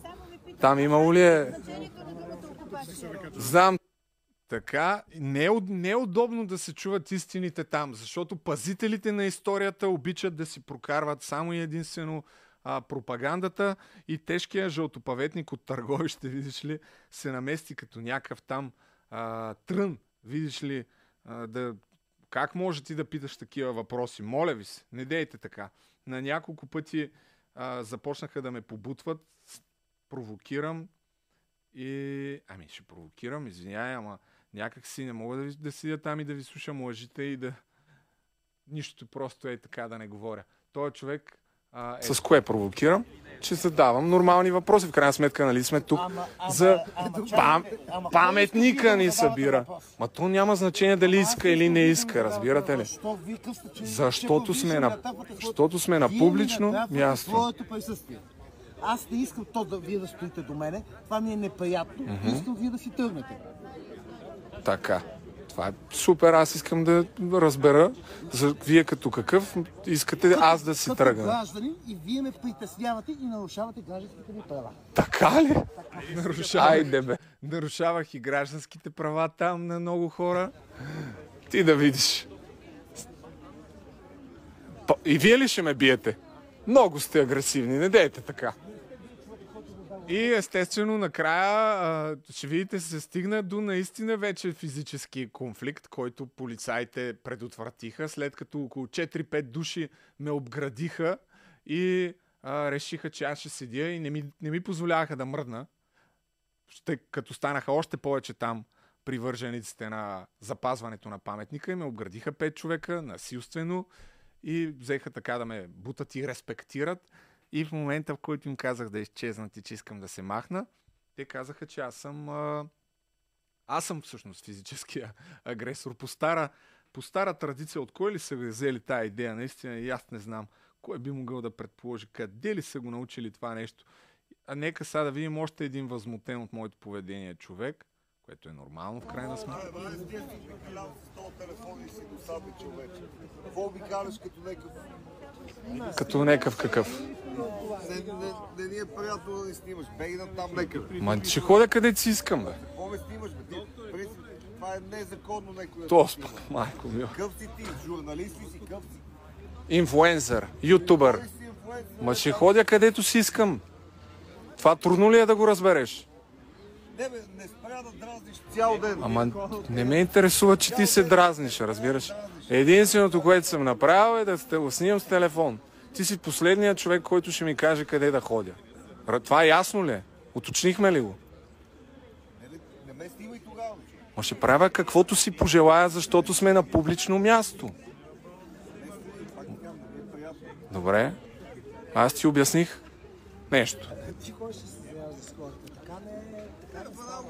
Там имало ли е... Знам. Така, не е, не е удобно да се чуват истините там, защото пазителите на историята обичат да си прокарват само и единствено а, пропагандата и тежкия жълтопаветник от Търговище, видиш ли, се намести като някакъв там а, трън, видиш ли, а, да, как може ти да питаш такива въпроси? Моля ви се, не дейте така. На няколко пъти а, започнаха да ме побутват, провокирам и... Ами ще провокирам, извинявай, ама някак си не мога да, ви, да седя там и да ви слушам лъжите и да... Нищо просто е така да не говоря. Той човек е... С кое провокирам? Че задавам нормални въпроси. В крайна сметка, нали сме тук за пам... паметника ни събира. Ма то няма значение дали иска или не иска, разбирате ли? Защото сме на, защото сме на публично място. Аз не искам то да вие да стоите до мене. Това ми е неприятно. Искам вие да си тръгнете. Така. Това е супер. Аз искам да разбера за вие като какъв искате аз да си Като тръгна. гражданин и вие ме притеснявате и нарушавате гражданските ми права. Така ли? Нарушавах, Айде бе. нарушавах и гражданските права там на много хора. Ти да видиш. И вие ли ще ме биете? Много сте агресивни, не дейте така. И естествено накрая а, ще видите се стигна до наистина вече физически конфликт, който полицаите предотвратиха, след като около 4-5 души ме обградиха и а, решиха, че аз ще седя и не ми, не ми позволяваха да мръдна, ще, като станаха още повече там привържениците на запазването на паметника и ме обградиха 5 човека насилствено и взеха така да ме бутат и респектират. И в момента, в който им казах да изчезнат и че искам да се махна, те казаха, че аз съм. А... Аз съм всъщност физическия агресор. По стара, по стара традиция, от кой ли са взели тази идея? Наистина, и аз не знам. Кой би могъл да предположи? Къде ли са го научили това нещо? А нека сега да видим още един възмутен от моето поведение човек, което е нормално в крайна сметка. Какво обикаляш като някакъв... Като някакъв какъв. Не, ни е приятно да ни снимаш. Бей на там някъде. Ма ще ходя където си искам, бе. Какво ме снимаш, бе? Това е незаконно някой да То, те снима. майко ми. Къв си ти? Журналист ли си? Къв си? Инфлуенсър, ютубър. Ма ще ходя където си искам. Това трудно ли е да го разбереш? Не, бе, не спря да дразниш цял ден. Ама не ме интересува, че ти се дразниш, разбираш. Единственото, което съм направил е да те го снимам с телефон. Ти си последният човек, който ще ми каже къде да ходя. Това ясно ли е? Уточнихме ли го? Не ме снимай тогава. Ма ще правя каквото си пожелая, защото сме на публично място. Добре. Аз ти обясних нещо. Ти ходиш с хората. Така не така не става.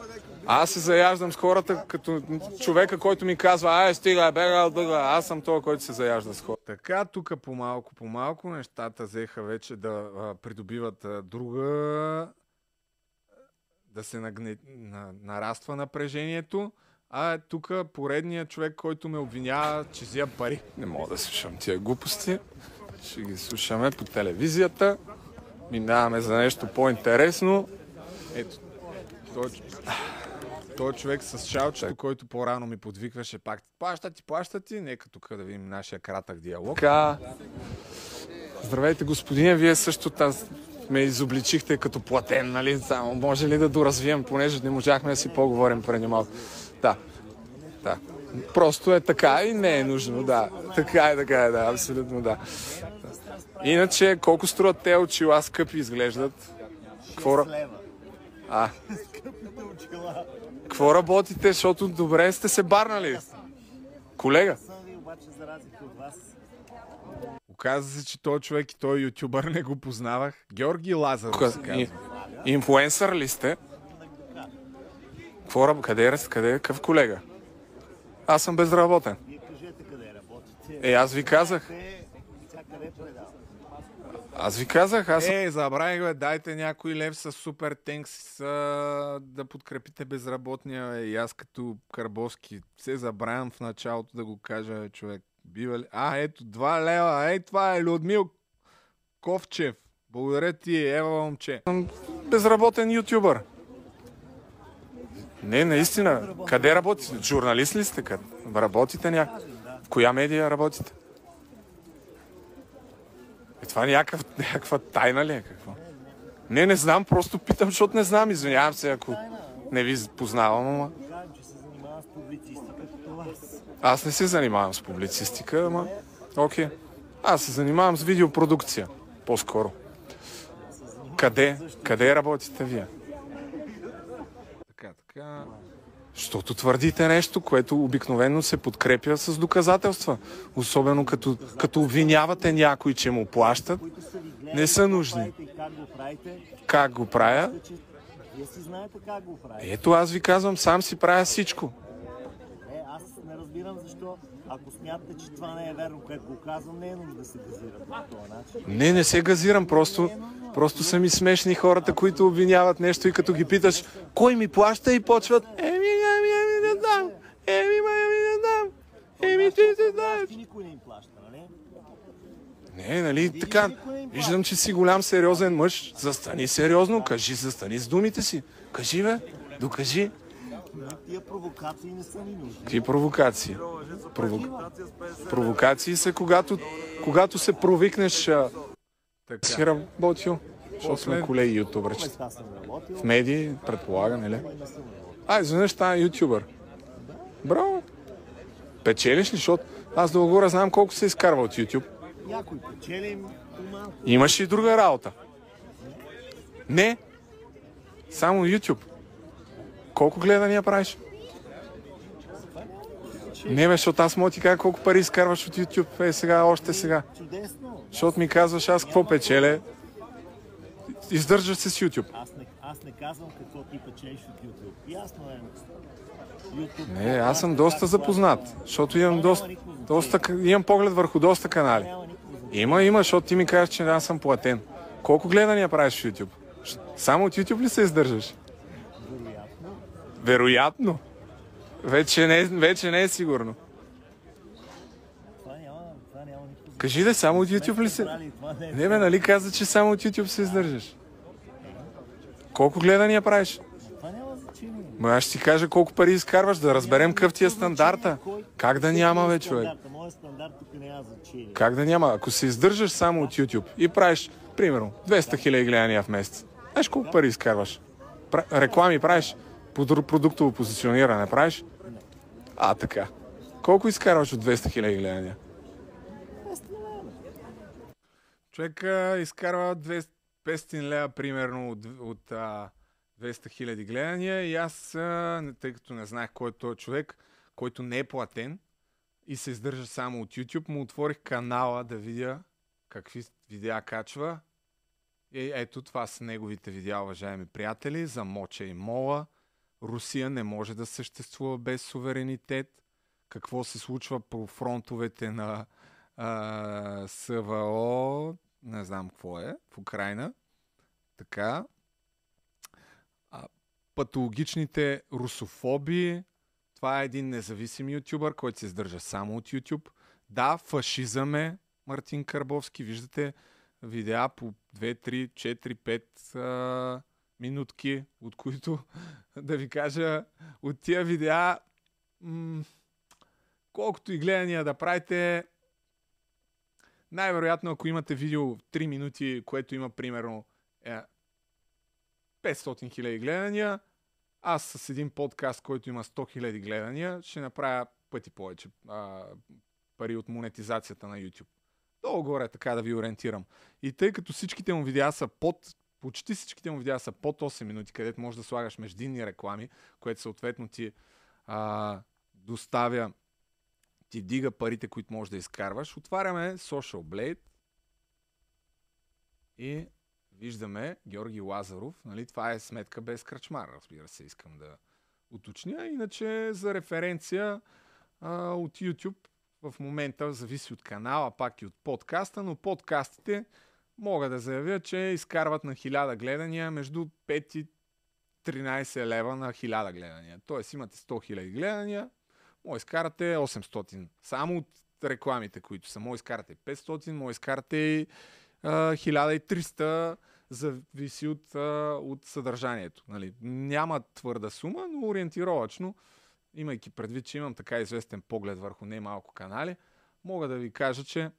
Аз се заяждам с хората като човека, който ми казва, ай, стига, бега, бега. Аз съм този, който се заяжда с хората. Така, тук по-малко, по-малко нещата взеха вече да а, придобиват а, друга... да се нагне... на... нараства напрежението. А тук поредният човек, който ме обвинява, че взия пари. Не мога да слушам тия глупости. Ще ги слушаме по телевизията. Минаваме за нещо по-интересно. Ето, той, той човек с шалчето, който по-рано ми подвикваше пак. Плаща ти, плаща ти. Нека тук да видим нашия кратък диалог. Така. Здравейте, господине. Вие също таз ме изобличихте като платен, нали? Само може ли да доразвием, понеже не можахме да си по-говорим преди малко. Да. Да. Просто е така и не е нужно, да. Така е, така е, да, абсолютно да. Иначе, колко струват те очила скъпи изглеждат? Какво, а, Скъпите очила. Какво работите, защото добре сте се барнали? Колега? Съм ви обаче за разлика от вас. Оказва се, че той човек и той ютубър не го познавах. Георги Лазаров се Ка- казва. и- Инфлуенсър ли сте? Какво, раб- къде е, къде е, какъв колега? Аз съм безработен. Е, аз ви казах. Сега къде предава? Аз ви казах, аз. Е, забравих, бе, дайте някой лев с супер тенкс да подкрепите безработния. Бе. И аз като Карбовски се забравям в началото да го кажа, човек. Бива ли? А, ето, 2 лева. Ей, това е Людмил Ковчев. Благодаря ти, Ева момче. Безработен ютубър. Не, наистина. Къде работите? Журналист ли сте? Къде? Работите някак? В коя медия работите? Е, това някакъв, някаква тайна ли е? Какво? Не, не знам, просто питам, защото не знам. Извинявам се, ако не ви познавам, ама... Аз не се занимавам с публицистика, ама... Окей. Аз се занимавам с видеопродукция. По-скоро. Къде? Къде работите вие? Така, така. Защото твърдите нещо, което обикновено се подкрепя с доказателства. Особено като, като обвинявате някой, че му плащат. Не са нужни. Как го? Как правя? Вие си знаете как го правите. Ето аз ви казвам, сам си правя всичко. Е, аз не разбирам защо, ако смятате, че това не е верно, което го казвам, не е нужно да се газирате по този начин. Не, не се газирам, просто, просто са ми смешни хората, които обвиняват нещо и като ги питаш, кой ми плаща и почват, еми, не знам, еми, ма, еми, не знам, еми, ти се знаеш. Никой не им плаща, нали? Не, нали, така, виждам, че си голям сериозен мъж, застани сериозно, кажи, застани с думите си. Кажи, бе, докажи. Тия провокации не са ни нужни. Ти провокации. Прово... Провокации са когато, когато се провикнеш а... Така. си работил. Защото сме колеги ютубърчета. В медии, предполагам, нали? А, изведнъж стана ютубър. Браво! Печелиш ли, защото аз дълго знам колко се изкарва от YouTube. Някой печелим, малко. Имаш и друга работа. Не. Само YouTube. Колко гледания правиш? Не, бе, защото аз мога ти кажа колко пари изкарваш от YouTube. Е, сега, още сега. Чудесно. Защото ми казваш аз какво печеля. Издържаш се с YouTube. Аз не, аз не казвам какво ти печелиш от YouTube. Ясно е. Не, аз съм доста запознат, защото имам доста, доста, имам поглед върху доста канали. Има, има, защото ти ми кажеш, че аз съм платен. Колко гледания правиш в YouTube? Само от YouTube ли се издържаш? Вероятно. Вероятно. Вече не, вече не е сигурно. Кажи да, само от YouTube ли се... Не бе, нали каза, че само от YouTube се издържаш? Колко гледания правиш? Ма аз ще ти кажа колко пари изкарваш, да разберем какъв ти е стандарта. Как да няма, бе, човек? Как да няма? Ако се издържаш само от YouTube и правиш, примерно, 200 хиляди гледания в месец, знаеш колко пари изкарваш? Реклами правиш? Продуктово позициониране правиш? А, така. Колко изкарваш от 200 хиляди гледания? Човек изкарва 200 500 лева примерно от, от а, 200 хиляди гледания и аз, тъй като не знаех кой е този човек, който не е платен и се издържа само от YouTube, му отворих канала да видя какви видеа качва. И ето това са неговите видеа, уважаеми приятели, за Моча и Мола. Русия не може да съществува без суверенитет. Какво се случва по фронтовете на а, СВО, не знам какво е, в Украина. Така. Патологичните русофоби. Това е един независим ютубър, който се издържа само от YouTube. Да, фашизъм е Мартин Карбовски. Виждате видеа по 2, 3, 4, 5 а, минутки, от които, да ви кажа, от тия видеа, м- колкото и гледания да правите, най-вероятно, ако имате видео 3 минути, което има примерно е, 500 хиляди гледания, аз с един подкаст, който има 100 хиляди гледания, ще направя пъти повече а, пари от монетизацията на YouTube. Долу-горе така да ви ориентирам. И тъй като всичките му видеа са под, почти всичките му видеа са под 8 минути, където можеш да слагаш междинни реклами, което съответно ти а, доставя ти дига парите, които можеш да изкарваш. Отваряме Social Blade и виждаме Георги Лазаров. Нали? Това е сметка без кръчмар, разбира се, искам да уточня. Иначе за референция а, от YouTube в момента зависи от канала, пак и от подкаста, но подкастите мога да заявя, че изкарват на 1000 гледания между 5 и 13 лева на 1000 гледания. Тоест имате 100 000 гледания, може изкарате 800. Само от рекламите, които са. Може изкарате 500, може изкарате и 1300 зависи от, от съдържанието. Нали. Няма твърда сума, но ориентировачно, имайки предвид, че имам така известен поглед върху немалко канали, мога да ви кажа, че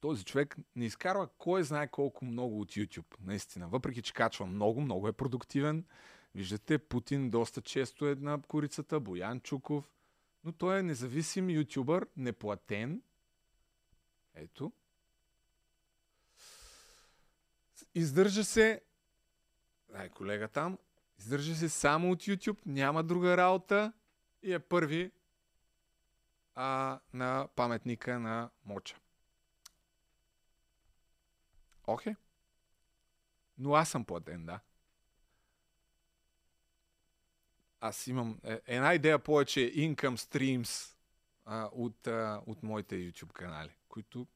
този човек не изкарва кой знае колко много от YouTube, наистина. Въпреки, че качва много, много е продуктивен. Виждате, Путин доста често е на корицата, Боян Чуков, но той е независим ютубър, неплатен. Ето. Издържа се, ай колега там, издържа се само от YouTube, няма друга работа и е първи а, на паметника на Моча. Окей. Но аз съм платен, да. Аз имам е, една идея повече income streams а, от, а, от моите YouTube канали, които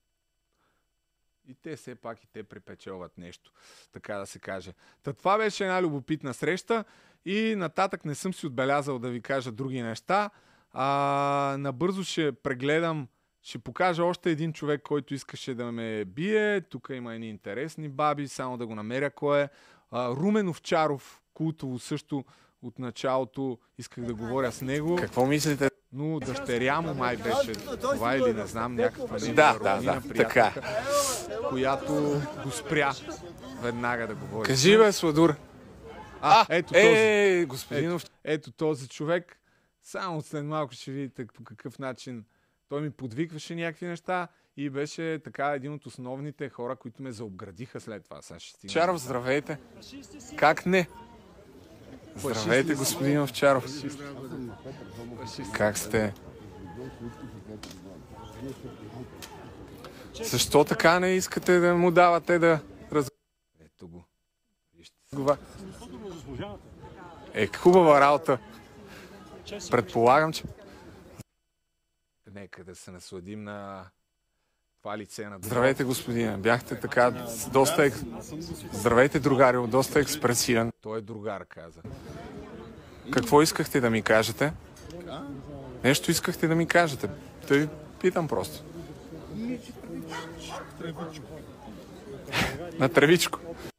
и те все пак и те припечелват нещо, така да се каже. Та това беше една любопитна среща и нататък не съм си отбелязал да ви кажа други неща. А, набързо ще прегледам, ще покажа още един човек, който искаше да ме бие. Тук има едни интересни баби, само да го намеря кой е. А, Румен Овчаров, култово също от началото исках да говоря с него. Какво мислите? Но дъщеря му май беше това или не знам, някаква не Да, да, да, така. която го спря веднага да говори. Кажи бе, Сладур. А, ето този. Е, господинов. Ето, ето този човек. Само след малко ще видите по какъв начин той ми подвикваше някакви неща и беше така един от основните хора, които ме заобградиха след това. Сега ще стигна. Чаров, здравейте. Как не? Здравейте, господин Овчаров. Как сте? Защо така не искате да му давате да раз... Ето го. Е, хубава работа. Предполагам, че... Нека да се насладим на това лице на... Здравейте, господине. Бяхте така доста... Ек... Здравейте, другарио. Доста експресивен. Той е другар, каза. Какво искахте да ми кажете? Нещо искахте да ми кажете. Тъй питам просто. На тревичко.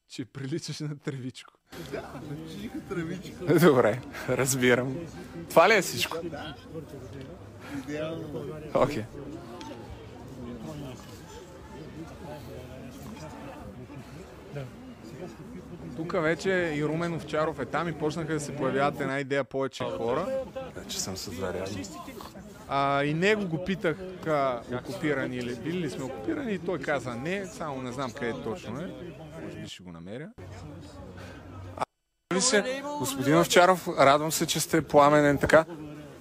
Че приличаш на тревичко. Да, тревичко. Добре, разбирам. Това ли е всичко? Окей. Okay. Тук вече и Румен Овчаров е там и почнаха да се появяват една идея повече хора. Вече съм се зарядил. А, и него го питах а, окупирани или били ли сме окупирани и той каза не, само не знам къде точно е. Може би ще го намеря. А, се, господин Овчаров, радвам се, че сте пламенен така.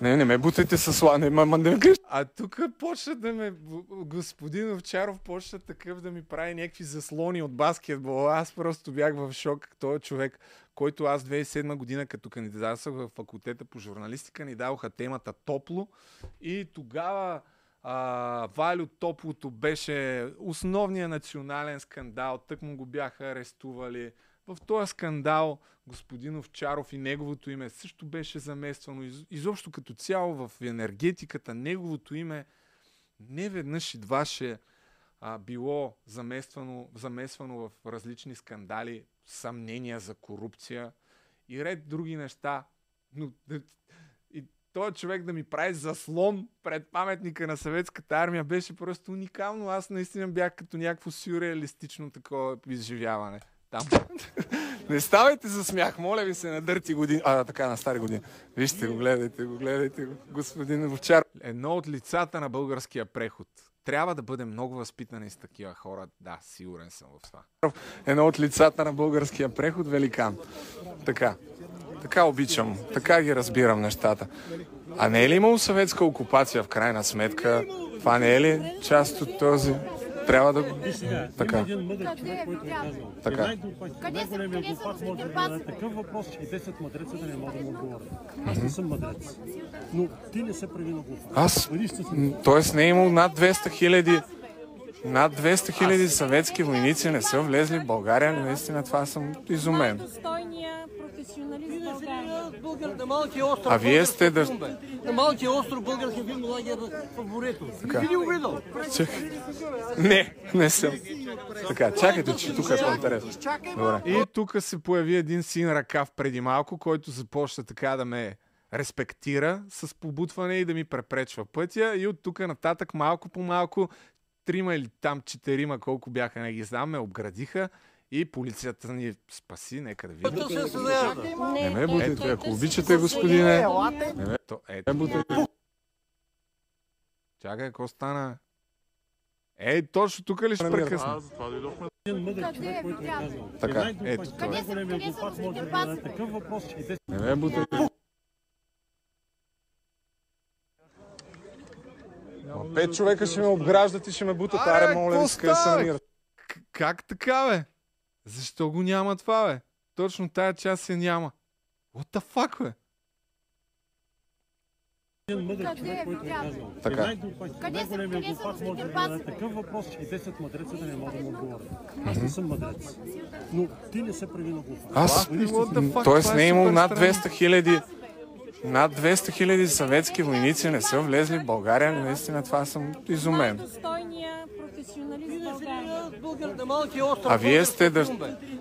Не, не ме бутайте с слане, ма ме А тук почна да ме, господин Овчаров почна такъв да ми прави някакви заслони от баскетбол. Аз просто бях в шок. Той е човек, който аз 2007 година, като кандидатствах в факултета по журналистика, ни даваха темата Топло. И тогава а, Валю Топлото беше основният национален скандал. Тък му го бяха арестували. В този скандал господин Овчаров и неговото име също беше замествано. Из, изобщо като цяло в енергетиката неговото име не веднъж и два а, било замествано, замествано в различни скандали, съмнения за корупция и ред други неща. Но и този човек да ми прави заслон пред паметника на съветската армия беше просто уникално. Аз наистина бях като някакво сюрреалистично такова изживяване там. Не ставайте за смях, моля ви се, на дърти години. А, така, на стари години. Вижте го, гледайте го, гледайте го, господин Вовчар. Едно от лицата на българския преход. Трябва да бъдем много възпитани с такива хора. Да, сигурен съм в това. Едно от лицата на българския преход, великан. Така. Така обичам. Така ги разбирам нещата. А не е ли имало съветска окупация в крайна сметка? Това не е ли част от този трябва да го... Така. Има един мъдър човек, който е казал. Така. Най-големият глупак може да даде такъв въпрос, че 10 мъдреца да не могат да му отговорят. Аз не съм мъдрец. Но ти не се прави на глупак. Аз... Тоест не е имал над 200 хиляди над 200 хиляди съветски войници не са влезли в България, наистина това съм изумен. А вие сте да... На малкия остров български филм лагер в морето. Така. Го видал? Чакай. Не, не съм. Така, чакайте, че тук е по-интересно. Добре. И тук се появи един син ръкав преди малко, който започна така да ме респектира с побутване и да ми препречва пътя. И от тук нататък малко по малко трима или там четирима, колко бяха, не ги знам, ме обградиха и полицията ни спаси, нека да видим. Не ме бутайте, ако обичате, господине. Не ме, то, е, бутайте. Чакай, какво стана? Ей, точно тук ли ще прекъсна? Е казал. Така, ето това. Най-големият глупак може да зададе такъв въпрос, че те Не ме бутайте. Ма Пет човека ще ме обграждат и ще ме бутат. Аре, моля ви, се, къде се намират? К- Как така, бе? Защо го няма това, бе? Точно тая част я няма. What the fuck, бе? един мъдър човек, който е казал. Така. Най-големият глупак може да такъв въпрос, че и 10 мъдреца да не могат да му отговорят. Аз не съм мъдрец. Но ти не се прави на глупак. Аз, т.е. не е имал над 200 хиляди над 200 хиляди съветски войници не са влезли в България, наистина това съм изумен. А вие сте да...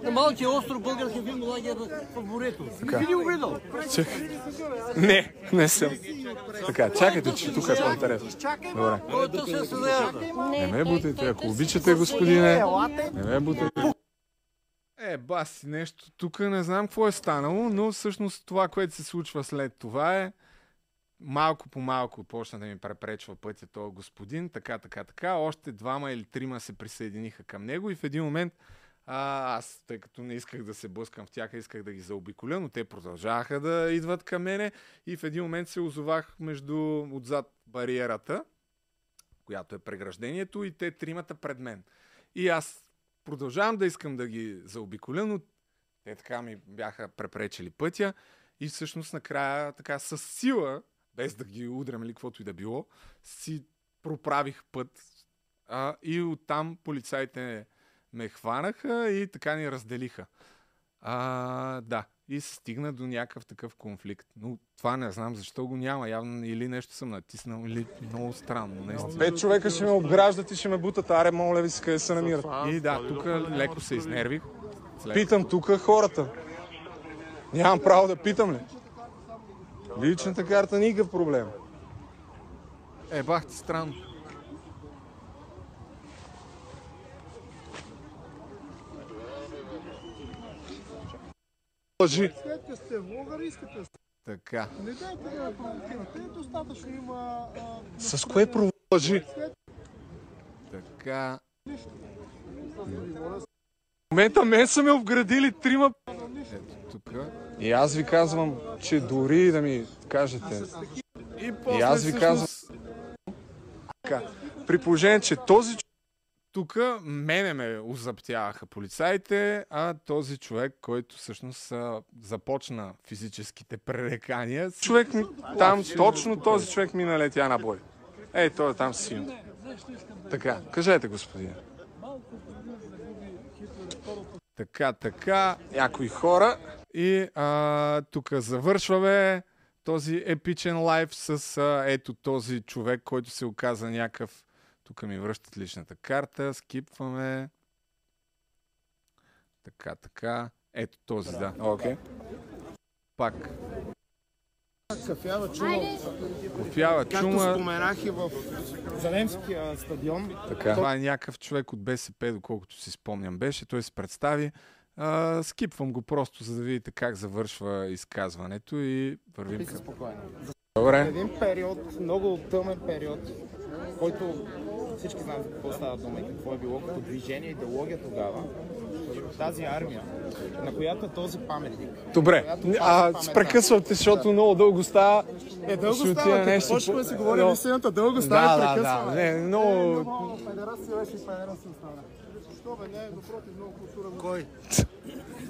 На малкия остров български филм лагер в морето. Така. Би ли го. Не, не съм. Така, чакайте, че тук е по-интересно. Добре. Съдеяда. Не ме бутайте, ако обичате, господине. Не ме бутайте. Е, баси, нещо тук не знам какво е станало, но всъщност това, което се случва след това е малко по малко почна да ми препречва пътя този господин, така, така, така. Още двама или трима се присъединиха към него и в един момент а, аз, тъй като не исках да се блъскам в тях, исках да ги заобиколя, но те продължаваха да идват към мене и в един момент се озовах между отзад бариерата, която е преграждението и те тримата пред мен. И аз продължавам да искам да ги заобиколя, но те така ми бяха препречили пътя и всъщност накрая така с сила, без да ги удрям или каквото и да било, си проправих път а, и оттам полицаите ме хванаха и така ни разделиха. А, да, и се стигна до някакъв такъв конфликт. Но това не знам защо го няма. Явно или нещо съм натиснал, или много странно. Наистина. Пет човека ще ме обграждат и ще ме бутат. Аре, моля ви се, къде се намират. И да, тук леко се изнервих. Питам тук хората. Нямам право да питам ли? Личната карта никакъв проблем. Е, бах ти странно. Лъжи. След сте влогър, искате да сте. Така. Не дайте да провокирате. Достатъчно има... а, С кое провържи? След Така. нищо. В момента мен са ме обградили трима. Ето тук. И аз ви казвам, че дори да ми кажете. И, и аз ви казвам. При положение, че този тук мене ме озаптяваха полицаите, а този човек, който всъщност а, започна физическите пререкания, човек ми, там, точно този човек ми налетя на бой. Ей, той е там син. Така, кажете, господин. Така, така, някои хора. И а, тук завършваме този епичен лайф с а, ето този човек, който се оказа някакъв. Тук ми връщат личната карта, скипваме. Така, така. Ето този, да. Окей. Пак. Кафява чума. Както чума. споменах и в Залемския стадион. Така. Това е някакъв човек от БСП, доколкото си спомням беше. Той се представи. А, скипвам го просто, за да видите как завършва изказването и вървим към... спокойно. Добре. Един период, много тъмен период, който всички знаем за какво става дума и какво е било като движение, идеология тогава. Тази армия, на която е този паметник. Добре, пази а прекъсвате, защото много дълго става. Е, дълго Ще става, като нещо почваме по- да си говорим Но- истината, дълго става и да, да, прекъсваме. да, не, много... Много федерация беше и федерация остана. Защо бе? Не, напротив, много култура. Кой?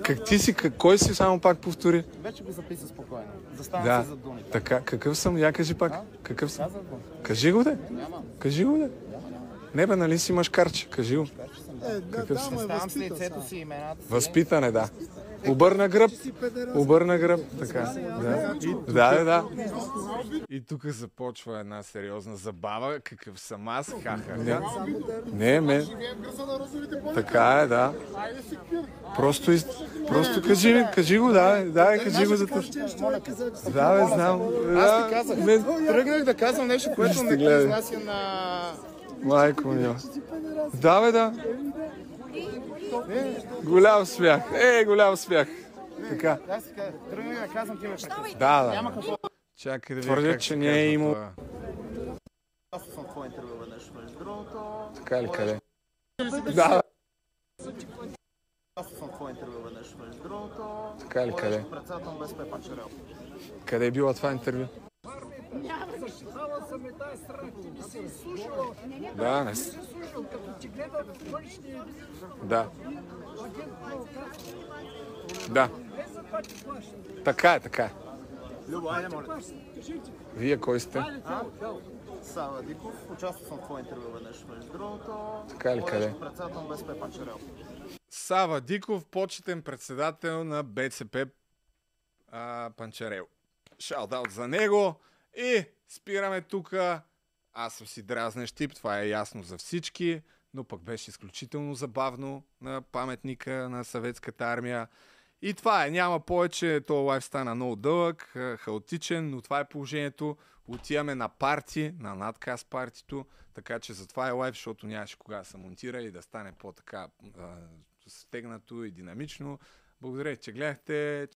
Как ти си, как- кой си, само пак повтори? Вече го записа спокойно. Заставам Да, се за думите. така, какъв съм? Я кажи пак. Какъв съм? Казах го. Кажи го, де. Няма. Кажи го, де. Не бе, нали си имаш карче? Кажи го. Е, да, Какъв да, си? ме Ставам с лицето си имената си. Възпитане, да. Обърна гръб. Обърна гръб. Така. Да, да, да. да. И тук започва една сериозна забава. Какъв съм аз? Ха-ха-ха. Не, не, ме. Така е, да. Просто, из... Просто кажи, ми, кажи го, да, да, бе, кажи го за теб. Да, бе, знам. Аз ти казах, тръгнах да казвам нещо, което не произнася на... Майко ми. Да, бе, да. Голям смях. Е, голям смях. Така. Аз да казвам, ти ме. Да, да. Няма какво. Чакай да Твърдя, че не е казва имал- това. Аз съм в твое интервю веднъж, между другото. Така ли, къде? Да, Аз съм в твое интервю веднъж, между другото. Така ли, къде? Председател къде е било това интервю? Да, не с... Да. Да. Така е, така е. Любо, айде, моля. Вие кой сте? Сава Диков, участвал съм в твое интервю веднъж, между другото. Така ли, къде? Председател на БСП Панчарел. Сава Диков, почетен председател на БЦП а, Панчарел. Шаутаут за него. И спираме тук. Аз съм си дразнещ тип, това е ясно за всички, но пък беше изключително забавно на паметника на съветската армия. И това е, няма повече, то лайф стана много дълъг, ха- хаотичен, но това е положението. Отиваме на парти, на надказ партито, така че затова е лайф, защото нямаше кога да се монтира и да стане по-така а, стегнато и динамично. Благодаря, че гледахте.